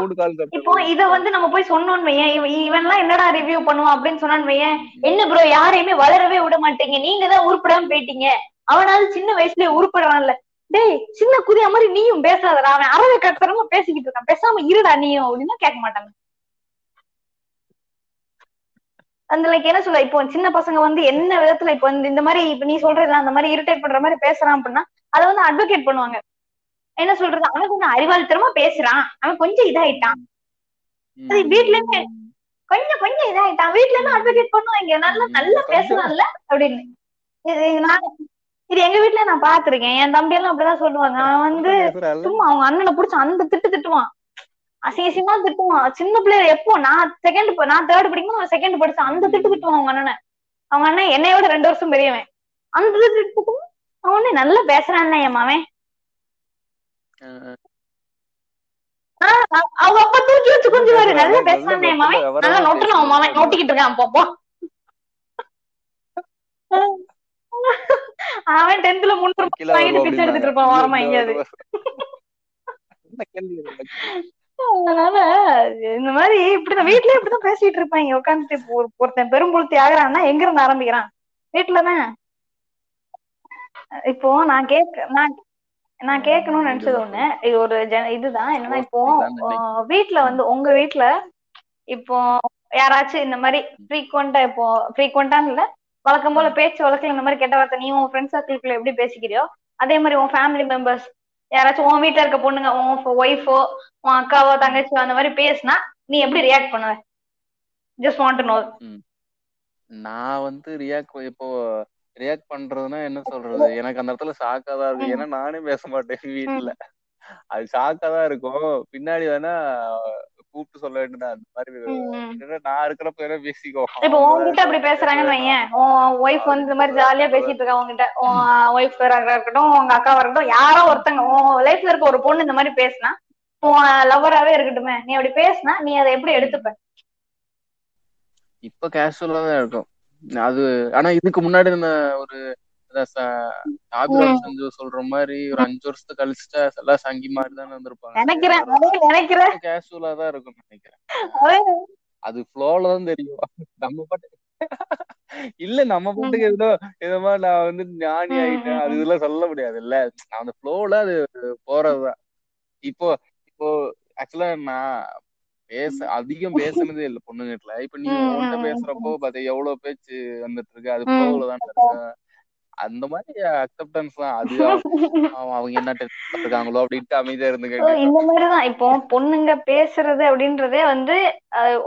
[SPEAKER 2] இப்போ இத வந்து நம்ம போய் சொன்னோம்னு வையேன். இவன் இவன்லாம் என்னடா ரிவ்யூ பண்ணுவான் அப்படின்னு சொன்னான்னு வையேன். என்ன ப்ரோ யாரையுமே வளரவே விட மாட்டீங்க. நீங்க தான் உருப்படாம போயிட்டீங்க. அவனாவது சின்ன வயசுலயே உருப்படுறான்ல டேய் சின்ன குதியா மாதிரி நீயும் பேசாதடா. அவன் அறவை கட்டுறமா பேசிக்கிட்டு இருக்கான். பேசாம இருடா நீயும் அப்படின்னா கேட்க மாட்டாங்க. அந்த லைக் என்ன சொல்ல இப்போ சின்ன பசங்க வந்து என்ன விதத்துல இப்போ இந்த மாதிரி இப்ப நீ சொல்றதுல அந்த மாதிரி இரிட்டேட் பண்ற மாதிரி பேசுறான் அப்படின்னா அதை வந்து அட்வொகேட் பண்ணுவாங்க. என்ன சொல்றது? அவன் கொஞ்சம் அறிவாளித்தனமா பேசுறான். அவன் கொஞ்சம் இதாயிட்டான். அது வீட்ல இருந்து கொஞ்சம் கொஞ்சம் இதாயிட்டான். வீட்ல இருந்து அட்வொகேட் பண்ணுவாங்க நல்லா நல்லா பேசுறான்ல அப்படின்னு. இது இது நான் இது எங்க வீட்ல நான் பாத்திருக்கேன் என் தம்பி எல்லாம் அப்படிதான் சொல்லுவாங்க. அவன் வந்து சும்மா அவங்க அண்ணனை புடிச்சு அந்த திட்டு திட்டுவான். அசிங்க அசிங்கமா திட்டுவான். சின்ன பிள்ளைய எப்போ? நான் செகண்ட் நான் தேர்ட் படிக்கும்போது அவன் செகண்ட் படிச்சான். அந்த திட்டு திட்டுவான் அவங்க அண்ணனை. அவங்க அண்ணன் என்னைய விட ரெண்டு வருஷம் பெரியவன். அந்த திட்டு திட்டுவான் அவன் நல்லா பேசுறான் என் மாவன் அவங்க அப்பா தூக்கி வச்சு கொஞ்சம் வாரு நல்லா பேசுறான் என் மாவன் நல்லா நொட்டணும் அவன் மாவன் நோட்டிக்கிட்டு இருக்கான் அப்பப்போ அவன் டென்த்ல முன்னூறு வாங்கிட்டு பிச்சை எடுத்துட்டு இருப்பான் ஓரமா எங்கேயாவது. அதனால இந்த மாதிரி இப்படிதான் வீட்லயே இப்படிதான் பேசிட்டு இருப்பாங்க உட்காந்துட்டு ஒருத்தன் பெரும்புழுத்தி ஆகுறான்னா எங்க இருந்து ஆரம்பிக்கிறான் வீட்டுலதான் இப்போ நான் கேக்க நான் நான் கேட்கணும்னு நினைச்சது ஒண்ணு. இது ஒரு இதுதான். என்னன்னா இப்போ வீட்ல வந்து உங்க வீட்ல இப்போ யாராச்சும் இந்த மாதிரி ஃப்ரீக்வெண்டா இப்போ ஃப்ரீக்வெண்டான்னு இல்ல வழக்கம் போல பேச்சு வழக்குல இந்த மாதிரி கெட்ட வார்த்தை நீ உன் ஃப்ரெண்ட்ஸ் சர்க்கிள்குள்ள எப்படி பேசிக்கிறியோ அதே மாதிரி உன் ஃபேமிலி மெம்பர்ஸ் யாராச்சும் உன் வீட்டுல இருக்க பொண்ணுங்க உன் ஒய்ஃபோ உன் அக்காவோ தங்கச்சியோ அந்த மாதிரி பேசினா நீ எப்படி ரியாக்ட் பண்ணுவ? ஜஸ்ட் வாண்ட் டு நோ
[SPEAKER 1] நான் வந்து ரியாக்ட் இப்போ ரியாக்ட் பண்றதுன்னா என்ன சொல்றது? எனக்கு அந்த இடத்துல ஷாக்கா தான் இருக்கும். ஏன்னா நானே பேச மாட்டேன் வீட்டுல அது ஷாக்கா தான் இருக்கும். பின்னாடி வேணா கூப்பிட்டு சொல்ல வேண்டியதா அந்த மாதிரி நான் இருக்கிறப்ப வேணா பேசிக்கோ.
[SPEAKER 2] இப்போ உன்கிட்ட அப்படி பேசுறாங்கன்னு வையன். உன் ஒய்ஃப் வந்து இந்த மாதிரி ஜாலியா பேசிட்டு இருக்கா உங்ககிட்ட உன் ஒய்ஃப் இருக்கட்டும் உங்க அக்காவா இருக்கட்டும் யாரோ ஒருத்தங்க உன் லைஃப்ல இருக்க ஒரு பொண்ணு இந்த மாதிரி பேசினா உன் லவராவே இருக்கட்டுமே. நீ அப்படி பேசினா நீ அதை எப்படி எடுத்துப்ப?
[SPEAKER 1] இப்ப கேஷுவலா தான் இருக்கும். அது ஆனா இதுக்கு முன்னாடி இந்த ஒரு செஞ்சு சொல்ற மாதிரி ஒரு அஞ்சு வருஷத்துக்கு கழிச்சுட்டா எல்லாம் சங்கி மாதிரி தானே
[SPEAKER 2] நினைக்கிறேன்.
[SPEAKER 1] கேஷுவலா தான் இருக்கும் நினைக்கிறேன். அது ஃப்ளோல தான் தெரியும். நம்ம பாட்டு இல்ல நம்ம பாட்டுக்கு ஏதோ ஏதோ மாதிரி நான் வந்து ஞானி ஆயிட்டேன். அது இதெல்லாம் சொல்ல முடியாது. இல்ல அந்த ஃப்ளோல அது போறதுதான். இப்போ இப்போ ஆக்சுவலா நான் பேச அதிகம் பேசுனதே இல்ல பொண்ணுகிட்ட இப்ப நீ உன்கிட்ட பேசுறப்போ பாத்த எவ்வளவு பேச்சு வந்துட்டு இருக்கு? அது ஃப்ளோல தான் இருக்கு அந்த மாதிரி அக்செப்டன்ஸ் தான். அது [laughs] அவங்க என்ன இருக்காங்களோ அப்படின்ட்டு அமைதியா இருந்து
[SPEAKER 2] இந்த மாதிரிதான். இப்போ பொண்ணுங்க பேசுறது அப்படின்றதே வந்து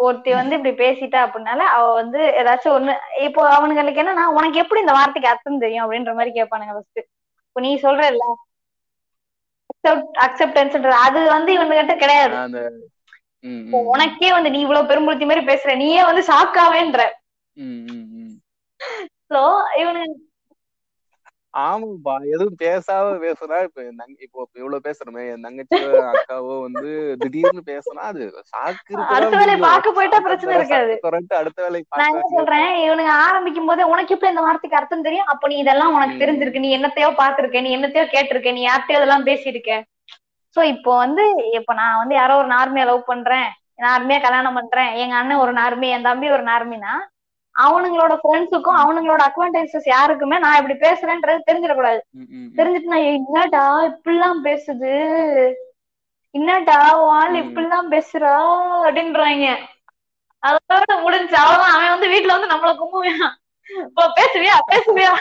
[SPEAKER 2] ஒருத்தி வந்து இப்படி பேசிட்டா அப்படின்னால அவ வந்து ஏதாச்சும் ஒண்ணு இப்போ அவனுங்களுக்கு என்னன்னா உனக்கு எப்படி இந்த வார்த்தைக்கு அர்த்தம் தெரியும் அப்படின்ற மாதிரி கேட்பானுங்க ஃபர்ஸ்ட் இப்போ நீ சொல்ற இல்ல அக்செப்டன்ஸ்ன்றது அது வந்து இவனுகிட்ட கிடையாது. உனக்கே வந்து நீ இவ்வளவு பெரும்புழுத்தி மாதிரி பேசுற நீயே வந்து ஷாக்காவேன்ற சோ இவனுங்க
[SPEAKER 1] ஆமாப்பா எதுவும் பேசாம பேசுனா இப்ப இப்போ இவ்வளவு பேசுறமே என் தங்கச்சியோ அக்காவோ வந்து திடீர்னு பேசுனா அது சாக்கு
[SPEAKER 2] அடுத்த வேலை பார்க்க போயிட்டா பிரச்சனை இருக்காது.
[SPEAKER 1] அடுத்த வேலை
[SPEAKER 2] நான் சொல்றேன்? இவனுங்க ஆரம்பிக்கும் போதே உனக்கு இப்ப இந்த வார்த்தைக்கு அர்த்தம் தெரியும்? அப்ப நீ இதெல்லாம் உனக்கு தெரிஞ்சிருக்கு. நீ என்னத்தையோ பாத்திருக்க நீ என்னத்தையோ கேட்டிருக்க நீ யார்கிட்டயோ இதெல்லாம் பேசியிருக்க. சோ இப்போ வந்து இப்ப நான் வந்து யாரோ ஒரு நார்மியா லவ் பண்றேன் நார்மியா கல்யாணம் பண்றேன் எங்க அண்ணன் ஒரு நார்மி என் தம்பி ஒரு நார்மினா அவனுங்களோட ஃப்ரெண்ட்ஸுக்கும் அவனுங்களோட அக்வான்டேஜஸ் யாருக்குமே நான் இப்படி பேசுறேன்றது தெரிஞ்சிடக்கூடாது. தெரிஞ்சுட்டு நான் என்னடா இப்படிலாம் பேசுது? என்னடா வாழ் இப்படிலாம் பேசுறா? அப்படின்றாங்க. அதோட முடிஞ்சு அவ்வளவுதான். அவன் வந்து வீட்டுல வந்து நம்மள கும்புவான். இப்போ பேசுவியா? பேசுவியா?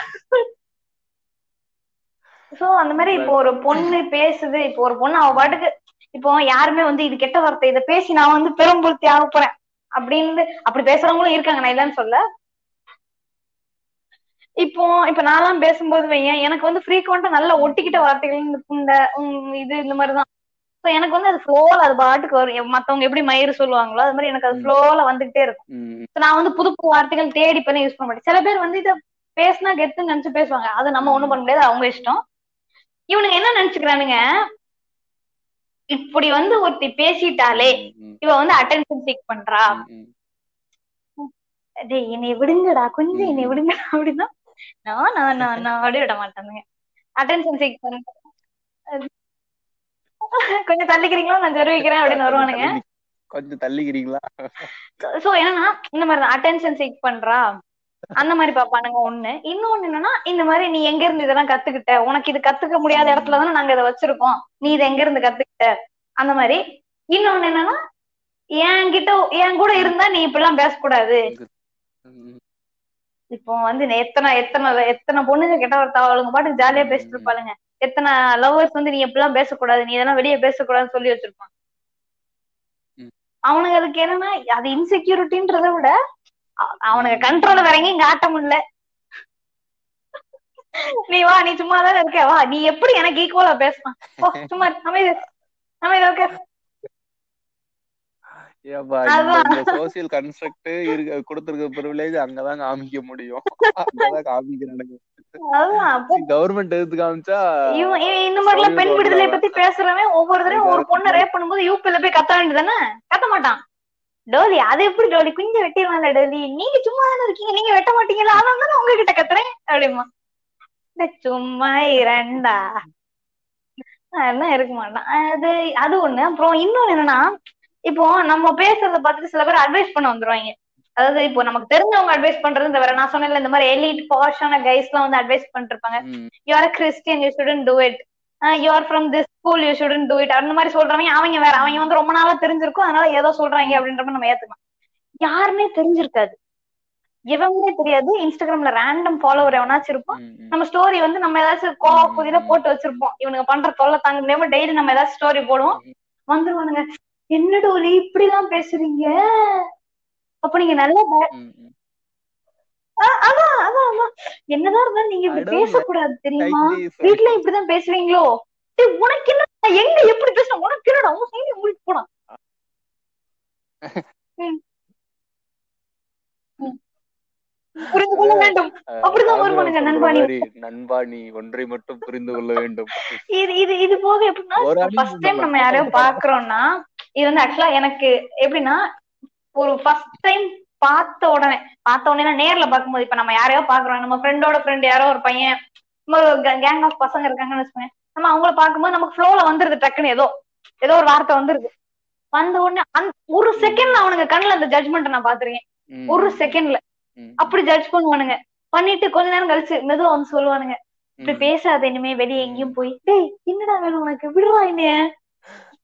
[SPEAKER 2] சோ அந்த மாதிரி இப்போ ஒரு பொண்ணு பேசுது. இப்போ ஒரு பொண்ணு அவ பாட்டுக்கு இப்போ யாருமே வந்து இது கெட்ட வார்த்தை இதை பேசி நான் வந்து பெரும்புறுத்தி ஆக போறேன். அப்படின்னு அப்படி பேசுறவங்களும் இருக்காங்க. நான் இல்லைன்னு சொல்ல இப்போ இப்ப நான்லாம் பேசும்போது வையன் எனக்கு வந்து ஃப்ரீக்வெண்டா நல்ல ஒட்டிக்கிட்ட வார்த்தைகள் இந்த இது இந்த மாதிரிதான். ஸோ எனக்கு வந்து அது ஃப்ளோல அது பாட்டுக்கு வரும். மத்தவங்க எப்படி மயிறு சொல்லுவாங்களோ அது மாதிரி எனக்கு அது ஃப்ளோல வந்துகிட்டே இருக்கும். நான் வந்து புது புது வார்த்தைகள் தேடி பண்ணி யூஸ் பண்ண மாட்டேன். சில பேர் வந்து இதை பேசினா கெத்துன்னு நினைச்சு பேசுவாங்க. அது நம்ம ஒண்ணும் பண்ண முடியாது அவங்க இஷ்டம். இவனுங்க என்ன நினைச்சுக்கிறானுங்க இப்படி வந்து ஒருத்தி பேசிட்டாலே இவ வந்து அட்டென்ஷன் சீக் பண்றா. டேய் என்னை விடுங்கடா கொஞ்சம் என்னை விடுங்கடா அப்படின்னா நான் நான் நான் நான் அப்படி விட மாட்டானுங்க. அட்டென்ஷன் சீக் பண்ண கொஞ்சம் தள்ளிக்கிறீங்களா? நான் தெரிவிக்கிறேன் அப்படின்னு வருவானுங்க.
[SPEAKER 1] கொஞ்சம் தள்ளிக்கிறீங்களா?
[SPEAKER 2] சோ என்னன்னா இந்த மாதிரி அட்டென்ஷன் சீக் பண்றா. அந்த மாதிரி பாப்பானுங்க ஒண்ணு. இன்னொன்னு என்னன்னா இந்த மாதிரி நீ எங்க இருந்து இதெல்லாம் கத்துக்கிட்ட? உனக்கு இது கத்துக்க முடியாத இடத்துல தானே நாங்க இதை வச்சிருக்கோம். நீ இதை எங்க இருந்து கத்துக்கிட்ட? அந்த மாதிரி. இன்னொன்னு என்னன்னா என்கிட்ட என் கூட இருந்தா நீ இப்படிலாம் பேசக்கூடாது. இப்போ வந்து எத்தனை எத்தனை எத்தனை பொண்ணுங்க கெட்ட வார்த்தை அவளுங்க பாட்டுக்கு ஜாலியா பேசிட்டு இருப்பாளுங்க. எத்தனை லவ்வர்ஸ் வந்து நீ எப்படிலாம் பேசக்கூடாது. நீ இதெல்லாம் வெளியே பேசக்கூடாதுன்னு சொல்லி வச்சிருப்பான். அவனுங்களுக்கு என்னன்னா அது இன்செக்யூரிட்டின்றத விட அவனுக்கு கண்ட்ரோல வேற எங்கேயும் காட்ட முடியல. நீ வா நீ சும்மா தானே இருக்க வா. நீ எப்படி எனக்கு ஈக்குவலா பேசலாம் ஓ சும்மா அமைதி அமைதி ஓகே
[SPEAKER 1] சோசியல் கன்ஸ்ட்ரக்ட் இருக்க கொடுத்திருக்க ப்ரிவிலேஜ் அங்கதான் காமிக்க முடியும். அங்கதான் காமிக்கிறானுங்க. கவர்மெண்ட் எடுத்து காமிச்சா
[SPEAKER 2] இந்த மாதிரி எல்லாம் பெண் விடுதலை பத்தி பேசுறவன் ஒவ்வொரு தடவையும் ஒரு பொண்ணை ரேப் பண்ணும்போது யூபில போய் கத்த வேண்டியதானே கத்த மாட்டான். டோலி அது எப்படி டோலி? குஞ்ச வெட்டிடுவாங்க டோலி. நீங்க சும்மா தானே இருக்கீங்க. நீங்க வெட்ட மாட்டீங்களா? அதான் தானே உங்ககிட்ட கத்துறேன். அப்படிமா சும்மா இரண்டா. அதெல்லாம் இருக்க மாட்டான். அது அது ஒண்ணு. அப்புறம் இன்னொன்னு என்னன்னா இப்போ நம்ம பேசுறத பார்த்துட்டு சில பேர் அட்வைஸ் பண்ண வந்துருவாங்க. அதாவது இப்போ நமக்கு தெரிஞ்சவங்க அட்வைஸ் பண்றது இந்த வேற. நான் சொன்னேன்ல இந்த மாதிரி எலிட் பாஷான கைஸ் எல்லாம் வந்து அட்வைஸ் பண்ணிட்டு இருப்பாங்க. You're Christian you shouldn't do it you're from this school you shouldn't do it அந்த மாதிரி சொல்றவங்க அவங்க வேற. அவங்க வந்து ரொம்ப நாளா தெரிஞ்சிருக்கும். அதனால ஏதோ சொல்றாங்க அப்படின்ற மாதிரி நம்ம ஏத்துக்கலாம். யாருமே தெரிஞ்சிருக்காது. எவனே தெரியாது. இன்ஸ்டாகிராம்ல ரேண்டம் ஃபாலோவர் எவனாச்சும் இருப்பான்.
[SPEAKER 1] ம், ம்.
[SPEAKER 2] நம்ம ஸ்டோரி வந்து நம்ம ஏதாச்சும் கோவ புதில போட்டு வச்சிருப்போம். இவனுங்க பண்ற தொல்லை தாங்க முடியாம டெய்லி நம்ம ஏதாச்சும் ஸ்டோரி போடுவோம். வந்துருவானுங்க. என்ன டோலி இப்படிலாம் பேசுறீங்க? அப்ப நீங்க நல்ல ப-
[SPEAKER 1] ம், ம்.
[SPEAKER 2] ஆ, அதான் அதான் அதான் என்னதான் இருந்தாலும் நீங்க இப்படி பேசக்கூடாது தெரியுமா. வீட்ல இப்படிதான் பேசுவீங்களோ? உனக்கு என்ன எங்க எப்படி உனக்கு என்னடா? உன் சைடு உங்களுக்கு போடா. [laughs] ம். ம். புரிந்து கொள்ள வேண்டும்.
[SPEAKER 1] அஹ்,
[SPEAKER 2] அப்படிதான்
[SPEAKER 1] ராகுல்
[SPEAKER 2] வருவானுங்க
[SPEAKER 1] சொல்ற
[SPEAKER 2] நண்பா நீ
[SPEAKER 1] மாதிரி, நண்பா நீ ஒன்றை மட்டும் புரிந்து கொள்ள வேண்டும்.
[SPEAKER 2] இது இது இது போக எப்படின்னா ஃபர்ஸ்ட் டைம். நம்ம யாரையோ பாக்குறோம்னா இது வந்து ஆக்சுவலா எனக்கு எப்படின்னா ஒரு ஃபர்ஸ்ட் டைம் பார்த்த உடனே பார்த்த உடனே நேர்ல பார்க்கும்போது இப்ப நம்ம யாரையோ பாக்குறோம் நம்ம ஃப்ரெண்டோட ஃப்ரெண்ட் யாரோ ஒரு பையன் கேங் ஆஃப் பசங்க இருக்காங்கன்னு வச்சுக்கோங்க நம்ம அவங்கள பார்க்கும்போது நமக்கு ஃப்ளோல வந்துருது டக்குன்னு ஏதோ ஏதோ ஒரு வார்த்தை வந்துருது. வந்த உடனே அந்த ஒரு செகண்ட்ல அவனுங்க கண்ணுல அந்த ஜட்மெண்ட் நான் பாத்துருக்கேன் ஒரு செகண்ட்ல அப்படி ஜட்ஜ் பண்ணுவானுங்க. பண்ணிட்டு கொஞ்ச நேரம் கழிச்சு மெதுவா வந்து சொல்லுவானுங்க. இப்படி. பேசாத இனிமே வெளியே எங்கேயும் போய். டேய் என்னடா வேணும் உனக்கு? விடுறா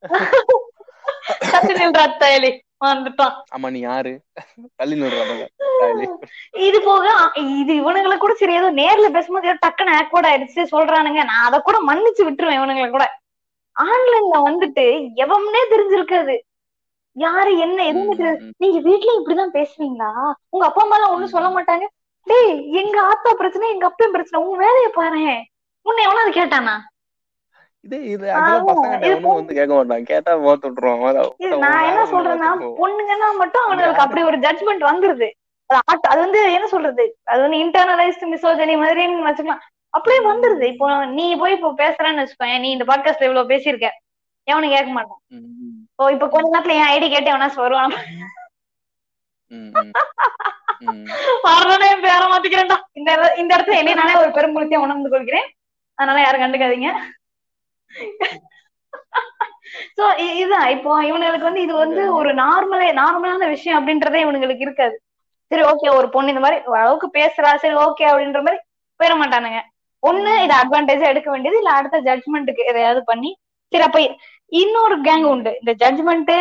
[SPEAKER 2] [laughs] தயலி வந்துட்டான்
[SPEAKER 1] ஆமா நீ யாரு? தள்ளி. நிடுறாங்க
[SPEAKER 2] இது போக இது இவனுங்களை கூட சரி ஏதோ நேர்ல பேசும்போது டக்குன்னு ஆக்வர்ட் ஆயிடுச்சு சொல்றானுங்க. நான் அதை கூட மன்னிச்சு விட்டுருவேன் இவனுங்களை கூட. ஆன்லைன்ல வந்துட்டு எவனே தெரிஞ்சிருக்காது. யாரு என்ன தெரியாது. நீங்க வீட்லயும் இப்படிதான் பேசுவீங்களா? உங்க அப்பா அம்மா எல்லாம் ஒண்ணும் சொல்ல மாட்டாங்க. டேய் எங்க ஆத்தா பிரச்சனை எங்க அப்பையும் பிரச்சனை உன் வேலைய பாரு உன்னை எவனாவது கேட்டானா?
[SPEAKER 1] இது இது actually
[SPEAKER 2] ஆமா,
[SPEAKER 1] பசங்க
[SPEAKER 2] இது
[SPEAKER 1] ஒண்ணும் வந்து கேட்க மாட்டான் கேட்டா மோத்த விட்டுருவான்.
[SPEAKER 2] இது நான் என்ன சொல்றேன்னா பொண்ணுங்கன்னா மட்டும் அவனுக்கு அப்படி ஒரு ஜட்மெண்ட் வந்துருது. அது வந்து என்ன சொல்றது? அது வந்து இன்டர்னலைஸ்ட் மிசோஜனி மாதிரின்னு வச்சுக்கலாம். அப்படியே வந்துருது. இப்போ நீ போய் இப்போ பேசுறேன்னு வச்சுக்கோங்க நீ இந்த பாட்காஸ்ட்ல இவ்வளவு பேசியிருக்க. எவனும் கேட்க மாட்டான்? ஓ இப்ப கொஞ்ச நேரத்துல என் ஐடி கேட்டு எவனா வருவான். என் பேரை மாத்திக்கிறேன்டா? இந்த இட- இந்த இடத்துல என்னை நானே ஒரு பெரும்புலத்தையும் உணர்ந்து கொள்கிறேன். அதனால யாரும் கண்டுக்காதீங்க. சோ இதுதான். இப்போ இவனுங்களுக்கு வந்து இது வந்து ஒரு நார்மலே நார்மலான விஷயம் அப்படின்றதே இவனுங்களுக்கு இருக்காது. சரி ஓகே ஒரு பொண்ணு இந்த மாதிரி அளவுக்கு பேசுறா சரி ஓகே அப்படின்ற மாதிரி போயிட மாட்டானுங்க. ஒண்ணு இதை அட்வான்டேஜா எடுக்க வேண்டியது இல்ல அடுத்த ஜட்மெண்ட்டுக்கு எதையாவது பண்ணி சரி அப்ப இன்னொரு கேங் உண்டு. இந்த ஜட்மெண்ட்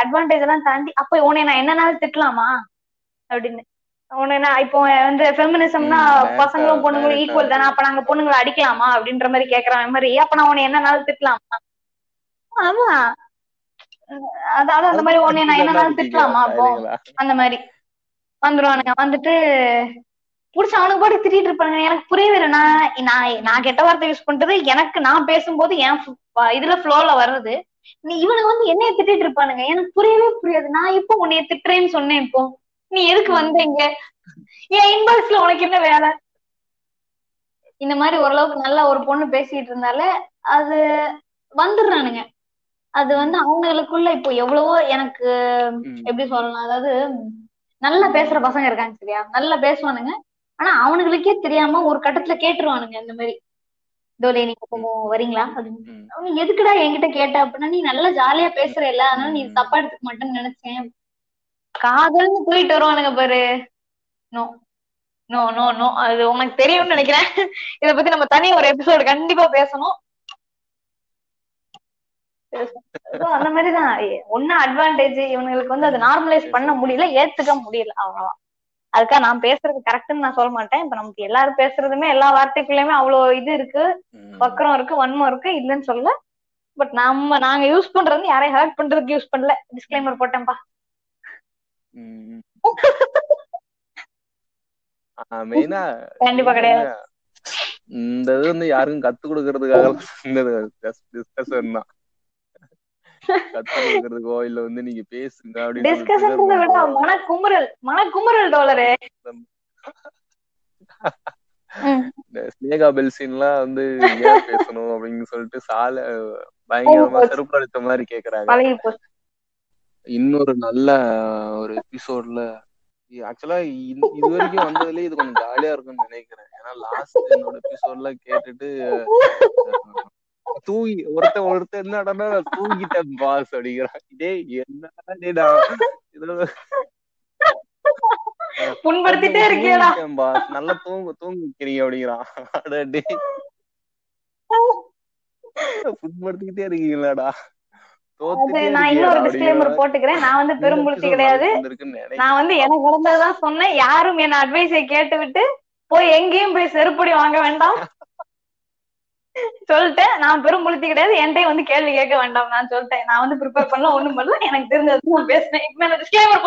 [SPEAKER 2] அட்வான்டேஜ் எல்லாம் தாண்டி அப்ப உன்னை நான் என்னனாலும் திட்டலாமா? அப்படின்னு. நான் இப்போ வந்து ஃபெமினிசம்னா பசங்களும் பொண்ணுங்களும் ஈக்குவல் தானே அப்ப நாங்க பொண்ணுங்களை அடிக்கலாமா அப்படின்ற மாதிரி கேக்குற மாதிரி. அப்ப நான் உன்னை என்னனாலும் திட்டலாமா? ஆமா. அதாவது அந்த மாதிரி உன்னை நான் என்னனாலும் திட்டலாமா அப்போ அந்த மாதிரி. வந்துருவானுங்க. வந்துட்டு புடிச்சு அவனுக்கு பாட்டு திட்டிட்டு இருப்பானுங்க. எனக்கு புரியவே நான் நான் கெட்ட வார்த்தை யூஸ் பண்றது எனக்கு நான் பேசும்போது என் இதுல ஃப்ளோல வர்றது. நீ இவனுக்கு வந்து என்னைய திட்டிட்டு இருப்பானுங்க. எனக்கு புரியவே புரியாது. நான் இப்போ உன்னைய திட்டுறேன்னு சொன்னேன் இப்போ? நீ எதுக்கு வந்த இங்க என் இன்பாக்ஸ்ல உனக்கு என்ன வேலை? இந்த மாதிரி ஓரளவுக்கு நல்ல ஒரு பொண்ணு பேசிட்டு இருந்தால அது வந்துடுறானுங்க. அது வந்து அவங்களுக்குள்ள இப்போ எவ்வளவோ எனக்கு எப்படி சொல்லலாம்? அதாவது நல்லா பேசுற பசங்க இருக்காங்க சரியா? நல்லா பேசுவானுங்க. ஆனா அவனுங்களுக்கே தெரியாம ஒரு கட்டத்துல கேட்டுருவானுங்க இந்த மாதிரி. தோலே நீங்க கொஞ்சம் வரீங்களா? அப்படின்னு. அவனு எதுக்குடா என்கிட்ட கேட்ட அப்படின்னா நீ நல்லா ஜாலியா பேசுற இல்ல. அதனால நீ தப்பா எடுத்துக்க மாட்டேன்னு நினைச்சேன். காதல்னு போயிட்டு வருவானுங்க பாரு. நோ நோ நோ நோ அது உனக்கு தெரியும்னு நினைக்கிறேன். இத பத்தி நம்ம தனி ஒரு எபிசோடு கண்டிப்பா பேசணும். அந்த மாதிரிதான். ஒண்ணு அட்வான்டேஜ் இவனுங்களுக்கு வந்து அது நார்மலைஸ் பண்ண முடியல ஏத்துக்க முடியல அவ்வளவுதான். அதுக்காக நான் பேசுறது கரெக்ட்னு நான் சொல்ல மாட்டேன். இப்ப நமக்கு எல்லாரும் பேசுறதுமே எல்லா வார்த்தைக்குள்ளயுமே அவ்வளவு இது இருக்கு. வக்கரம் இருக்கு வன்மம் இருக்கு இல்லைன்னு சொல்ல பட் நம்ம நாங்க யூஸ் பண்றது யாரையும் ஹர்ட் பண்றதுக்கு யூஸ் பண்ணல. டிஸ்க்ளைமர் போட்டேன்ப்பா.
[SPEAKER 1] மெயினா
[SPEAKER 2] கண்டிப்பா கிடையாது.
[SPEAKER 1] இந்த இது வந்து யாருக்கும் கத்து கொடுக்கறதுக்காக இந்த டிஸ்கஷன் தான். கத்து கொடுக்கறதுக்கோ இல்ல வந்து நீங்க பேசுங்க அப்படின்னு
[SPEAKER 2] டிஸ்கஷன்றதை விட மனக்குமுறல் மனக்குமுறல் டாலரே
[SPEAKER 1] இந்த ஸ்னேகா பெல்சின்லாம் வந்து ஏன் பேசணும் அப்படின்னு சொல்லிட்டு சால பயங்கரமா செருப்பு அடித்த மாதிரி கேக்குறாங்க. இன்னொரு நல்ல ஒரு எபிசோட்ல ஆக்சுவலா இது வரைக்கும் வந்ததுலயே இது கொஞ்சம் ஜாலியா இருக்கும்னு நினைக்கிறேன். ஏன்னா லாஸ்ட் என்னோட எபிசோட்ல கேட்டுட்டு தூங்கி ஒருத்த ஒருத்த என்னடா தூங்கிட்டேன் பாஸ் அப்படிங்கிறான். டேய் என்னடா டேடா இது
[SPEAKER 2] புண்படுத்திட்டே இருக்கீங்களா
[SPEAKER 1] பாஸ் நல்லா தூங்க தூங்க வைக்கிறீங்க அப்படிங்கிறான். அட டேய். [laughs] புண்படுத்திக்கிட்டே இருக்கீங்களாடா.
[SPEAKER 2] நான் இன்னொரு டிஸ்க்ளைமர் போட்டுக்கிறேன். நான் வந்து
[SPEAKER 1] எபிசோட்
[SPEAKER 2] கிடையாது. நான் வந்து எனக்கு நடந்ததுதான் சொன்னேன். யாரும் என்ன அட்வைஸை கேட்டு விட்டு போய் எங்கேயும் போய் செருப்படி வாங்க வேண்டாம். சொல்லிட்டேன். நான் பெரும்புழுத்தி கிடையாது. என்கிட்டயும் வந்து கேள்வி கேட்க வேண்டாம். நான் சொல்லிட்டேன். நான் வந்து ப்ரிப்பேர் பண்ணல ஒண்ணும் பண்ணல. எனக்கு தெரிஞ்சது நான் பேசினேன் இப்ப நான் டிஸ்க்ளைமர்